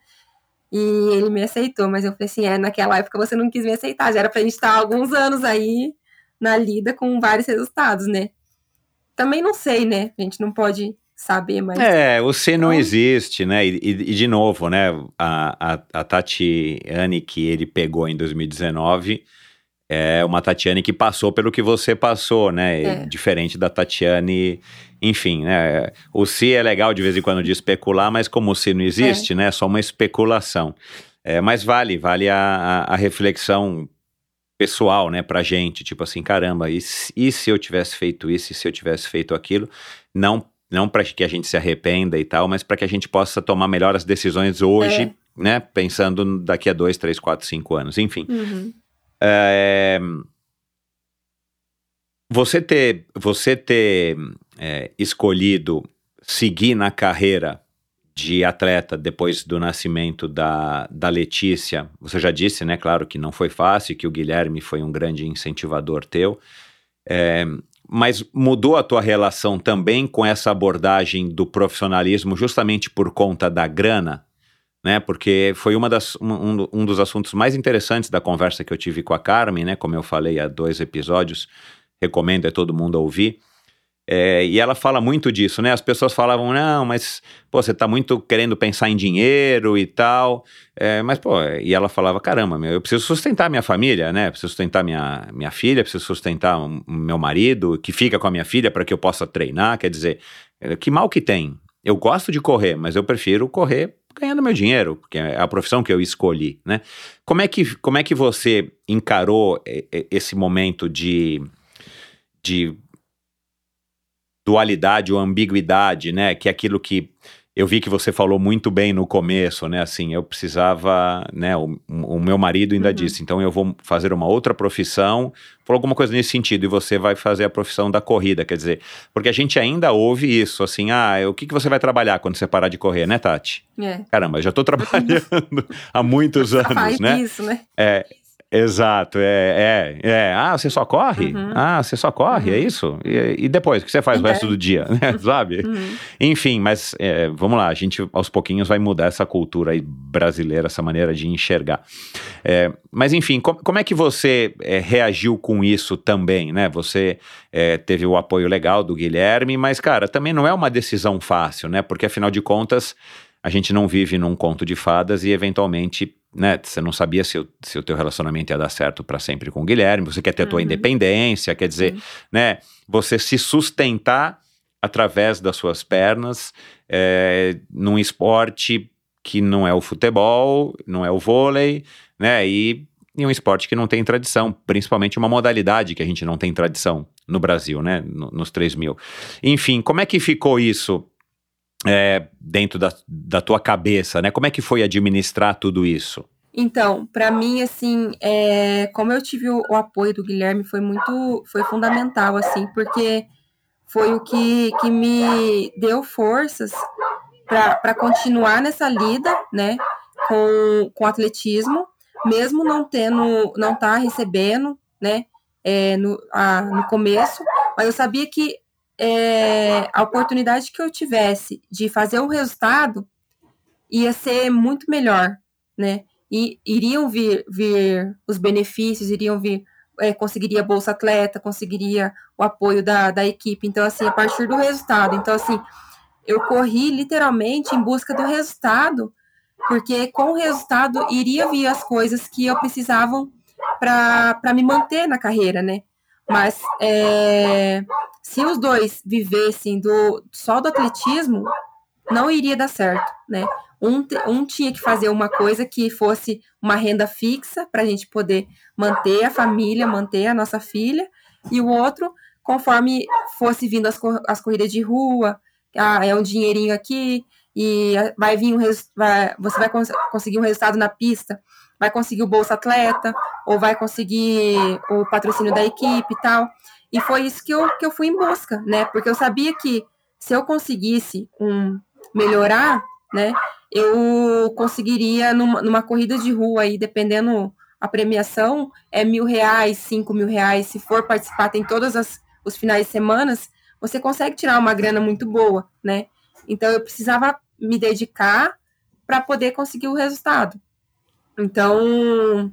E ele me aceitou, mas eu falei assim: é, naquela época você não quis me aceitar, já era pra gente estar há alguns anos aí na lida com vários resultados, né? Também não sei, né? A gente não pode saber, mas. É, o C não então existe, né? E, e, de novo, né? A, a, a Tatiane que ele pegou em 2019 é uma Tatiane que passou pelo que você passou, né? É. Diferente da Tatiane enfim, né? O se é legal de vez em quando de especular, mas como o se não existe, é. né? É só uma especulação. É, mas vale, vale a, a, reflexão pessoal, né, pra gente, tipo assim, caramba, e, e se eu tivesse feito isso, e se eu tivesse feito aquilo, não não para que a gente se arrependa e tal, mas para que a gente possa tomar melhores decisões hoje, é. né, pensando daqui a dois, três, quatro, cinco anos, enfim. Uhum. É, você ter, você ter é, escolhido seguir na carreira de atleta depois do nascimento da, da Letícia, você já disse, né, claro, que não foi fácil, que o Guilherme foi um grande incentivador teu, é, mas mudou a tua relação também com essa abordagem do profissionalismo justamente por conta da grana? Né, porque foi uma das, um, um dos assuntos mais interessantes da conversa que eu tive com a Carmen, né, como eu falei há dois episódios, recomendo a todo mundo ouvir. É, e ela fala muito disso, né? As pessoas falavam, não, mas pô, você tá muito querendo pensar em dinheiro e tal. É, mas, pô, e ela falava, caramba, meu, eu preciso sustentar minha família, né? Preciso sustentar minha, minha filha, preciso sustentar o meu marido, que fica com a minha filha para que eu possa treinar. Quer dizer, é, que mal que tem. Eu gosto de correr, mas eu prefiro correr ganhando meu dinheiro, porque é a profissão que eu escolhi, né? Como é que, como é que você encarou esse momento de de dualidade ou ambiguidade, né? Que é aquilo que eu vi que você falou muito bem no começo, né? Assim, eu precisava, né? O, o meu marido ainda Uhum. disse, então eu vou fazer uma outra profissão, falou alguma coisa nesse sentido, e você vai fazer a profissão da corrida, quer dizer, porque a gente ainda ouve isso, assim, ah, o que, que você vai trabalhar quando você parar de correr, né, Tati? É. Caramba, eu já tô trabalhando há muitos anos, né? isso, né? É, exato, é, é, é. Ah, você só corre? Uhum. Ah, você só corre, é isso? E, e depois, o que você faz o É. resto do dia, né? Sabe? Uhum. Enfim, mas é, vamos lá, a gente aos pouquinhos vai mudar essa cultura aí brasileira, essa maneira de enxergar. É, mas enfim, com- como é que você é, reagiu com isso também, né? Você é, teve o apoio legal do Guilherme, mas cara, também não é uma decisão fácil, né? Porque afinal de contas, a gente não vive num conto de fadas e eventualmente, né, você não sabia se o, se o teu relacionamento ia dar certo para sempre com o Guilherme, você quer ter a tua Uhum. independência, quer dizer, Sim. né, você se sustentar através das suas pernas é, num esporte que não é o futebol, não é o vôlei, né, e em um esporte que não tem tradição, principalmente uma modalidade que a gente não tem tradição no Brasil, né, no- nos 3 mil. Enfim, como é que ficou isso é, dentro da, da tua cabeça, né? Como é que foi administrar tudo isso? Então, para mim, assim, é, como eu tive o, o apoio do Guilherme, foi muito, foi fundamental, assim, porque foi o que, que me deu forças para continuar nessa lida, né, com, com atletismo, mesmo não tendo, não tá recebendo, né, é, no, a, no começo, mas eu sabia que é, a oportunidade que eu tivesse de fazer o resultado ia ser muito melhor, né, e iriam vir, vir os benefícios, iriam vir, é, conseguiria bolsa atleta, conseguiria o apoio da, da equipe. Então, assim, a partir do resultado. Então, assim, eu corri literalmente em busca do resultado, porque com o resultado iria vir as coisas que eu precisavam para me manter na carreira, né? Mas é, se os dois vivessem do, só do atletismo, não iria dar certo, né? Um, um tinha que fazer uma coisa que fosse uma renda fixa para a gente poder manter a família, manter a nossa filha, e o outro, conforme fosse vindo as, as corridas de rua, ah, é um dinheirinho aqui, e vai vir um vai- você vai cons- conseguir um resultado na pista, vai conseguir o Bolsa Atleta, ou vai conseguir o patrocínio da equipe e tal. E foi isso que eu, que eu fui em busca, né? Porque eu sabia que se eu conseguisse um, melhorar, né? Eu conseguiria numa, numa corrida de rua aí, dependendo a premiação, é mil reais, cinco mil reais. Se for participar, tem todos as, os finais de semanas, você consegue tirar uma grana muito boa, né? Então eu precisava me dedicar para poder conseguir o resultado. Então,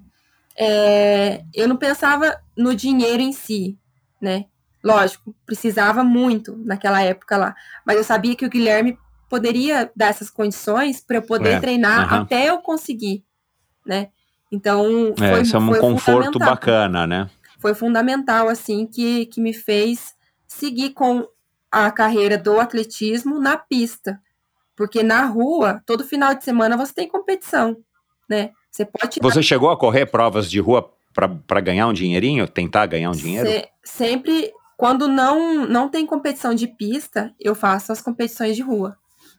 é, eu não pensava no dinheiro em si, né? Lógico, precisava muito naquela época lá, mas eu sabia que o Guilherme poderia dar essas condições para eu poder É, treinar aham. até eu conseguir, né? Então, É, foi, isso é um conforto bacana, né? Foi fundamental, assim, que, que me fez seguir com a carreira do atletismo na pista. Porque na rua, todo final de semana você tem competição, né? Você pode Você chegou a correr provas de rua para ganhar um dinheirinho? Tentar ganhar um dinheiro? Se- sempre, quando não, não tem competição de pista, eu faço as competições de rua.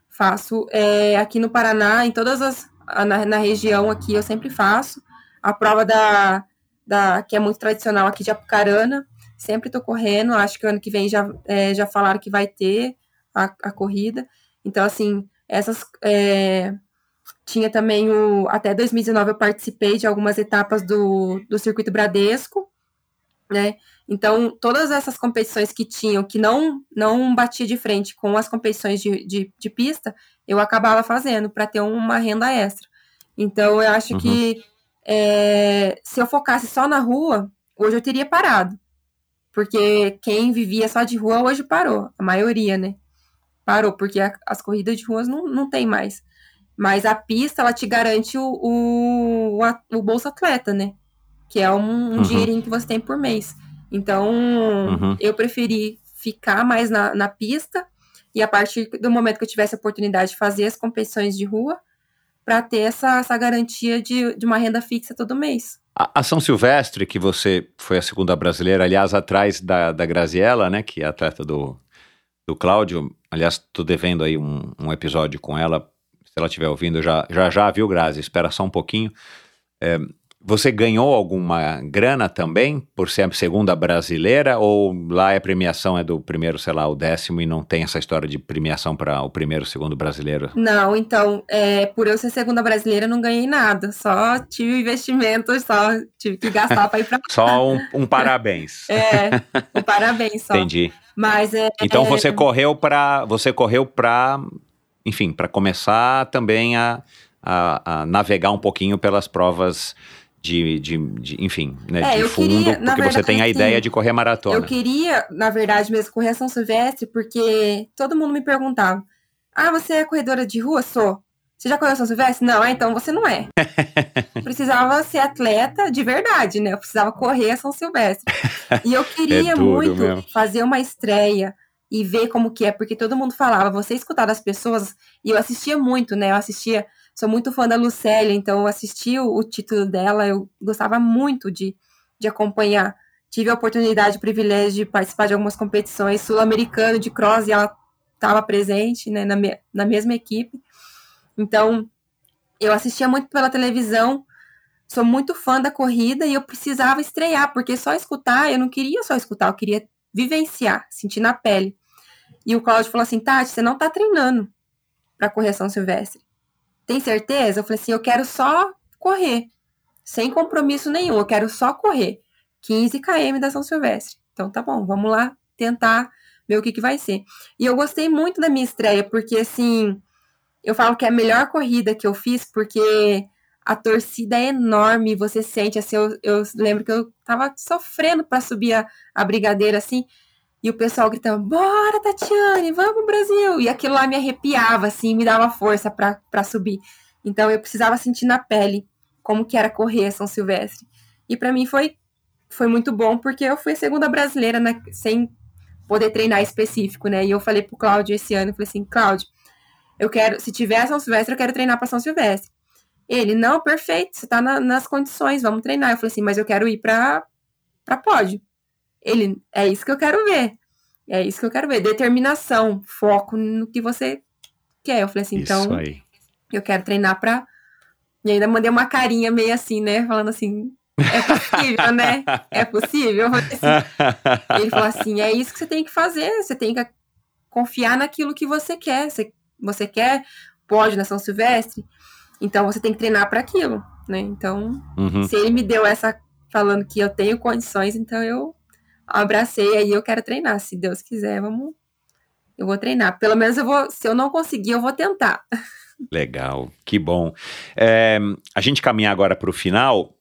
Faço é, aqui no Paraná, em todas as. Na, na região aqui, eu sempre faço. A prova da, da. que é muito tradicional aqui de Apucarana. Sempre tô correndo. Acho que ano que vem já, é, já falaram que vai ter a, a corrida. Então, assim, essas. é, tinha também o. Até 2019 eu participei de algumas etapas do, do circuito Bradesco, né? Então, todas essas competições que tinham, que não, não batia de frente com as competições de, de, de pista, eu acabava fazendo para ter uma renda extra. Então, eu acho Uhum. que é, se eu focasse só na rua, hoje eu teria parado. Porque quem vivia só de rua hoje parou, a maioria, né? Parou, porque a- as corridas de ruas não, não tem mais. Mas a pista, ela te garante o, o, o, Bolsa Atleta, né? Que é um, um Uhum. dinheirinho que você tem por mês. Então, Uhum. eu preferi ficar mais na, na pista e a partir do momento que eu tivesse a oportunidade de fazer as competições de rua, para ter essa, essa garantia de, de uma renda fixa todo mês. A, a São Silvestre, que você foi a segunda brasileira, aliás, atrás da, da Graziella, né? Que é atleta do, do Cláudio. aliás, tô devendo aí um, um episódio com ela. Se ela estiver ouvindo, já, já já, viu, Grazi? Espera só um pouquinho. É, você ganhou alguma grana também por ser a segunda brasileira ou lá a premiação é do primeiro, sei lá, o décimo e não tem essa história de premiação para o primeiro, segundo brasileiro? Não, então, é, por eu ser segunda brasileira, não ganhei nada. Só tive investimentos, só tive que gastar para ir para Só um, um parabéns. É, um parabéns só. Entendi. Mas é. Então é, você correu para você correu para, enfim, para começar também a, a, a navegar um pouquinho pelas provas de, de, de enfim, né, É, de fundo, queria, porque na você verdade, tem a ideia de correr maratona. Eu queria, na verdade, mesmo correr a São Silvestre, porque todo mundo me perguntava: Ah, você é corredora de rua? Sou. Você já correu São Silvestre? Não, ah, então você não é. precisava ser atleta de verdade, né? Eu precisava correr a São Silvestre. E eu queria É muito mesmo. fazer uma estreia e ver como que é, porque todo mundo falava, você escutar das pessoas, e eu assistia muito, né? Eu assistia, sou muito fã da Lucélia, então eu assisti o, o título dela, eu gostava muito de, de acompanhar. Tive a oportunidade, o privilégio de participar de algumas competições sul-americano de cross e ela estava presente, né, na, me- na mesma equipe. Então, eu assistia muito pela televisão, sou muito fã da corrida e eu precisava estrear, porque só escutar, eu não queria só escutar, eu queria vivenciar, sentir na pele. E o Cláudio falou assim: Tati, você não tá treinando para correr São Silvestre. Tem certeza? Eu falei assim: eu quero só correr, sem compromisso nenhum, eu quero só correr 15 km da São Silvestre. Então tá bom, vamos lá tentar ver o que, que vai ser. E eu gostei muito da minha estreia, porque assim, eu falo que é a melhor corrida que eu fiz, porque a torcida é enorme, você sente assim, eu, eu lembro que eu tava sofrendo para subir a, a brigadeira assim, e o pessoal gritando, bora Tatiane, vamos Brasil, e aquilo lá me arrepiava assim, me dava força para subir. Então eu precisava sentir na pele como que era correr São Silvestre. E para mim foi foi muito bom porque eu fui a segunda brasileira né, sem poder treinar específico, né? E eu falei pro Cláudio esse ano, eu falei assim, Cláudio, eu quero, se tiver São Silvestre, eu quero treinar para São Silvestre. Ele, não, perfeito, você tá na- nas condições, vamos treinar. Eu falei assim, mas eu quero ir pra, pra pódio. Ele, é isso que eu quero ver. É isso que eu quero ver. Determinação, foco no que você quer. Eu falei assim, Isso então aí. eu quero treinar pra. E ainda mandei uma carinha meio assim, né? Falando assim, é possível, né? É possível? Assim, ele falou assim: é isso que você tem que fazer, você tem que confiar naquilo que você quer. Você, você quer pódio na São Silvestre, então você tem que treinar para aquilo, né? Então, Uhum. se ele me deu essa falando que eu tenho condições, então eu abracei aí, eu quero treinar. Se Deus quiser, vamos. Eu vou treinar. Pelo menos eu vou. Se eu não conseguir, eu vou tentar. Legal, que bom. É, a gente caminhar agora para o final.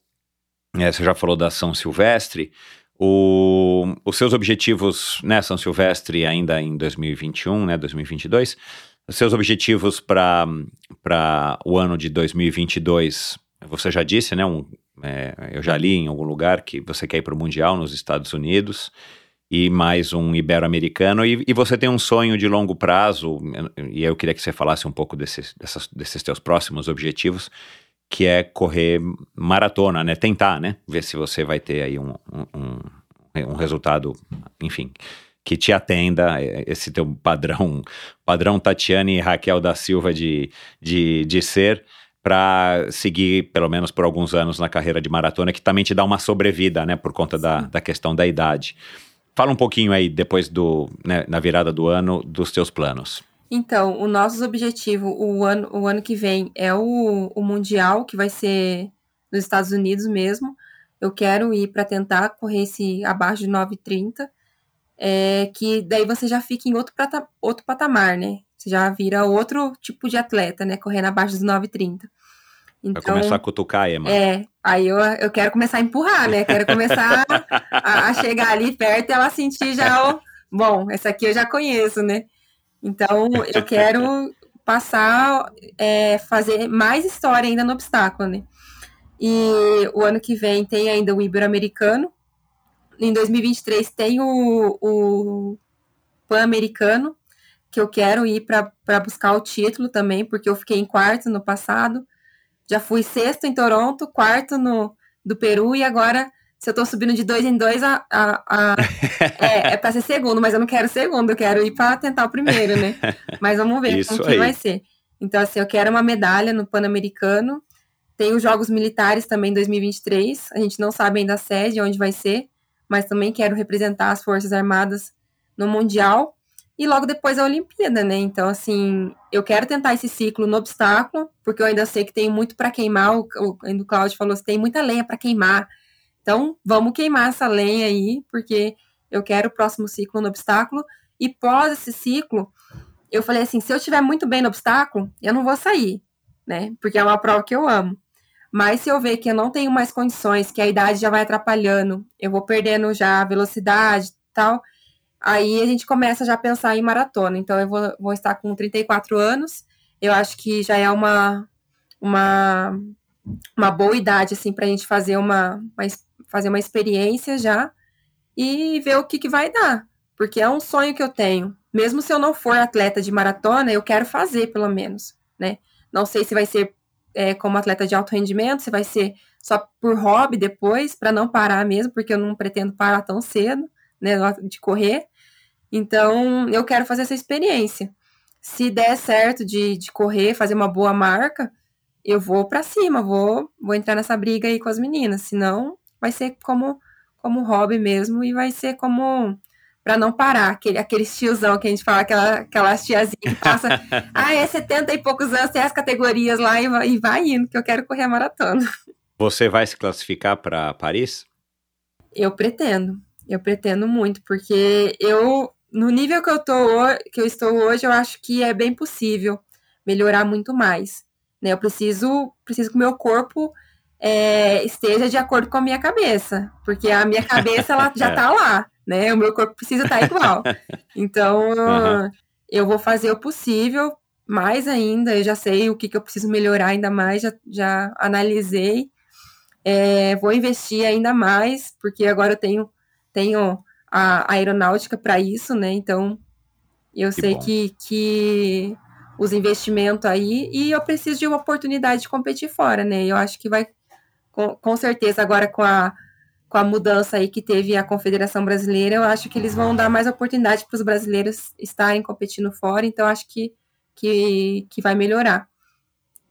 é, você já falou da São Silvestre. O- os seus objetivos, né, São Silvestre ainda em 2021, né, 2022. Os seus objetivos para o ano de 2022, você já disse, né? um- é, eu já li em algum lugar que você quer ir para o Mundial nos Estados Unidos e mais um ibero-americano. E, e você tem um sonho de longo prazo, e eu queria que você falasse um pouco desses, dessas, desses teus próximos objetivos, que é correr maratona, né? Tentar, né? Ver se você vai ter aí um, um, um, resultado, enfim, que te atenda eh, esse teu padrão, padrão Tatiane e Raquel da Silva de, de, de ser para seguir pelo menos por alguns anos na carreira de maratona, que também te dá uma sobrevida, né, por conta da, da questão da idade. Fala um pouquinho aí, depois do, né, na virada do ano, dos teus planos. Então, o nosso objetivo, o ano, o ano que vem, é o, o Mundial, que vai ser nos Estados Unidos mesmo. Eu quero ir para tentar correr esse abaixo de 9,30, é, que daí você já fica em outro, prata- outro patamar, né? Você já vira outro tipo de atleta, né? Correndo abaixo dos 9,30. Vai Então, começar a cutucar, Emma. é, aí eu, eu quero começar a empurrar, né? Quero começar a, a chegar ali perto e ela sentir já o. Bom, essa aqui eu já conheço, né? Então, eu quero passar, é, fazer mais história ainda no obstáculo, né? E o ano que vem tem ainda o Ibero-Americano. Em 2023 tem o, o Pan-Americano, que eu quero ir para buscar o título também, porque eu fiquei em quarto no passado. Já fui sexto em Toronto, quarto no do Peru e agora se eu tô subindo de dois em dois, a, a, a é, é para ser segundo, mas eu não quero segundo, eu quero ir para tentar o primeiro, né? Mas vamos ver Isso como que aí. vai ser. Então, assim, eu quero uma medalha no Pan-Americano. Tem os Jogos Militares também em 2023. A gente não sabe ainda a sede, onde vai ser, mas também quero representar as Forças Armadas no Mundial. E logo depois a Olimpíada, né? Então, assim, eu quero tentar esse ciclo no obstáculo, porque eu ainda sei que tem muito para queimar. O, o, Cláudio falou que tem muita lenha para queimar. Então, vamos queimar essa lenha aí, porque eu quero o próximo ciclo no obstáculo. E pós esse ciclo, eu falei assim: se eu estiver muito bem no obstáculo, eu não vou sair, né? Porque é uma prova que eu amo. Mas se eu ver que eu não tenho mais condições, que a idade já vai atrapalhando, eu vou perdendo já a velocidade tal, aí a gente começa já a pensar em maratona. Então, eu vou, vou estar com 34 anos, eu acho que já é uma, uma, uma boa idade, assim, para a gente fazer uma, uma, fazer uma experiência já e ver o que, que vai dar. Porque é um sonho que eu tenho. Mesmo se eu não for atleta de maratona, eu quero fazer, pelo menos, né? Não sei se vai ser é, como atleta de alto rendimento, se vai ser só por hobby depois, para não parar mesmo, porque eu não pretendo parar tão cedo, né, de correr. Então, eu quero fazer essa experiência. Se der certo de, de correr, fazer uma boa marca, eu vou para cima, vou, vou entrar nessa briga aí com as meninas. Senão, vai ser como, como hobby mesmo e vai ser como para não parar, aquele, aquele tiozão que a gente fala, aquela, aquela tiazinha que passa, ah, é 70 e poucos anos, tem as categorias lá e vai, e vai indo, que eu quero correr a maratona. Você vai se classificar para Paris? Eu pretendo, eu pretendo muito, porque eu, no nível que eu, tô, que eu estou hoje, eu acho que é bem possível melhorar muito mais. Né? Eu preciso, preciso que o meu corpo é, esteja de acordo com a minha cabeça, porque a minha cabeça ela já está lá né? O meu corpo precisa estar igual. Então, uhum. eu vou fazer o possível, mais ainda, eu já sei o que, que eu preciso melhorar ainda mais, já, já analisei. É, vou investir ainda mais, porque agora eu tenho, tenho a, a aeronáutica para isso, né? Então, eu que sei que, que os investimentos aí, e eu preciso de uma oportunidade de competir fora, né? Eu acho que vai, com, com certeza, agora com a com a mudança aí que teve a Confederação Brasileira, eu acho que eles vão dar mais oportunidade para os brasileiros estarem competindo fora, então acho que, que, que vai melhorar.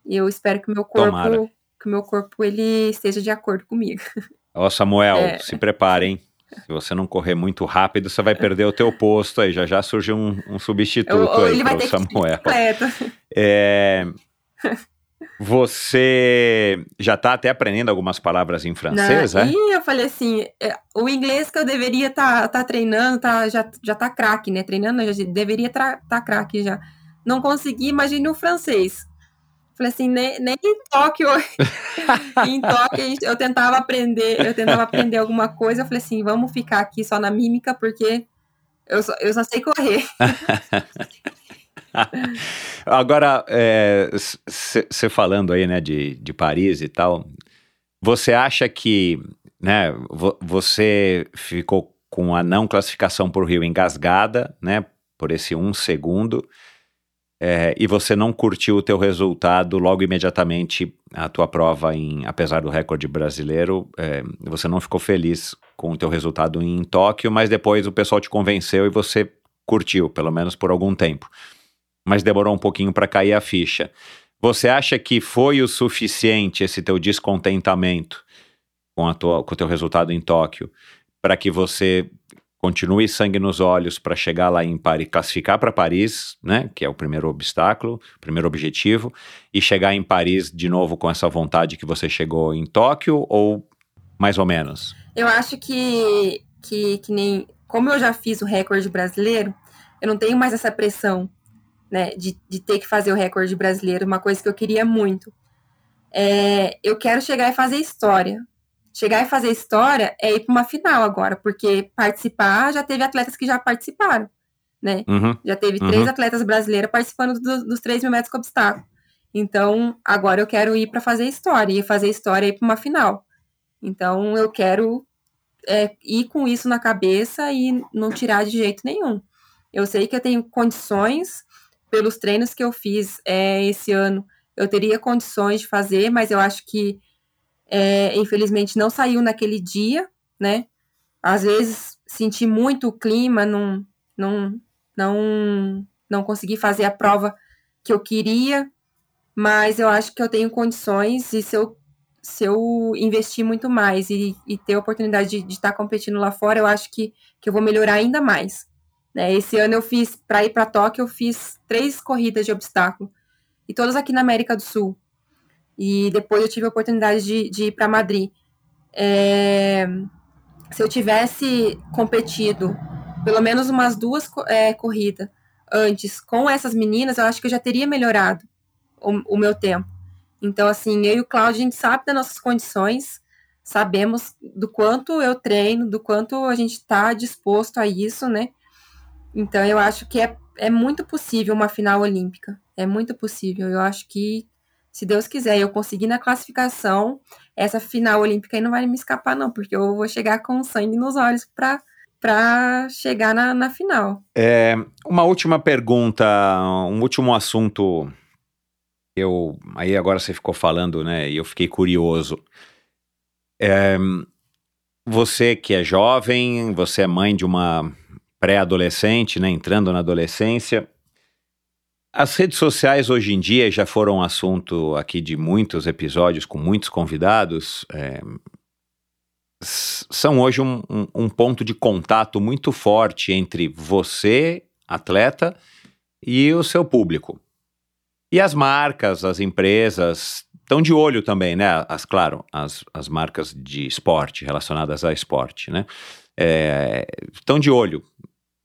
E eu espero que o meu corpo, Tomara. que meu corpo ele esteja de acordo comigo. Ó, Samuel, é. se prepare, hein? Se você não correr muito rápido, você vai perder o teu posto aí. Já já surge um, um substituto eu, aí para o Samuel. É, você já está até aprendendo algumas palavras em francês, é? E eu falei assim, é, o inglês que eu deveria estar tá, tá treinando, tá, já, já tá craque, né? Treinando, eu já deveria estar tá craque já. Não consegui, imagine o francês. Falei assim, nem, nem em Tóquio, em Tóquio eu tentava aprender, eu tentava aprender alguma coisa, eu falei assim, vamos ficar aqui só na mímica, porque eu só, eu só sei correr. Agora, você é, falando aí, né, de, de Paris e tal, você acha que, né, você ficou com a não classificação por Rio engasgada, né, por esse um segundo, é, e você não curtiu o teu resultado logo imediatamente a tua prova em, apesar do recorde brasileiro, é, você não ficou feliz com o teu resultado em Tóquio, mas depois o pessoal te convenceu e você curtiu, pelo menos por algum tempo mas demorou um pouquinho para cair a ficha. Você acha que foi o suficiente esse teu descontentamento com, a tua, com o teu resultado em Tóquio para que você continue sangue nos olhos para chegar lá em Paris, classificar para Paris, né, que é o primeiro obstáculo, primeiro objetivo, e chegar em Paris de novo com essa vontade que você chegou em Tóquio ou mais ou menos? Eu acho que que, que nem como eu já fiz o recorde brasileiro, eu não tenho mais essa pressão né, de, de ter que fazer o recorde brasileiro, uma coisa que eu queria muito. É, eu quero chegar e fazer história. Chegar e fazer história é ir para uma final agora, porque participar já teve atletas que já participaram, né? Uhum, já teve uhum. três atletas brasileiras participando do, dos 3 mil metros com obstáculo. Então, agora eu quero ir para fazer história, e fazer história e ir para uma final. Então, eu quero é, ir com isso na cabeça e não tirar de jeito nenhum. Eu sei que eu tenho condições, pelos treinos que eu fiz é, esse ano, eu teria condições de fazer, mas eu acho que, é, infelizmente, não saiu naquele dia, né? Às vezes senti muito o clima, não, não, não, não consegui fazer a prova que eu queria, mas eu acho que eu tenho condições e se eu, se eu investir muito mais e, e ter a oportunidade de, estar competindo lá fora, eu acho que, que eu vou melhorar ainda mais. Né? Esse ano eu fiz, para ir para Tóquio, eu fiz três corridas de obstáculo, e todas aqui na América do Sul. E depois eu tive a oportunidade de, de ir para Madrid. É, se eu tivesse competido pelo menos umas duas é, corridas antes com essas meninas, eu acho que eu já teria melhorado o, o meu tempo. Então, assim, eu e o Cláudio, a gente sabe das nossas condições, sabemos do quanto eu treino, do quanto a gente está disposto a isso, né? Então, eu acho que é, é muito possível uma final olímpica. É muito possível. Eu acho que, se Deus quiser, eu conseguir na classificação, essa final olímpica aí não vai me escapar, não, porque eu vou chegar com sangue nos olhos para para chegar na, na final. É, uma última pergunta, um último assunto. Eu aí agora você ficou falando, né? E eu fiquei curioso. É, você que é jovem, você é mãe de uma pré-adolescente, né? Entrando na adolescência. As redes sociais hoje em dia já foram assunto aqui de muitos episódios com muitos convidados. É, são hoje um, um, um, ponto de contato muito forte entre você, atleta, e o seu público. E as marcas, as empresas estão de olho também, né? As, claro, as, as marcas de esporte, relacionadas a esporte, né? É, estão de olho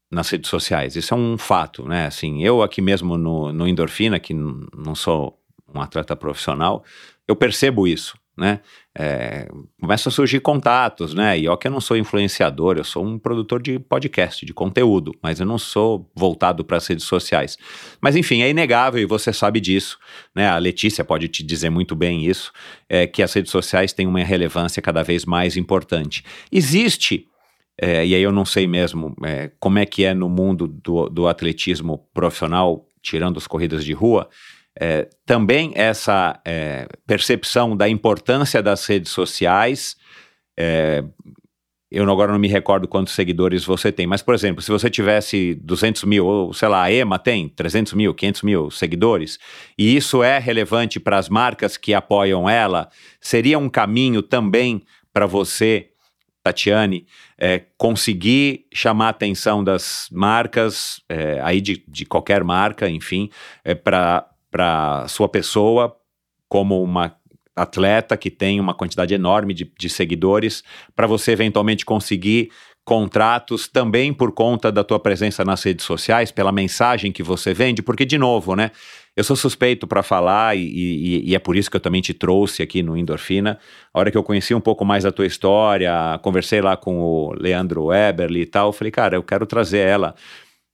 nas redes sociais. Isso é um fato, né? Assim, eu aqui mesmo no, no Endorfina, que não sou um atleta profissional, eu percebo isso né? É, começam a surgir contatos, né? E ó que eu não sou influenciador, eu sou um produtor de podcast, de conteúdo, mas eu não sou voltado para as redes sociais. Mas enfim, é inegável e você sabe disso, né? A Letícia pode te dizer muito bem isso, é, que as redes sociais têm uma relevância cada vez mais importante. Existe é, e aí eu não sei mesmo é, como é que é no mundo do, do atletismo profissional, tirando as corridas de rua, é, também essa é, percepção da importância das redes sociais. É, eu agora não me recordo quantos seguidores você tem, mas, por exemplo, se você tivesse 200 mil, ou sei lá, a EMA tem 300 mil, 500 mil seguidores, e isso é relevante para as marcas que apoiam ela, seria um caminho também para você, Tatiane, é, conseguir chamar a atenção das marcas, é, aí de, de qualquer marca, enfim, é, para sua pessoa como uma atleta que tem uma quantidade enorme de, de seguidores, para você eventualmente conseguir contratos também por conta da tua presença nas redes sociais, pela mensagem que você vende, porque de novo, né? Eu sou suspeito para falar e, e, e, é por isso que eu também te trouxe aqui no Endorfina. A hora que eu conheci um pouco mais da tua história, conversei lá com o Leandro Eberly e tal, falei, cara, eu quero trazer ela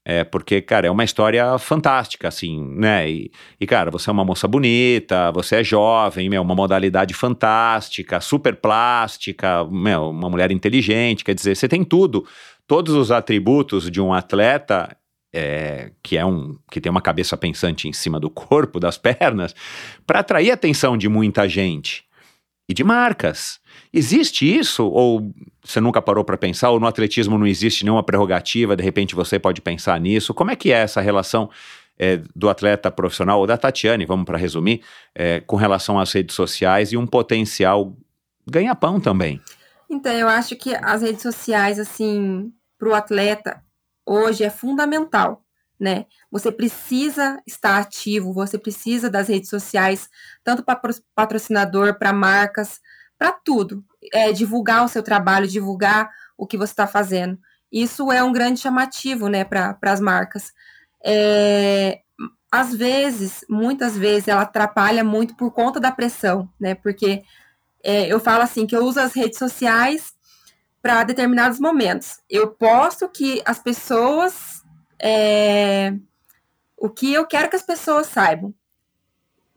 é, porque, cara, é uma história fantástica, assim, né? E, e, cara, você é uma moça bonita, você é jovem, meu, uma modalidade fantástica, super plástica, meu, uma mulher inteligente, quer dizer, você tem tudo, todos os atributos de um atleta é, que é um que tem uma cabeça pensante em cima do corpo, das pernas, para atrair a atenção de muita gente e de marcas. Existe isso? Ou você nunca parou para pensar? Ou no atletismo não existe nenhuma prerrogativa, de repente você pode pensar nisso? Como é que é essa relação é, do atleta profissional, ou da Tatiane, vamos para resumir, é, com relação às redes sociais e um potencial ganha-pão também? Então, eu acho que as redes sociais, assim, para o atleta, hoje é fundamental, né? Você precisa estar ativo, você precisa das redes sociais, tanto para patrocinador, para marcas, para tudo. É, divulgar o seu trabalho, divulgar o que você está fazendo. Isso é um grande chamativo, né, para as marcas. É, às vezes, muitas vezes, ela atrapalha muito por conta da pressão, né? Porque é, eu falo assim que eu uso as redes sociais para determinados momentos. Eu posto que as pessoas é, o que eu quero que as pessoas saibam,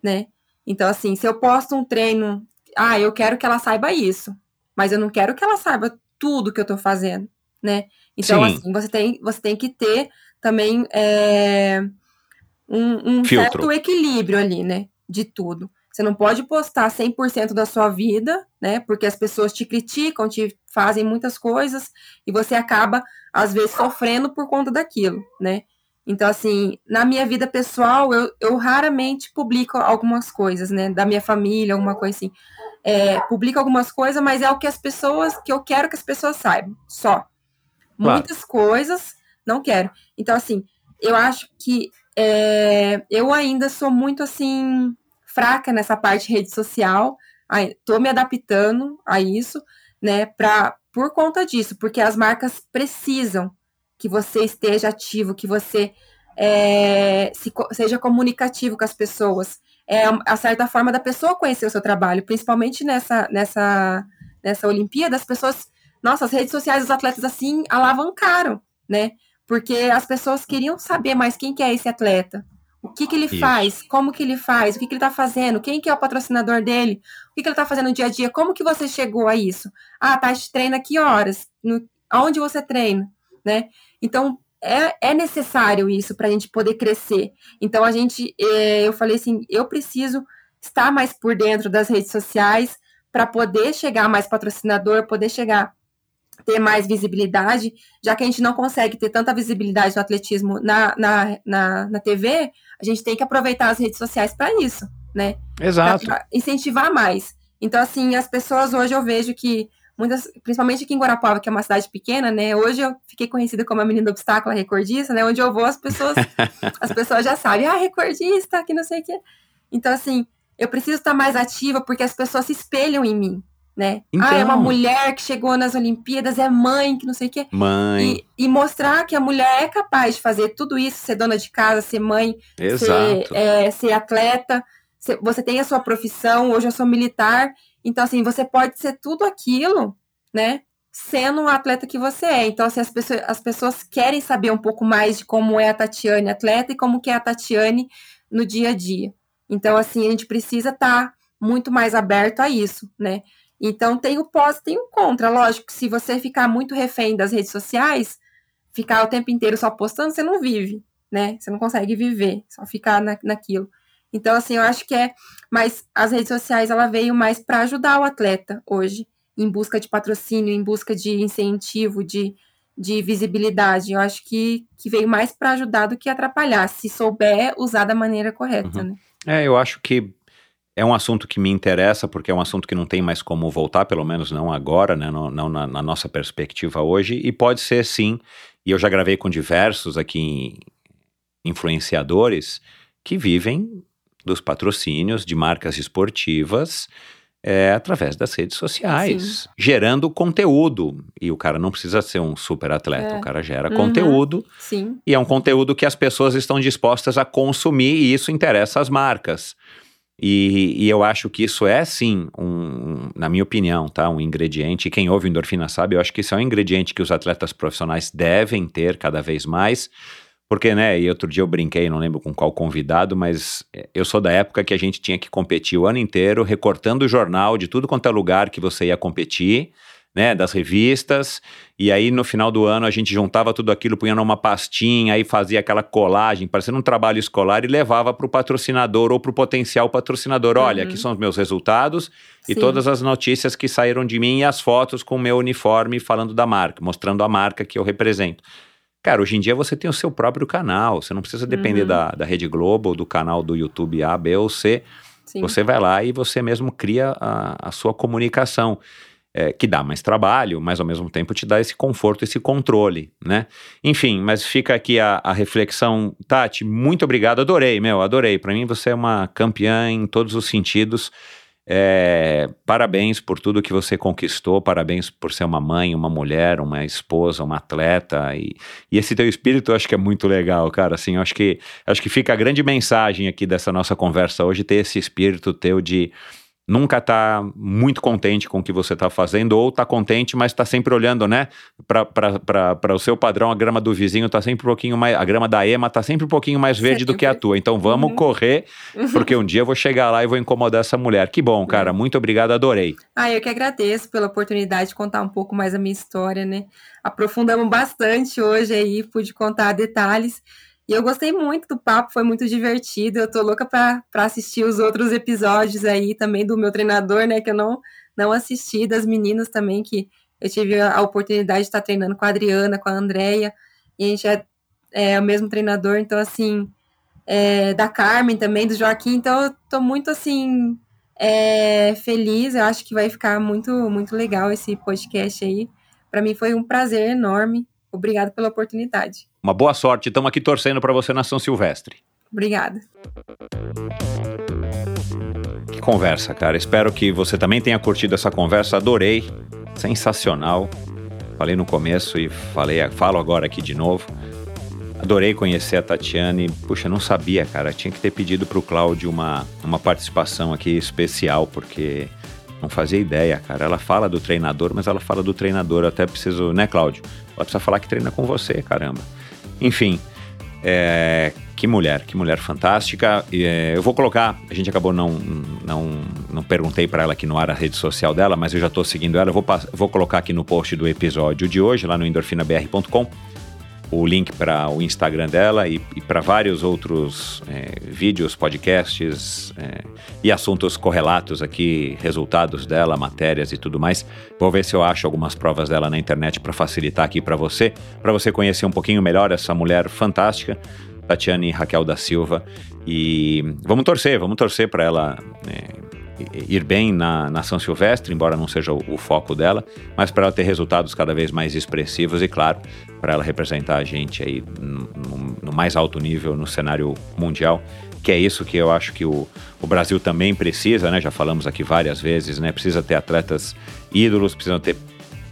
né? Então, assim, se eu posto um treino ah, eu quero que ela saiba isso, mas eu não quero que ela saiba tudo que eu tô fazendo, né? Então, Sim. assim, você tem, você tem que ter também é, um, um certo equilíbrio ali, né? De tudo. Você não pode postar 100% da sua vida, né? Porque as pessoas te criticam, te fazem muitas coisas e você acaba, às vezes, sofrendo por conta daquilo, né? Então, assim, na minha vida pessoal, eu, eu raramente publico algumas coisas, né? Da minha família, alguma coisa assim. É, publico algumas coisas, mas é o que as pessoas, que eu quero que as pessoas saibam, só. Claro. Muitas coisas, não quero. Então, assim, eu acho que é, eu ainda sou muito, assim, fraca nessa parte de rede social, estou me adaptando a isso, né, pra, por conta disso, porque as marcas precisam que você esteja ativo, que você é, se, seja comunicativo com as pessoas. É a certa forma da pessoa conhecer o seu trabalho, principalmente nessa, nessa, nessa Olimpíada, as pessoas, nossa, as redes sociais dos atletas assim alavancaram, né? Porque as pessoas queriam saber mais quem que é esse atleta, o que, que ele Isso. faz? Como que ele faz? O que, que ele está fazendo? Quem que é o patrocinador dele? O que, que ele está fazendo no dia a dia? Como que você chegou a isso? Ah, tá, treina que horas? No, aonde você treina? Né? Então, é, é necessário isso para a gente poder crescer. Então, a gente, é, eu falei assim, eu preciso estar mais por dentro das redes sociais para poder chegar mais patrocinador, poder chegar ter mais visibilidade, já que a gente não consegue ter tanta visibilidade no atletismo na, na, na, na TV, a gente tem que aproveitar as redes sociais para isso, né? Exato. Pra incentivar mais. Então, assim, as pessoas hoje eu vejo que muitas, principalmente aqui em Guarapuava, que é uma cidade pequena, né? Hoje eu fiquei conhecida como a menina do obstáculo, a recordista, né? Onde eu vou, as pessoas, as pessoas já sabem, ah, recordista, que não sei o quê. Então, assim, eu preciso estar mais ativa porque as pessoas se espelham em mim, né? Então. Ah, é uma mulher que chegou nas Olimpíadas, é mãe, que não sei o quê. Mãe. E, e mostrar que a mulher é capaz de fazer tudo isso, ser dona de casa, ser mãe, ser, é, ser atleta, ser- você tem a sua profissão, hoje eu sou militar, então assim, você pode ser tudo aquilo, né? Sendo um atleta que você é. Então, assim, as pessoas, as pessoas querem saber um pouco mais de como é a Tatiane atleta e como que é a Tatiane no dia a dia. Então, assim, a gente precisa estar muito mais aberto a isso, né? Então, tem o pós, tem o contra. Lógico que se você ficar muito refém das redes sociais, ficar o tempo inteiro só postando, você não vive, né? Você não consegue viver, só ficar na, naquilo. Então, assim, eu acho que é. Mas as redes sociais, ela veio mais para ajudar o atleta hoje, em busca de patrocínio, em busca de incentivo, de, de visibilidade. Eu acho que, que veio mais para ajudar do que atrapalhar, se souber usar da maneira correta, Uhum. né? É, eu acho que é um assunto que me interessa, porque é um assunto que não tem mais como voltar, pelo menos não agora, né, não, não na, na nossa perspectiva hoje, e pode ser sim, e eu já gravei com diversos aqui influenciadores que vivem dos patrocínios de marcas esportivas é, através das redes sociais, gerando conteúdo. E o cara não precisa ser um super atleta, É. o cara gera Uhum. conteúdo Sim. e é um conteúdo que as pessoas estão dispostas a consumir e isso interessa às marcas. E, e eu acho que isso é sim, um, na minha opinião, tá? Um ingrediente. Quem ouve endorfina sabe, eu acho que isso é um ingrediente que os atletas profissionais devem ter cada vez mais. Porque, né, e outro dia eu brinquei, não lembro com qual convidado, mas eh, eu sou da época que a gente tinha que competir o ano inteiro, recortando o jornal de tudo quanto é lugar que você ia competir, né, das revistas, e aí no final do ano a gente juntava tudo aquilo, punha numa pastinha, aí fazia aquela colagem, parecendo um trabalho escolar e levava para o patrocinador ou para o potencial patrocinador. Olha, Uhum. aqui são os meus resultados e Sim. todas as notícias que saíram de mim e as fotos com o meu uniforme falando da marca, mostrando a marca que eu represento. Cara, hoje em dia você tem o seu próprio canal, você não precisa depender Uhum. da, da Rede Globo ou do canal do YouTube A, B ou C. Sim. Você vai lá e você mesmo cria a, a sua comunicação, é, que dá mais trabalho, mas ao mesmo tempo te dá esse conforto, esse controle, né? Enfim, mas fica aqui a, a reflexão. Tati, muito obrigado, adorei, meu, adorei. Para mim você é uma campeã em todos os sentidos. É, parabéns por tudo que você conquistou, parabéns por ser uma mãe, uma mulher, uma esposa, uma atleta e, e esse teu espírito eu acho que é muito legal, cara. Assim, acho que acho que fica a grande mensagem aqui dessa nossa conversa hoje ter esse espírito teu de nunca tá muito contente com o que você tá fazendo ou tá contente, mas tá sempre olhando, né, para o seu padrão, a grama do vizinho tá sempre um pouquinho mais, a grama da Ema tá sempre um pouquinho mais verde do que a Sempre. tua. Então vamos Uhum. correr, porque um dia eu vou chegar lá e vou incomodar essa mulher. Que bom, cara. Muito obrigado, adorei. Ah, eu que agradeço pela oportunidade de contar um pouco mais a minha história, né? Aprofundamos bastante hoje aí, pude contar detalhes. E eu gostei muito do papo, foi muito divertido. Eu tô louca para assistir os outros episódios aí também do meu treinador, né? Que eu não, não assisti, das meninas também, que eu tive a oportunidade de estar treinando com a Adriana, com a Andrea, e a gente é, é o mesmo treinador, então assim, é, da Carmen também, do Joaquim, então eu tô muito assim é, feliz, eu acho que vai ficar muito, muito legal esse podcast aí. Para mim foi um prazer enorme. Obrigada pela oportunidade. Uma boa sorte, estamos aqui torcendo para você na São Silvestre. Obrigada. Que conversa, cara. Espero que você também tenha curtido essa conversa. Adorei. Sensacional. Falei no começo e falei, falo agora aqui de novo. Adorei conhecer a Tatiane. Puxa, não sabia, cara. Tinha que ter pedido para o Cláudio uma, uma participação aqui especial, porque não fazia ideia, cara. Ela fala do treinador, mas ela fala do treinador. Eu até preciso, né, Cláudio? Ela precisa falar que treina com você, caramba. Enfim, é, que mulher, que mulher fantástica. É, eu vou colocar, a gente acabou não não, não perguntei para ela aqui no ar a rede social dela, mas eu já estou seguindo ela. Eu vou, vou colocar aqui no post do episódio de hoje, lá no endorfinabr.com o link para o Instagram dela e, e para vários outros é, vídeos, podcasts é, e assuntos correlatos aqui, resultados dela, matérias e tudo mais. Vou ver se eu acho algumas provas dela na internet para facilitar aqui para você, para você conhecer um pouquinho melhor essa mulher fantástica, Tatiane Raquel da Silva. E vamos torcer, vamos torcer para ela é, ir bem na, na São Silvestre, embora não seja o, o foco dela, mas para ela ter resultados cada vez mais expressivos e, claro, para ela representar a gente aí no, no, mais alto nível no cenário mundial, que é isso que eu acho que o, o Brasil também precisa, né? Já falamos aqui várias vezes, né? Precisa ter atletas ídolos, precisa ter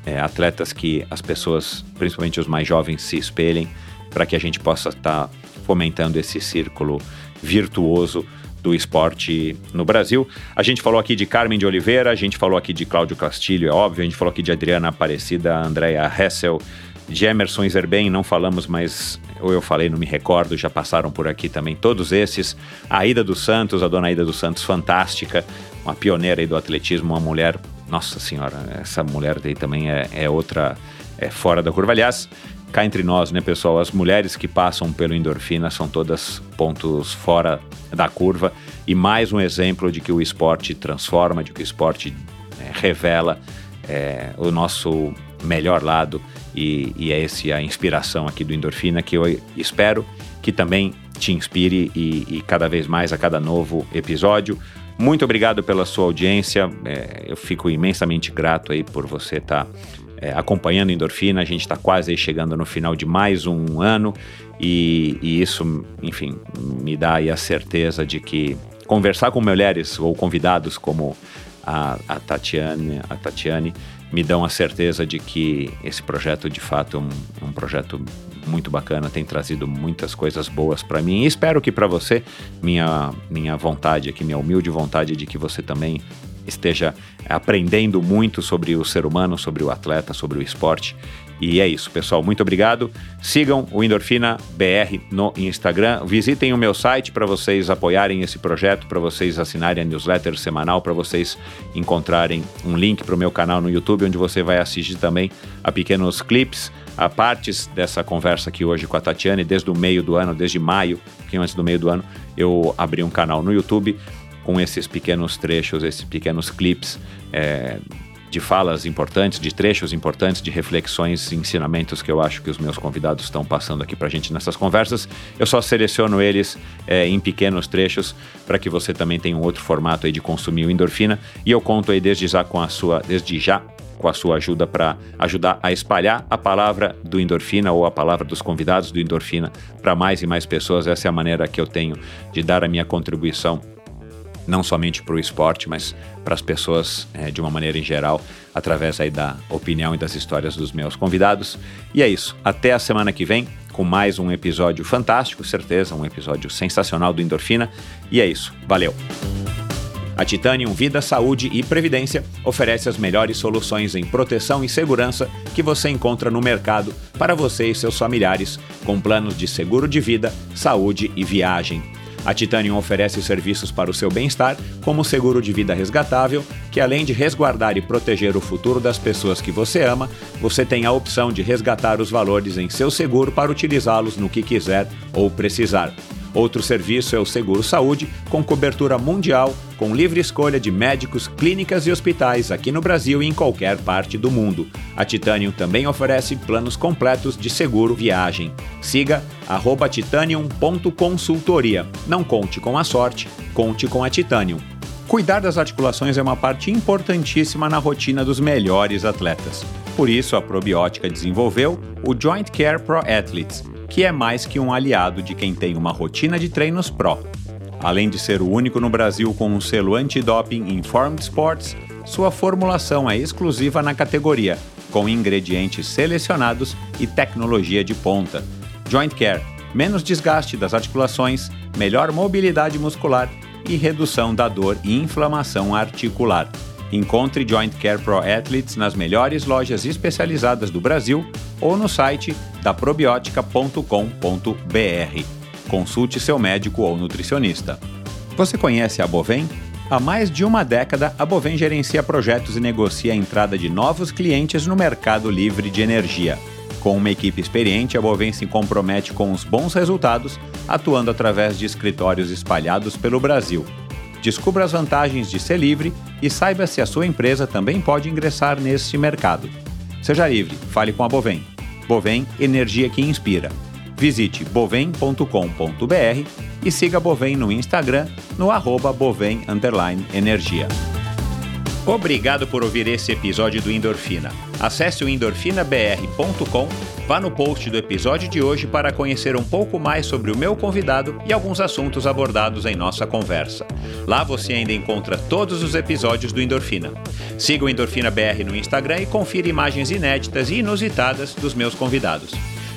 é, atletas que as pessoas, principalmente os mais jovens, se espelhem para que a gente possa estar tá fomentando esse círculo virtuoso do esporte no Brasil. A gente falou aqui de Carmen de Oliveira, a gente falou aqui de Cláudio Castilho, é óbvio, a gente falou aqui de Adriana Aparecida, Andréa Hessel, de Emerson Zerben, não falamos, mas ou eu falei, não me recordo, já passaram por aqui também todos esses. A Ida dos Santos, a dona Ida dos Santos, fantástica, uma pioneira aí do atletismo, uma mulher, nossa senhora, essa mulher daí também é, é outra, é fora da curva. Aliás, cá entre nós, né, pessoal? As mulheres que passam pelo endorfina são todas pontos fora da curva e mais um exemplo de que o esporte transforma, de que o esporte é, revela é, o nosso melhor lado e, e é essa a inspiração aqui do endorfina que eu espero que também te inspire e, e cada vez mais a cada novo episódio. Muito obrigado pela sua audiência. É, eu fico imensamente grato aí por você estar tá é, acompanhando Endorfina. A gente está quase chegando no final de mais um ano e, e isso, enfim, me dá a certeza de que conversar com mulheres ou convidados como a, a Tatiane, a Tatiane me dão a certeza de que esse projeto de fato é um, um projeto muito bacana, tem trazido muitas coisas boas para mim e espero que para você, minha, minha vontade aqui, minha humilde vontade de que você também esteja aprendendo muito sobre o ser humano, sobre o atleta, sobre o esporte. E é isso, pessoal. Muito obrigado. Sigam o Endorfina BR no Instagram. Visitem o meu site para vocês apoiarem esse projeto, para vocês assinarem a newsletter semanal, para vocês encontrarem um link para o meu canal no YouTube, onde você vai assistir também a pequenos clips, a partes dessa conversa aqui hoje com a Tatiane, desde o meio do ano, desde maio, um pouquinho antes do meio do ano, eu abri um canal no YouTube com esses pequenos trechos, esses pequenos clips é, de falas importantes, de trechos importantes, de reflexões ensinamentos que eu acho que os meus convidados estão passando aqui para a gente nessas conversas. Eu só seleciono eles é, em pequenos trechos para que você também tenha um outro formato aí de consumir o endorfina. E eu conto aí desde já com a sua, desde já com a sua ajuda para ajudar a espalhar a palavra do endorfina ou a palavra dos convidados do endorfina para mais e mais pessoas. Essa é a maneira que eu tenho de dar a minha contribuição não somente para o esporte, mas para as pessoas é, de uma maneira em geral, através aí da opinião e das histórias dos meus convidados. E é isso. Até a semana que vem com mais um episódio fantástico, certeza, um episódio sensacional do Endorfina. E é isso. Valeu. A Titanium Vida, Saúde e Previdência oferece as melhores soluções em proteção e segurança que você encontra no mercado para você e seus familiares, com planos de seguro de vida, saúde e viagem A Titanium oferece serviços para o seu bem-estar, como seguro de vida resgatável, que além de resguardar e proteger o futuro das pessoas que você ama, você tem a opção de resgatar os valores em seu seguro para utilizá-los no que quiser ou precisar. Outro serviço é o Seguro Saúde, com cobertura mundial, com livre escolha de médicos, clínicas e hospitais aqui no Brasil e em qualquer parte do mundo. A Titanium também oferece planos completos de seguro viagem. Siga titanium.consultoria. Não conte com a sorte, conte com a Titanium. Cuidar das articulações é uma parte importantíssima na rotina dos melhores atletas. Por isso, a probiótica desenvolveu o Joint Care Pro Athletes que é mais que um aliado de quem tem uma rotina de treinos pró. Além de ser o único no Brasil com um selo antidoping Informed Sports, sua formulação é exclusiva na categoria, com ingredientes selecionados e tecnologia de ponta. Joint Care, menos desgaste das articulações, melhor mobilidade muscular e redução da dor e inflamação articular. Encontre Joint Care Pro Athletes nas melhores lojas especializadas do Brasil ou no site da probiotica.com.br. Consulte seu médico ou nutricionista. Você conhece a Bovem? Há mais de uma década, a Bovem gerencia projetos e negocia a entrada de novos clientes no mercado livre de energia. Com uma equipe experiente, a Bovem se compromete com os bons resultados, atuando através de escritórios espalhados pelo Brasil. Descubra as vantagens de ser livre e saiba se a sua empresa também pode ingressar neste mercado. Seja livre, fale com a Bovem. Bovem Energia que Inspira. Visite bovem.com.br e siga a Bovem no Instagram no arroba Bovem Energia. Obrigado por ouvir esse episódio do Endorfina. Acesse o endorfinabr.com, vá no post do episódio de hoje para conhecer um pouco mais sobre o meu convidado e alguns assuntos abordados em nossa conversa. Lá você ainda encontra todos os episódios do Endorfina. Siga o Endorfina BR no Instagram e confira imagens inéditas e inusitadas dos meus convidados.